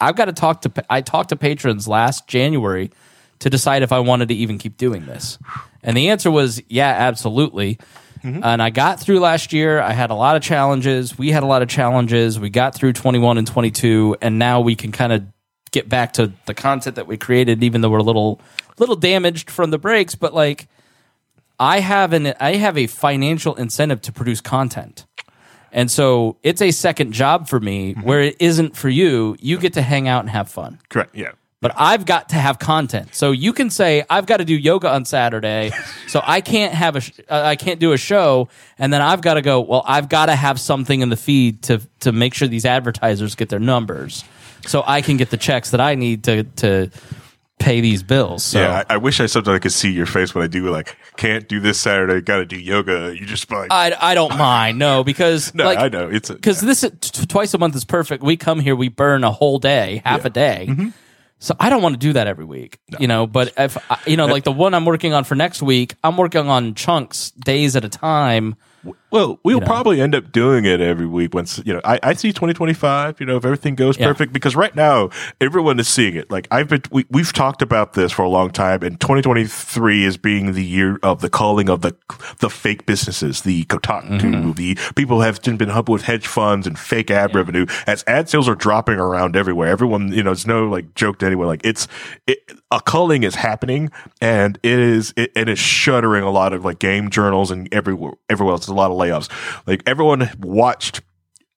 I've got to talk to, I talked to patrons last January to decide if I wanted to even keep doing this. And the answer was, yeah, absolutely. Mm-hmm. And I got through last year. I had a lot of challenges. We had a lot of challenges. We got through 21 and 22. And now we can kind of get back to the content that we created, even though we're a little, little damaged from the breaks. But like, I have an, I have a financial incentive to produce content. And so it's a second job for me where it isn't for you. You get to hang out and have fun Correct. Yeah. but I've got to have content. So you can say I've got to do yoga on Saturday, so I can't have a sh- uh, I can't do a show, and then I've got to go. Well, I've got to have something in the feed to to make sure these advertisers get their numbers, so I can get the checks that I need to to pay these bills. So Yeah, I, I wish I sometimes I could see your face when I do like can't do this Saturday, got to do yoga. You just like I I don't mind no because no, like, I know it's because this is- t- twice a month is perfect. We come here, we burn a whole day, half a day. Mm-hmm. So I don't want to do that every week, you know. But if I- you know, like the one I'm working on for next week, I'm working on chunks, days at a time. Well, we'll know. probably end up doing it every week once, you know, I, I see 2025, you know, if everything goes Yeah. perfect, because right now everyone is seeing it. Like I've been, we, we've talked about this for a long time and 2023 is being the year of the calling of the, the fake businesses, the Kotaku, Mm-hmm. the people have been up with hedge funds and fake ad revenue as ad sales are dropping around everywhere. Everyone, you know, it's no like joke to anyone. Like it's, it, a culling is happening and it is, it, it is shuttering a lot of like game journals and everywhere, everywhere else. A lot of layoffs. Like everyone watched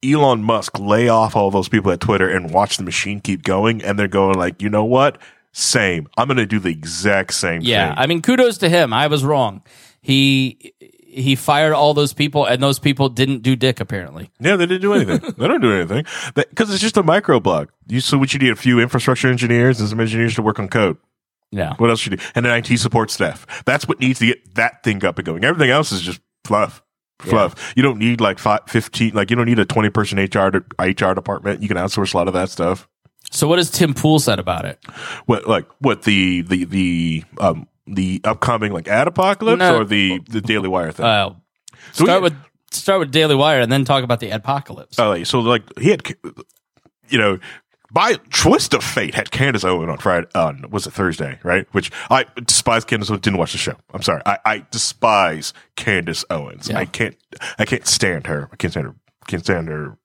Elon Musk lay off all those people at Twitter and watch the machine keep going. And they're going like, you know what? Same. I'm going to do the exact same thing. Yeah, thing. I mean, kudos to him. I was wrong. He he fired all those people, and those people didn't do dick apparently. Yeah, they didn't do anything. they don't do anything because it's just a micro blog. You so what you need a few infrastructure engineers and some engineers to work on code. Yeah, What else should you do? And an IT support staff. That's what needs to get that thing up and going. Everything else is just fluff. Fluff. You don't need like five, 15, like you don't need a 20 person HR, de- HR department. You can outsource a lot of that stuff. So what has Tim Pool said about it? What, like, what the, the, the, um, the upcoming like ad apocalypse No. or the, the Daily Wire thing? Uh, So start he- with start with Daily Wire and then talk about the apocalypse. Oh, like, so like he had, you know, by twist of fate, had Candace Owen on Friday. On was it Thursday, right? Which I despise Candace Owens. Didn't watch the show. I'm sorry. I, I despise Candace Owens. Yeah. I can't. I can't stand her. I can't stand her. Can't stand her.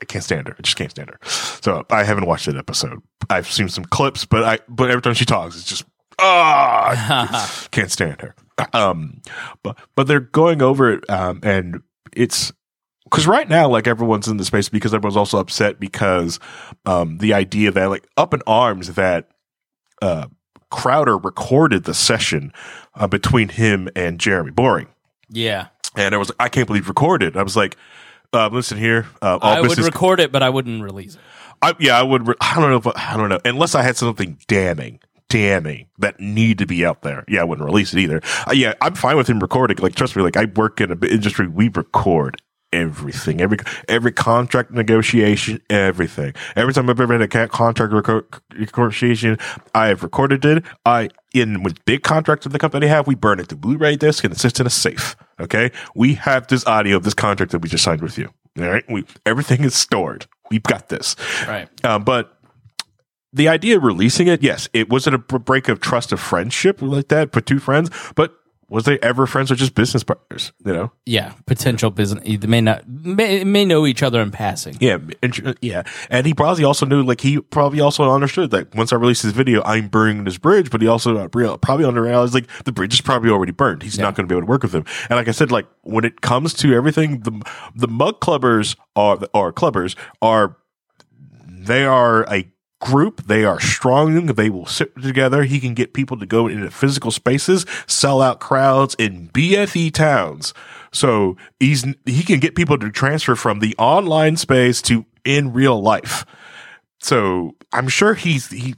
I can't stand her. I just can't stand her. So I haven't watched that episode. I've seen some clips, but I but every time she talks, it's just ah, can't stand her. Um, but but they're going over it, um, and it's because right now, like everyone's in the space because everyone's also upset because um, the idea that like up in arms that uh, Crowder recorded the session uh, between him and Jeremy Boring, yeah, and I was I can't believe recorded. I was like, uh, listen here, uh, I would record it, but I wouldn't release it. I, yeah, I would. Re- I don't know. If, I don't know unless I had something damning. Damning that need to be out there. Yeah, I wouldn't release it either. Uh, yeah, I'm fine with him recording. Like, trust me. Like, I work in a b- industry. We record everything. Every every contract negotiation. Everything. Every time I've ever had a contract reco- negotiation, I have recorded it. I in with big contracts that the company have, we burn it to Blu-ray disc and it sits in a safe. Okay, we have this audio of this contract that we just signed with you. All right, we everything is stored. We've got this. Right. Uh, but the idea of releasing it, yes, it wasn't a break of trust of friendship like that for two friends, but was they ever friends or just business partners? You know? Yeah, potential business. They may not may, may know each other in passing. Yeah, and, yeah. And he probably also knew, like, he probably also understood that once I release this video, I'm burning this bridge, but he also uh, probably underrealized, like, the bridge is probably already burned. He's not going to be able to work with him. And like I said, like, when it comes to everything, the, the mug clubbers are, or clubbers are they are a group. They are strong. They will sit together. He can get people to go into physical spaces, sell out crowds in BFE towns. So he's, he can get people to transfer from the online space to in real life. So I'm sure he's, he,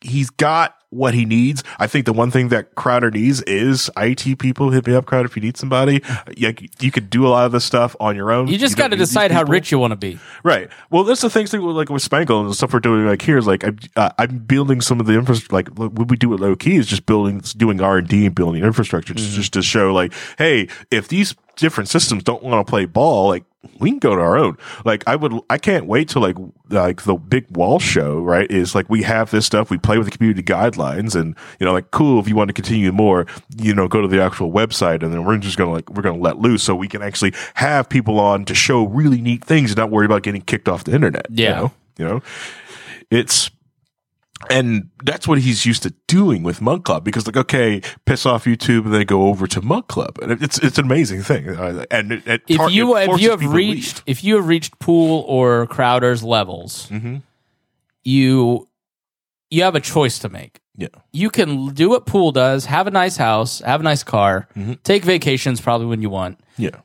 he's got what he needs. I think the one thing that Crowder needs is IT people. Hit me up, Crowder, if you need somebody. You, you could do a lot of this stuff on your own. You just got to decide how rich you want to be. Right. Well, that's the things that with, like with Spangle and the stuff we're doing like here is like I'm, uh, I'm building some of the infrastructure. Like what we do at Low Key is just building, doing R and D and building infrastructure just, just to show like, hey, if these different systems don't want to play ball, like we can go to our own. Like I would, I can't wait till like like the big wall show. Right? Is like we have this stuff. We play with the community guidelines, and you know, like cool. If you want to continue more, you know, go to the actual website, and then we're just gonna like we're gonna let loose so we can actually have people on to show really neat things and not worry about getting kicked off the internet. you Yeah. know? you know, it's and that's what he's used to doing with Mug Club because like okay, piss off YouTube and they go over to Mug Club and it's it's an amazing thing. Uh, And it, it If you if you have reached if you have reached Pool or Crowder's levels, Mm-hmm. you you have a choice to make. yeah, You can do what Pool does: have a nice house, have a nice car, Mm-hmm. take vacations probably when you want, yeah,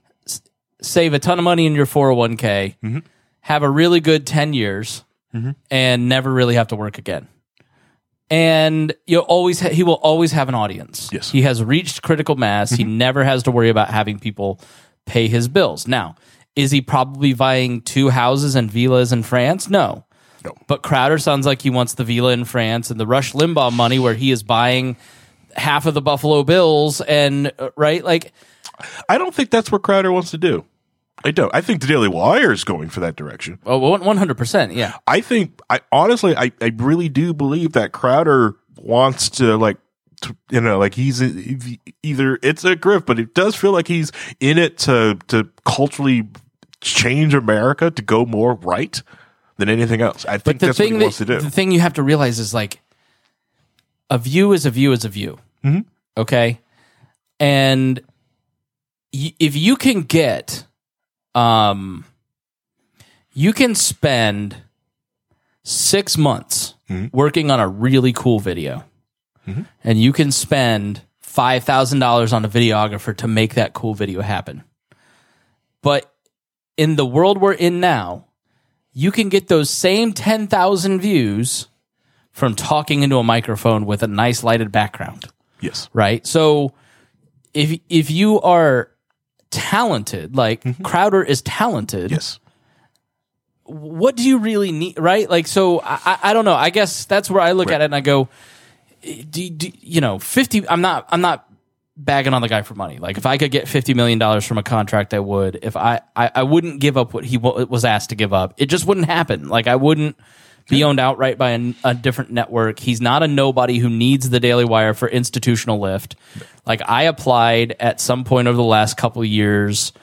save a ton of money in your 401k, Mm-hmm. have a really good 10 years, and never really have to work again. And you'll always ha- he will always have an audience. Yes. He has reached critical mass. He never has to worry about having people pay his bills. Now, is he probably buying two houses and villas in France? No. No. But Crowder sounds like he wants the villa in France and the Rush Limbaugh money where he is buying half of the Buffalo Bills and uh, right like I don't think that's what Crowder wants to do. I don't. I think the Daily Wire is going for that direction. oh 100% yeah. I think I honestly I, I really do believe that Crowder wants to like to, you know like he's either it's a grift but it does feel like he's in it to to culturally change America to go more right than anything else. I think the that's what he that, wants to do. The thing you have to realize is like a view is a view is a view. Mm-hmm. Okay, and y- if you can get, um, you can spend six months Mm-hmm. working on a really cool video, and you can spend five thousand dollars on a videographer to make that cool video happen. But in the world we're in now, you can get those same 10,000 views from talking into a microphone with a nice lighted background, yes. right? So if if you are talented, like mm-hmm. Crowder is talented, Yes. what do you really need, right? Like, so I, I- don't know. I guess that's where I look at it and I go, do, do, you know, 50, I'm not, I'm not bagging on the guy for money. Like if I could get fifty million dollars from a contract, I would. If I, I I wouldn't give up what he wa- was asked to give up. It just wouldn't happen. Like I wouldn't be owned outright by a, a different network. He's not a nobody who needs the Daily Wire for institutional lift. Like I applied at some point over the last couple of years,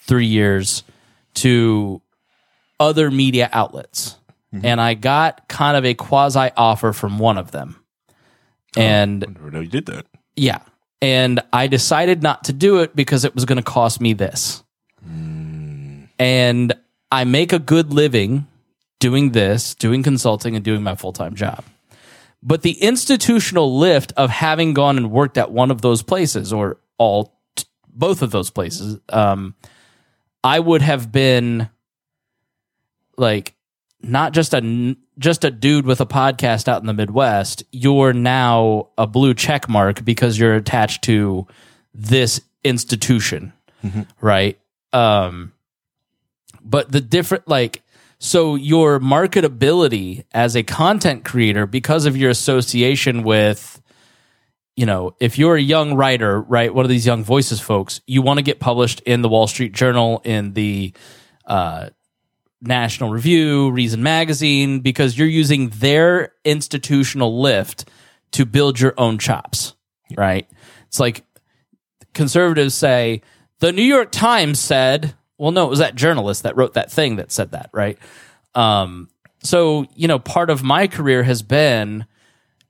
three years, to other media outlets, mm-hmm. and I got kind of a quasi offer from one of them. Oh, and I never know you did that. yeah. And I decided not to do it because it was going to cost me this. Mm. And I make a good living doing this, doing consulting, and doing my full time job. But the institutional lift of having gone and worked at one of those places or all, both of those places, um, I would have been like not just a just a dude with a podcast out in the Midwest. You're now a blue check mark because you're attached to this institution, right? Um, but the different like so your marketability as a content creator because of your association with you know if you're a young writer right one of these young voices folks you want to get published in the wall street journal in the uh, national review reason magazine because you're using their institutional lift to build your own chops right? It's like conservatives say the New York Times said, well, no, it was that journalist that wrote that thing that said that, right? Um, so, you know, part of my career has been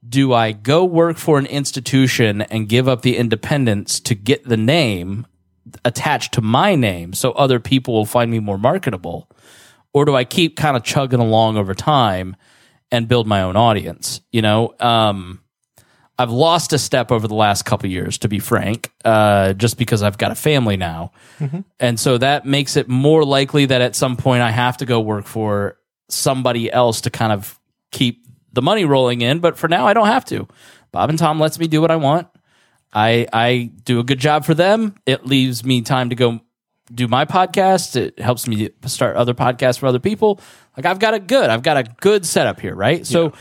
do I go work for an institution and give up the independence to get the name attached to my name so other people will find me more marketable? Or do I keep kind of chugging along over time and build my own audience? You know, um, I've lost a step over the last couple years, to be frank, uh, just because I've got a family now, and so that makes it more likely that at some point I have to go work for somebody else to kind of keep the money rolling in. But for now, I don't have to. Bob and Tom lets me do what I want. I I do a good job for them. It leaves me time to go do my podcast. It helps me start other podcasts for other people. Like I've got it good. I've got a good setup here, right? So,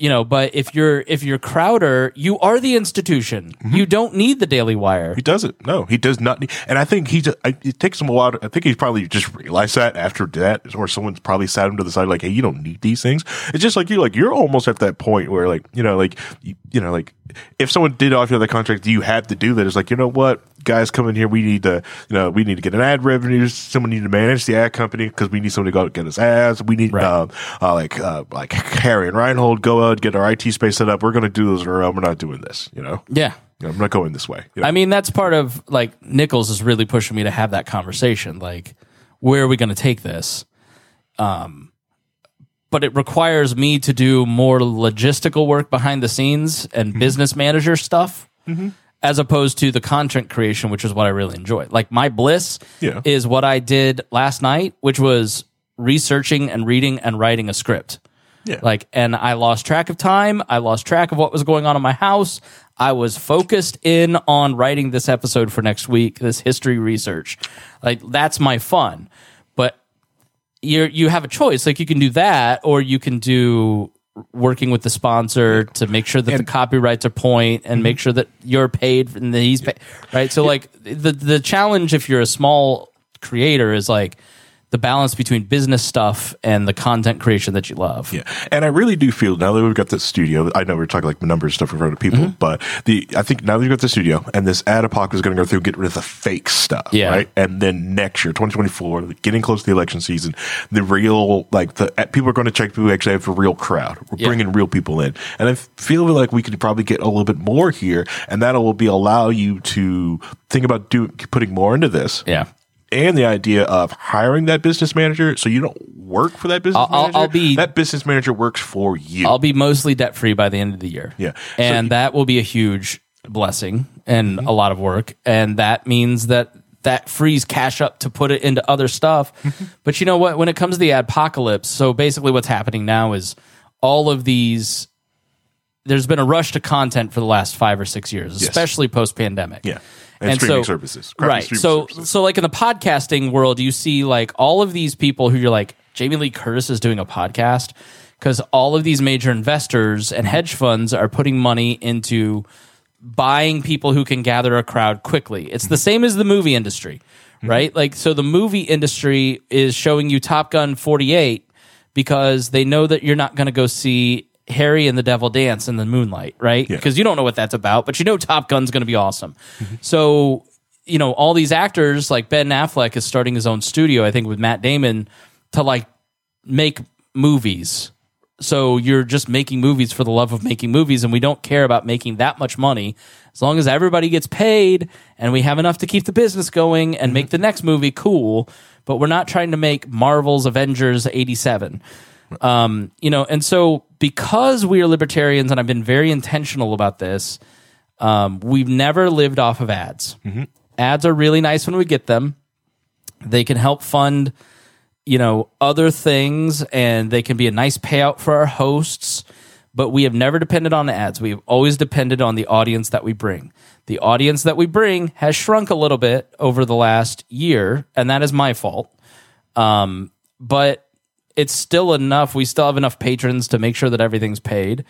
you know, but if you're if you're Crowder, you are the institution. Mm-hmm. You don't need the Daily Wire. He doesn't. No, he does not. Need, and I think he just, I, it takes him a while. To, I think he's probably just realized that after that, or someone's probably sat him to the side like, "Hey, you don't need these things." It's just like you, like you're almost at that point where, like, you know, like you, you know, like if someone did offer you that contract, you had to do that. It's like, you know what, guys, come in here. We need to, you know, we need to get an ad revenue. Someone need to manage the ad company because we need someone to go out and get us ads. We need, Right. uh, uh, like, uh, like Harry and Reinhold go out get our IT space set up. We're going to do this, or we're not doing this. You know, Yeah. You know, I'm not going this way. You know? I mean, that's part of like Nichols is really pushing me to have that conversation. Like, where are we going to take this? Um, but it requires me to do more logistical work behind the scenes and business manager stuff, as opposed to the content creation, which is what I really enjoy. Like my bliss Yeah. is what I did last night, which was researching and reading and writing a script. Yeah. Like, and I lost track of time. I lost track of what was going on in my house. I was focused in on writing this episode for next week, this history research. Like, that's my fun. But you you have a choice. Like, you can do that, or you can do working with the sponsor to make sure that the copyrights are point and make mhm. sure that you're paid and that he's paid. Right. So, like, the the challenge if you're a small creator is like the balance between business stuff and the content creation that you love. Yeah, and I really do feel now that we've got the studio. I know we're talking like numbers stuff in front of people, Mm-hmm. but the I think now that we've got the studio and this ad apocalypse is going to go through, get rid of the fake stuff, Yeah. right? And then next year, 2024, getting close to the election season, the real like the people are going to check people who actually have a real crowd. We're Yeah. bringing real people in, and I feel like we could probably get a little bit more here, and that will be allow you to think about do putting more into this Yeah. And the idea of hiring that business manager so you don't work for that business I'll- manager. I'll be- that business manager works for you. I'll be mostly debt free by the end of the year. Yeah. And So- that will be a huge blessing and Mm-hmm. a lot of work. And that means that that frees cash up to put it into other stuff. Mm-hmm. but you know what? When it comes to the apocalypse, so basically what's happening now is all of these there's been a rush to content for the last five or six years, especially post pandemic. Yeah. And streaming services. Right. So services. so like in the podcasting world, you see like all of these people who you're like, Jamie Lee Curtis is doing a podcast because all of these major investors and mm-hmm. hedge funds are putting money into buying people who can gather a crowd quickly. It's the mm-hmm. same as the movie industry, mm-hmm. right? Like, so the movie industry is showing you Top Gun 48 because they know that you're not going to go see Harry and the Devil Dance in the moonlight, right? Yeah. Because you don't know what that's about, but you know Top Gun's going to be awesome. So, you know, all these actors, like Ben Affleck is starting his own studio, I think, with Matt Damon to like make movies. So you're just making movies for the love of making movies, and we don't care about making that much money. As long as everybody gets paid and we have enough to keep the business going and make the next movie cool, but we're not trying to make Marvel's Avengers 87. Um, you know, and so because we are libertarians, and I've been very intentional about this, um, we've never lived off of ads. Ads are really nice when we get them. They can help fund, you know, other things, and they can be a nice payout for our hosts. But we have never depended on the ads. We have always depended on the audience that we bring. The audience that we bring has shrunk a little bit over the last year, and that is my fault. Um, but it's still enough. We still have enough patrons to make sure that everything's paid.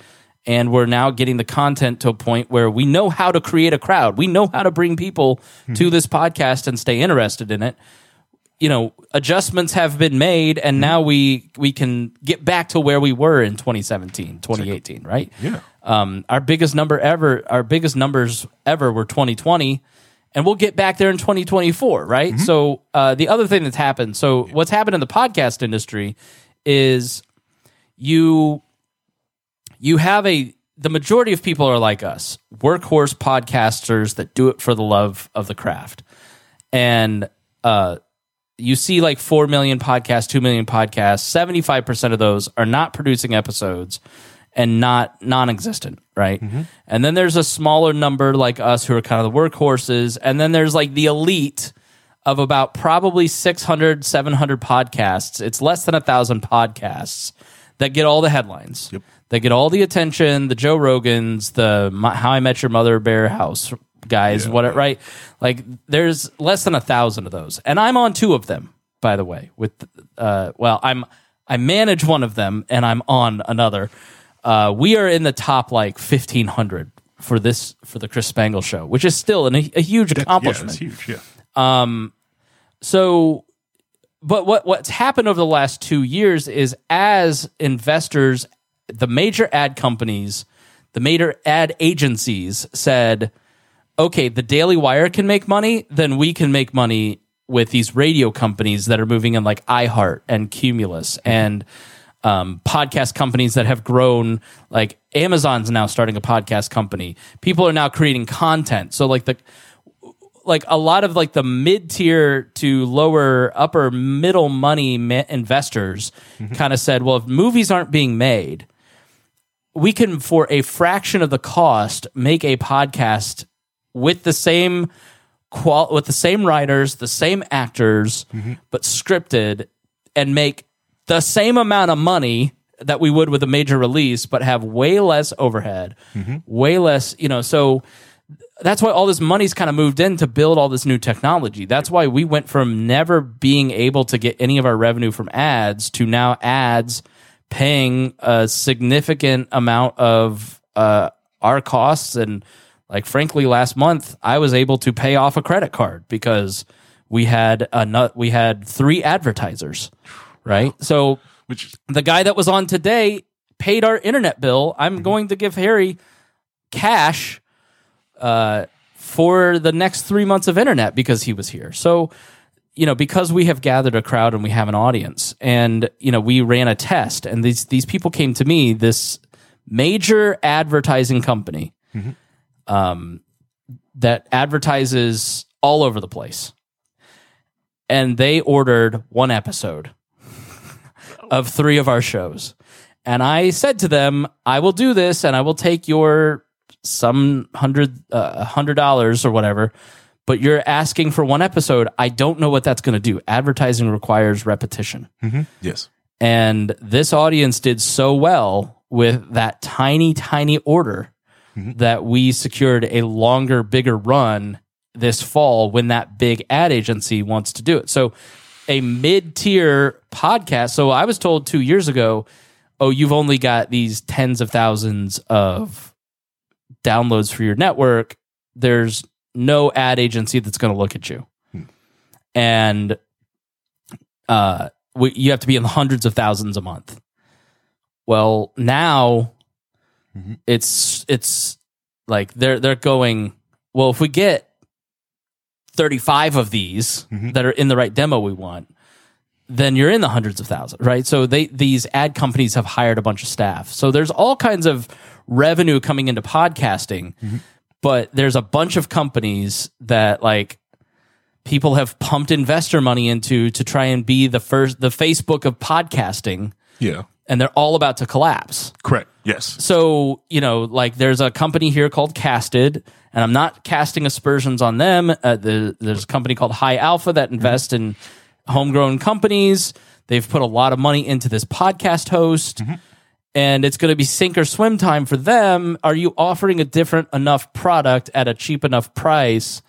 And we're now getting the content to a point where we know how to create a crowd. We know how to bring people to this podcast and stay interested in it. You know, adjustments have been made and now we we can get back to where we were in 2017, 2018, right? Yeah. Um, our biggest number ever, our biggest numbers ever were 2020, and we'll get back there in 2024, right? So uh, the other thing that's happened, so what's happened in the podcast industry is you you have a the majority of people are like us, workhorse podcasters that do it for the love of the craft, and uh, you see like 4 million podcasts, 2 million podcasts, 75% of those are not producing episodes and not non-existent, right? And then there's a smaller number like us who are kind of the workhorses, and then there's like the elite of about probably 600, 700 podcasts. It's less than a thousand podcasts that get all the headlines. That get all the attention, the Joe Rogans, the My, How I Met Your Mother Bear House guys, what right? Like there's less than a thousand of those. And I'm on two of them, by the way. With uh well, I'm I manage one of them and I'm on another. Uh we are in the top like fifteen hundred for this for the Chris Spangle show, which is still an, a huge accomplishment. Yeah, it's huge. Yeah. So, but what what's happened over the last two years is as investors, the major ad companies, the major ad agencies said, okay, the Daily Wire can make money, then we can make money with these radio companies that are moving in like iHeart and Cumulus and um, podcast companies that have grown. Like Amazon's now starting a podcast company. People are now creating content. So like the like a lot of like the mid tier to lower upper middle money ma- investors kind of said, well, if movies aren't being made, we can for a fraction of the cost make a podcast with the same qual with the same writers, the same actors, but scripted and make the same amount of money that we would with a major release, but have way less overhead, way less, you know, so that's why all this money's kind of moved in to build all this new technology. That's why we went from never being able to get any of our revenue from ads to now ads paying a significant amount of uh, our costs. And like, frankly, last month I was able to pay off a credit card because we had a nut, we had three advertisers, right? So Which the guy that was on today paid our internet bill. I'm going to give Harry cash uh, for the next three months of internet because he was here. So, you know, because we have gathered a crowd and we have an audience, and you know, we ran a test, and these these people came to me, this major advertising company, um, that advertises all over the place, and they ordered one episode of three of our shows. And I said to them, I will do this and I will take your some hundred, uh, hundred dollars or whatever, but you're asking for one episode. I don't know what that's going to do. Advertising requires repetition. yes. And this audience did so well with that tiny, tiny order that we secured a longer, bigger run this fall when that big ad agency wants to do it. So, a mid tier podcast. So, I was told two years ago, oh, you've only got these tens of thousands of downloads for your network, there's no ad agency that's going to look at you. And uh, we, you have to be in the hundreds of thousands a month. Well, now it's it's like they're they're going. Well, if we get thirty five of these mm-hmm. that are in the right demo we want, then you're in the hundreds of thousands, right? So they these ad companies have hired a bunch of staff. So there's all kinds of revenue coming into podcasting, mm-hmm. but there's a bunch of companies that like people have pumped investor money into to try and be the first the Facebook of podcasting Yeah. and they're all about to collapse. Correct. Yes. So, you know, like there's a company here called Casted, and I'm not casting aspersions on them. Uh, the, there's a company called High Alpha that invests in homegrown companies. They've put a lot of money into this podcast host, and it's going to be sink or swim time for them. Are you offering a different enough product at a cheap enough price?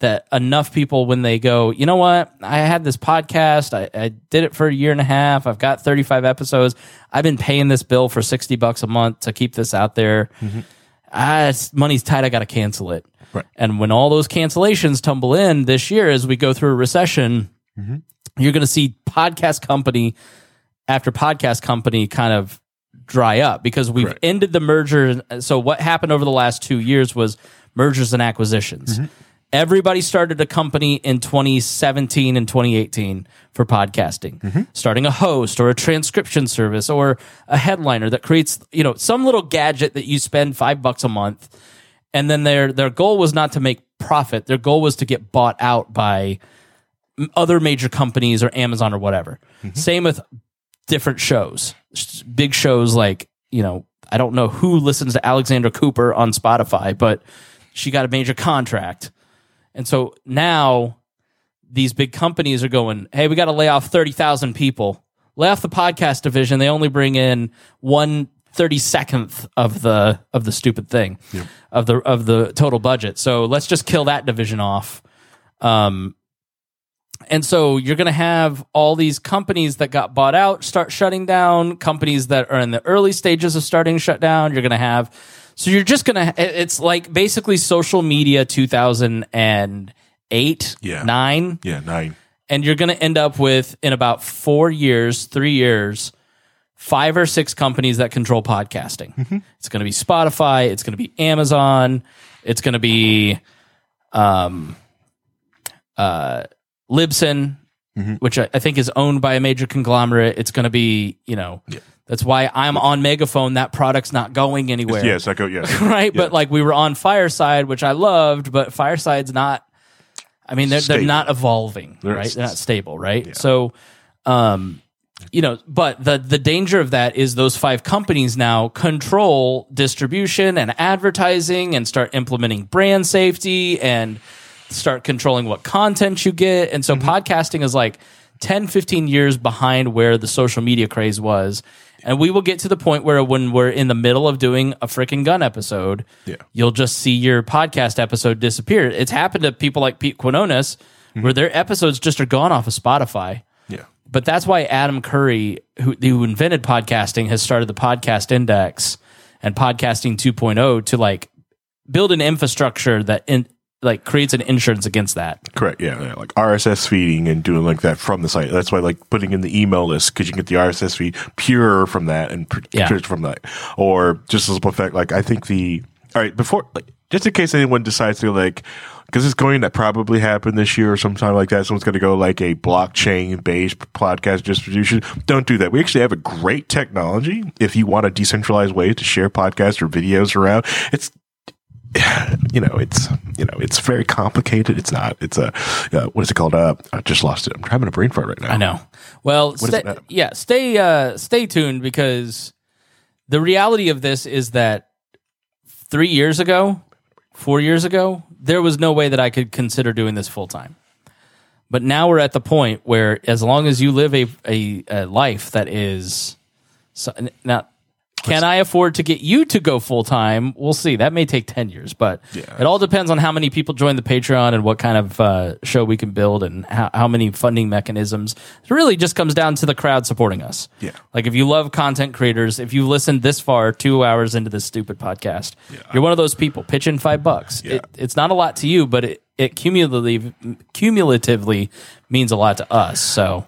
That enough people, when they go, you know what? I had this podcast. I, I did it for a year and a half. I've got 35 episodes. I've been paying this bill for 60 bucks a month to keep this out there. Ah, money's tight. I got to cancel it. Right. And when all those cancellations tumble in this year as we go through a recession, you're going to see podcast company after podcast company kind of dry up because we've Correct. ended the merger. So what happened over the last two years was mergers and acquisitions. Everybody started a company in 2017 and 2018 for podcasting, mm-hmm. starting a host or a transcription service or a headliner that creates, you know, some little gadget that you spend five bucks a month. And then their, their goal was not to make profit. Their goal was to get bought out by other major companies or Amazon or whatever. Mm-hmm. Same with different shows, big shows like, you know, I don't know who listens to Alexandra Cooper on Spotify, but she got a major contract. And so now these big companies are going, hey, we got to lay off 30,000 people. Lay off the podcast division. They only bring in one thirty secondth of the of the stupid thing of the of the total budget. So let's just kill that division off. Um, and so you're going to have all these companies that got bought out start shutting down, companies that are in the early stages of starting shut down. You're going to have, so you're just going to, it's like basically social media 2008, Yeah. nine, Yeah. Nine. and you're going to end up with in about four years, three years, five or six companies that control podcasting. It's going to be Spotify. It's going to be Amazon. It's going to be, um, uh, Libsyn, which I, I think is owned by a major conglomerate. It's going to be, you know, that's why I'm on Megaphone. That product's not going anywhere Yes. I go. Yes. right? Yeah. But like we were on Fireside, which I loved, but Fireside's not. I mean, they're they're not evolving, They're right? s- They're not stable, right? So, um, you know, but the the danger of that is those five companies now control distribution and advertising and start implementing brand safety and start controlling what content you get. And so podcasting is like 10, 15 years behind where the social media craze was. And we will get to the point where when we're in the middle of doing a freaking gun episode, Yeah. you'll just see your podcast episode disappear. It's happened to people like Pete Quinones where mm-hmm. their episodes just are gone off of Spotify. Yeah. But that's why Adam Curry, who, who invented podcasting, has started the Podcast Index and Podcasting 2.0 to like build an infrastructure that in, like creates an insurance against that. Correct. Yeah, yeah, like RSS feeding and doing like that from the site. That's why like putting in the email list because you can get the RSS feed pure from that and pr- Yeah. from that. Or just as a fact, like I think the all right before like just in case anyone decides to like because it's going to probably happen this year or sometime like that. Someone's going to go like a blockchain based podcast distribution. Don't do that. We actually have a great technology if you want a decentralized way to share podcasts or videos around. It's you know, it's you know, it's very complicated. It's not. It's a uh, what is it called? Uh, I just lost it. I'm having a brain fart right now. I know. Well, is it now? yeah, stay uh, stay tuned because the reality of this is that three years ago, four years ago, there was no way that I could consider doing this full time. But now we're at the point where, as long as you live a a, a life that is so, not Can I afford to get you to go full time? We'll see. That may take 10 years, but Yeah. it all depends on how many people join the Patreon and what kind of uh, show we can build and how, how many funding mechanisms. It really just comes down to the crowd supporting us. Yeah. Like if you love content creators, if you've listened this far, two hours into this stupid podcast, you're one of those people. Pitch in five bucks. Yeah. It, it's not a lot to you, but it, it cumulatively, cumulatively means a lot to us. So.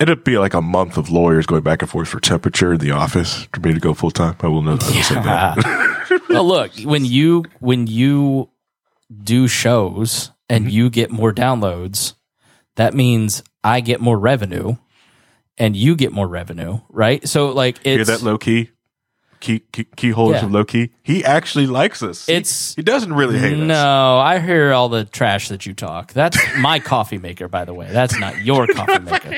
It'd be like a month of lawyers going back and forth for temperature in the office for me to go full time. I will not I will say that. well, look when you when you do shows and Mm-hmm. you get more downloads, that means I get more revenue, and you get more revenue, right? So like Hear that Loki? Key, key keyholes Yeah. of low key. He actually likes us. It's- he, doesn't really hate us. no, I hear all the trash that you talk. That's my coffee maker, by the way. That's not your coffee maker.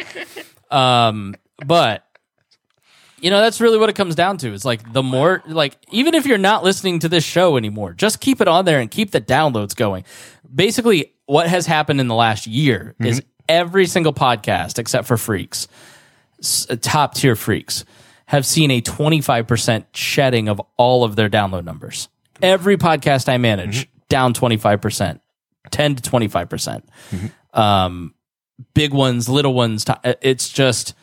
Um, but you know, that's really what it comes down to. It's like the more, like, even if you're not listening to this show anymore, just keep it on there and keep the downloads going. Basically, what has happened in the last year is every single podcast, except for Freaks, top tier Freaks, have seen a 25% shedding of all of their download numbers. Every podcast I manage, mm-hmm. down 25%, 10 to 25% mm-hmm. um, big ones, little ones. Uh, it's just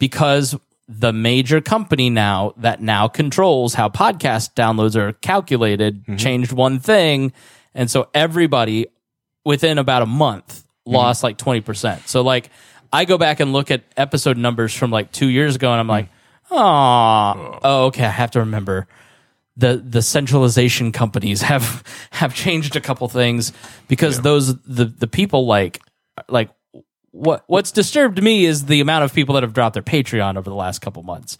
because the major company now that now controls how podcast downloads are calculated mm-hmm. changed one thing. And so everybody within about a month lost like 20%. So like I go back and look at episode numbers from like two years ago and I'm like, oh, oh, okay. I have to remember the the centralization companies have have changed a couple things because those the the people like like what what's disturbed me is the amount of people that have dropped their Patreon over the last couple months.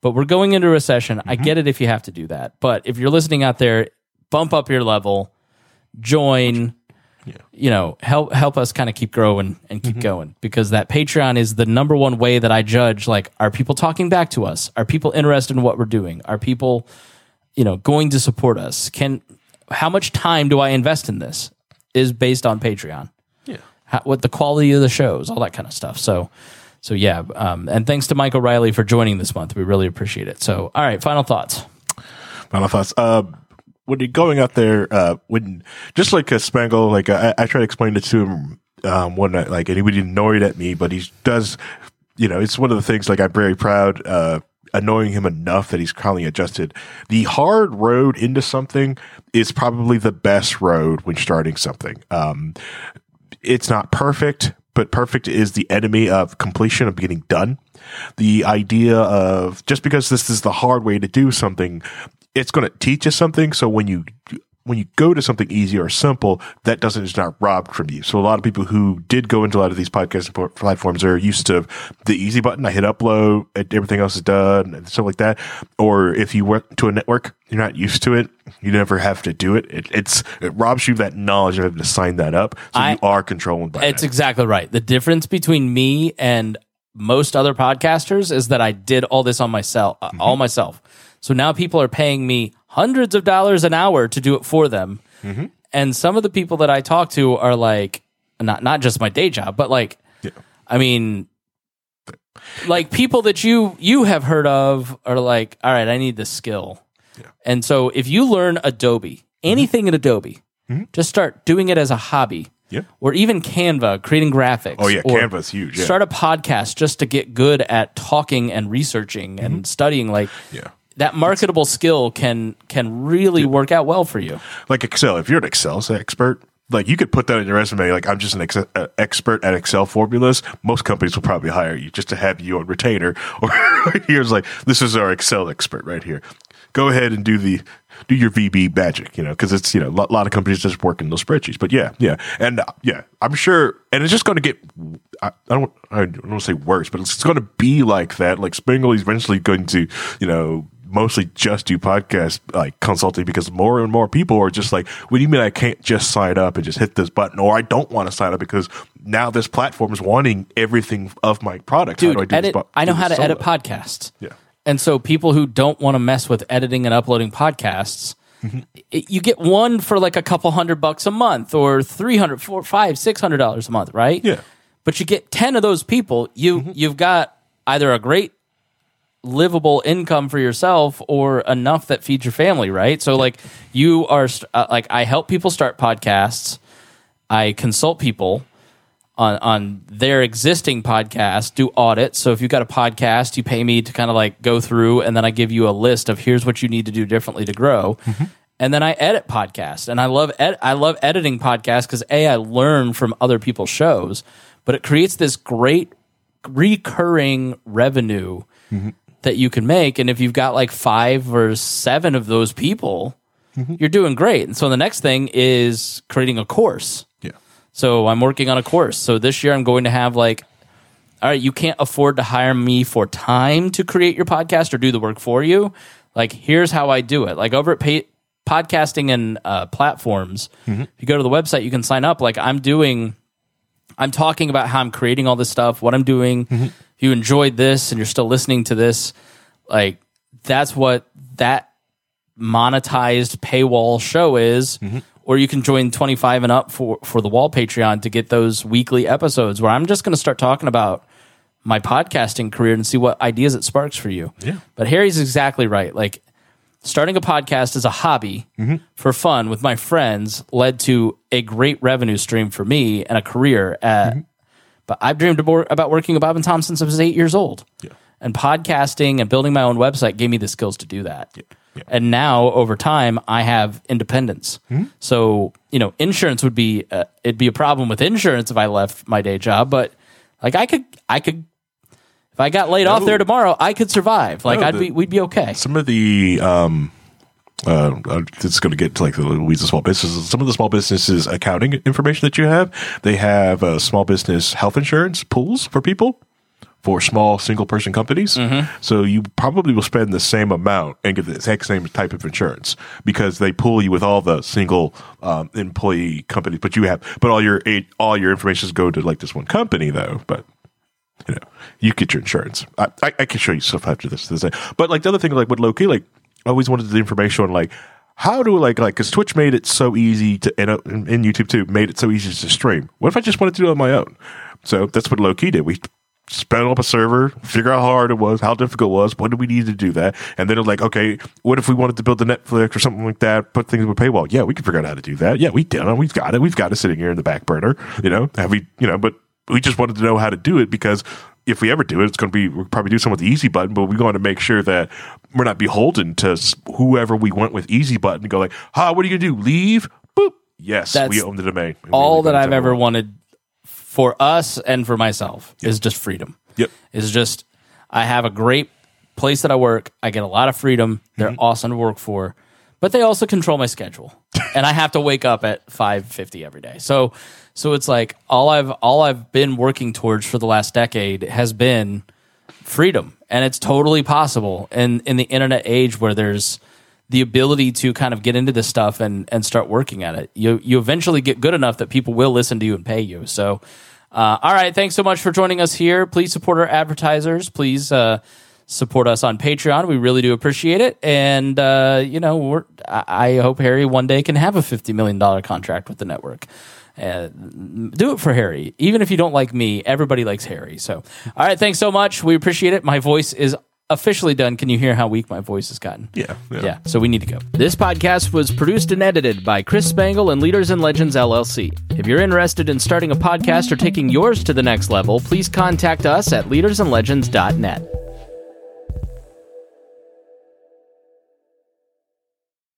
But we're going into recession. I mm-hmm. get it if you have to do that. But if you're listening out there, bump up your level, join, you know, help help us kind of keep growing and keep going because that Patreon is the number one way that I judge like are people talking back to us? Are people interested in what we're doing? Are people you know going to support us? Can how much time do I invest in this is based on Patreon. Yeah. How, what the quality of the shows, all that kind of stuff. So so yeah, um, and thanks to Mike O'Reilly for joining this month. We really appreciate it. So all right, final thoughts. Final thoughts. Uh, when you're going out there, uh, when just like a Spangle, like I, I try to explain it to him um, one night, like and he would annoyed at me, but he does, you know, it's one of the things like I'm very proud, uh, annoying him enough that he's finally adjusted. The hard road into something is probably the best road when starting something. Um, it's not perfect, but perfect is the enemy of completion of getting done. The idea of just because this is the hard way to do something, it's going to teach you something. So when you when you go to something easy or simple, that doesn't is not robbed from you. So a lot of people who did go into a lot of these podcast platforms are used to the easy button. I hit upload, everything else is done, and stuff like that. Or if you work to a network, you're not used to it. You never have to do it. it it's it robs you of that knowledge of having to sign that up. So I- you are controlling. by It's that. exactly right. The difference between me and most other podcasters is that I did all this on myself, uh, all myself. So now people are paying me hundreds of dollars an hour to do it for them. Mm-hmm. And some of the people that I talk to are like, not not just my day job, but like, I mean, like people that you you have heard of are like, all right, I need this skill. And so if you learn Adobe, mm-hmm. anything in Adobe, mm-hmm. just start doing it as a hobby. Yeah. Or even Canva, creating graphics. Oh, yeah, Canva's huge, yeah. Start a podcast just to get good at talking and researching and studying. Like Mm-hmm. Yeah. That marketable skill can can really work out well for you. like Excel. If you're an Excel expert, like you could put that in your resume. Like I'm just an ex- uh, expert at Excel formulas. Most companies will probably hire you just to have you on retainer. Or here's like this is our Excel expert right here. Go ahead and do the do your VB magic, you know, because it's you know a lot, lot of companies just work in those spreadsheets. But yeah, yeah, and uh, yeah, I'm sure, and it's just going to get. I, I don't. I don't want to say worse, but it's going to be like that. Like Spangle is eventually going to, you know, mostly just do podcast like consulting because more and more people are just like, what do you mean I can't just sign up and just hit this button, or I don't want to sign up because now this platform is wanting everything of my product. How Dude, do I do edit this I know how to edit solo? podcasts. Yeah. And so people who don't want to mess with editing and uploading podcasts, Mm-hmm. it- you get one for like a couple hundred bucks a month or 300, four, five, six hundred dollars a month, right? Yeah. Mm-hmm. But you get 10 of those people, you, you've got either a great livable income for yourself or enough that feeds your family, right? So like you are st- uh, like I help people start podcasts. I consult people on on their existing podcast, do audits. So if you've got a podcast, you pay me to kind of like go through and then I give you a list of here's what you need to do differently to grow. And then I edit podcasts. And I love ed- I love editing podcasts cuz A I learn from other people's shows, but it creates this great recurring revenue that you can make and if you've got like 5 or 7 of those people, mm-hmm. you're doing great. And so the next thing is creating a course. Yeah. So I'm working on a course. So this year I'm going to have like, all right, you can't afford to hire me for time to create your podcast or do the work for you. Like, here's how I do it. Like over at pay, podcasting and uh, platforms, mm-hmm. if you go to the website, you can sign up. Like I'm doing, I'm talking about how I'm creating all this stuff, what I'm doing. Mm-hmm. If you enjoyed this and you're still listening to this, like that's what that monetized paywall show is. Mm-hmm. Or you can join 25 and up for for the wall patreon to get those weekly episodes where i'm just going to start talking about my podcasting career and see what ideas it sparks for you. Yeah. but harry's exactly right. Like starting a podcast as a hobby mm-hmm. for fun with my friends led to a great revenue stream for me and a career at mm-hmm. But I've dreamed about working with Bob and Tom since I was eight years old. And podcasting and building my own website gave me the skills to do that. And now, over time, I have independence. So, you know, insurance would be uh, it'd be a problem with insurance if I left my day job. But like, I could, I could, if I got laid off there tomorrow, I could survive. Like, No, I'd the- be, we'd be okay. some of the um uh, uh, it's going to get to like the weeds of small businesses. Some of the small businesses accounting information that you have, they have uh, small business health insurance pools for people for small single person companies. So you probably will spend the same amount and get the exact same type of insurance because they pool you with all the single um, employee companies. But you have, but all your all your information go to like this one company though. But you know, you get your insurance. I, I, I can show you stuff after this. this but like the other thing, like with Loki, like I always wanted the information on like how do like like because Twitch made it so easy to and, uh, and and YouTube too made it so easy to stream. What if I just wanted to do it on my own? So that's what Loki did. We spun up a server, figure out how hard it was, how difficult it was, what do we need to do that, and then like, okay, what if we wanted to build a Netflix or something like that, put things with paywall? Yeah, we can figure out how to do that. Yeah, we did it. We've got it. We've got it sitting here in the back burner. You know, have we? You know, but we just wanted to know how to do it because if we ever do it, it's going to be we'll probably do some with the easy button, but we want to make sure that we're not beholden to whoever we want with easy button and go like, "Ha, what are you going to do? Leave?" Boop. Yes, That's we own the domain. All that I've ever wanted for us and for myself is just freedom. Yep. is just I have a great place that I work. I get a lot of freedom. They're Mm-hmm. awesome to work for, but they also control my schedule, and I have to wake up at five fifty every day. So, so it's like all I've all I've been working towards for the last decade has been freedom, and it's totally possible in in the internet age where there's the ability to kind of get into this stuff and and start working at it. You you eventually get good enough that people will listen to you and pay you. So, uh, all right, thanks so much for joining us here. Please support our advertisers. Please uh, support us on Patreon. We really do appreciate it. And uh, you know, we're, I, hope Harry one day can have a fifty million dollar contract with the network. Uh, do it for Harry. Even if you don't like me, everybody likes Harry. So, all right, thanks so much. We appreciate it. My voice is officially done. Can you hear how weak my voice has gotten? Yeah, yeah. Yeah, so we need to go. This podcast was produced and edited by Chris Spangle and Leaders and Legends LLC. If you're interested in starting a podcast or taking yours to the next level, please contact us at leadersandlegends.net.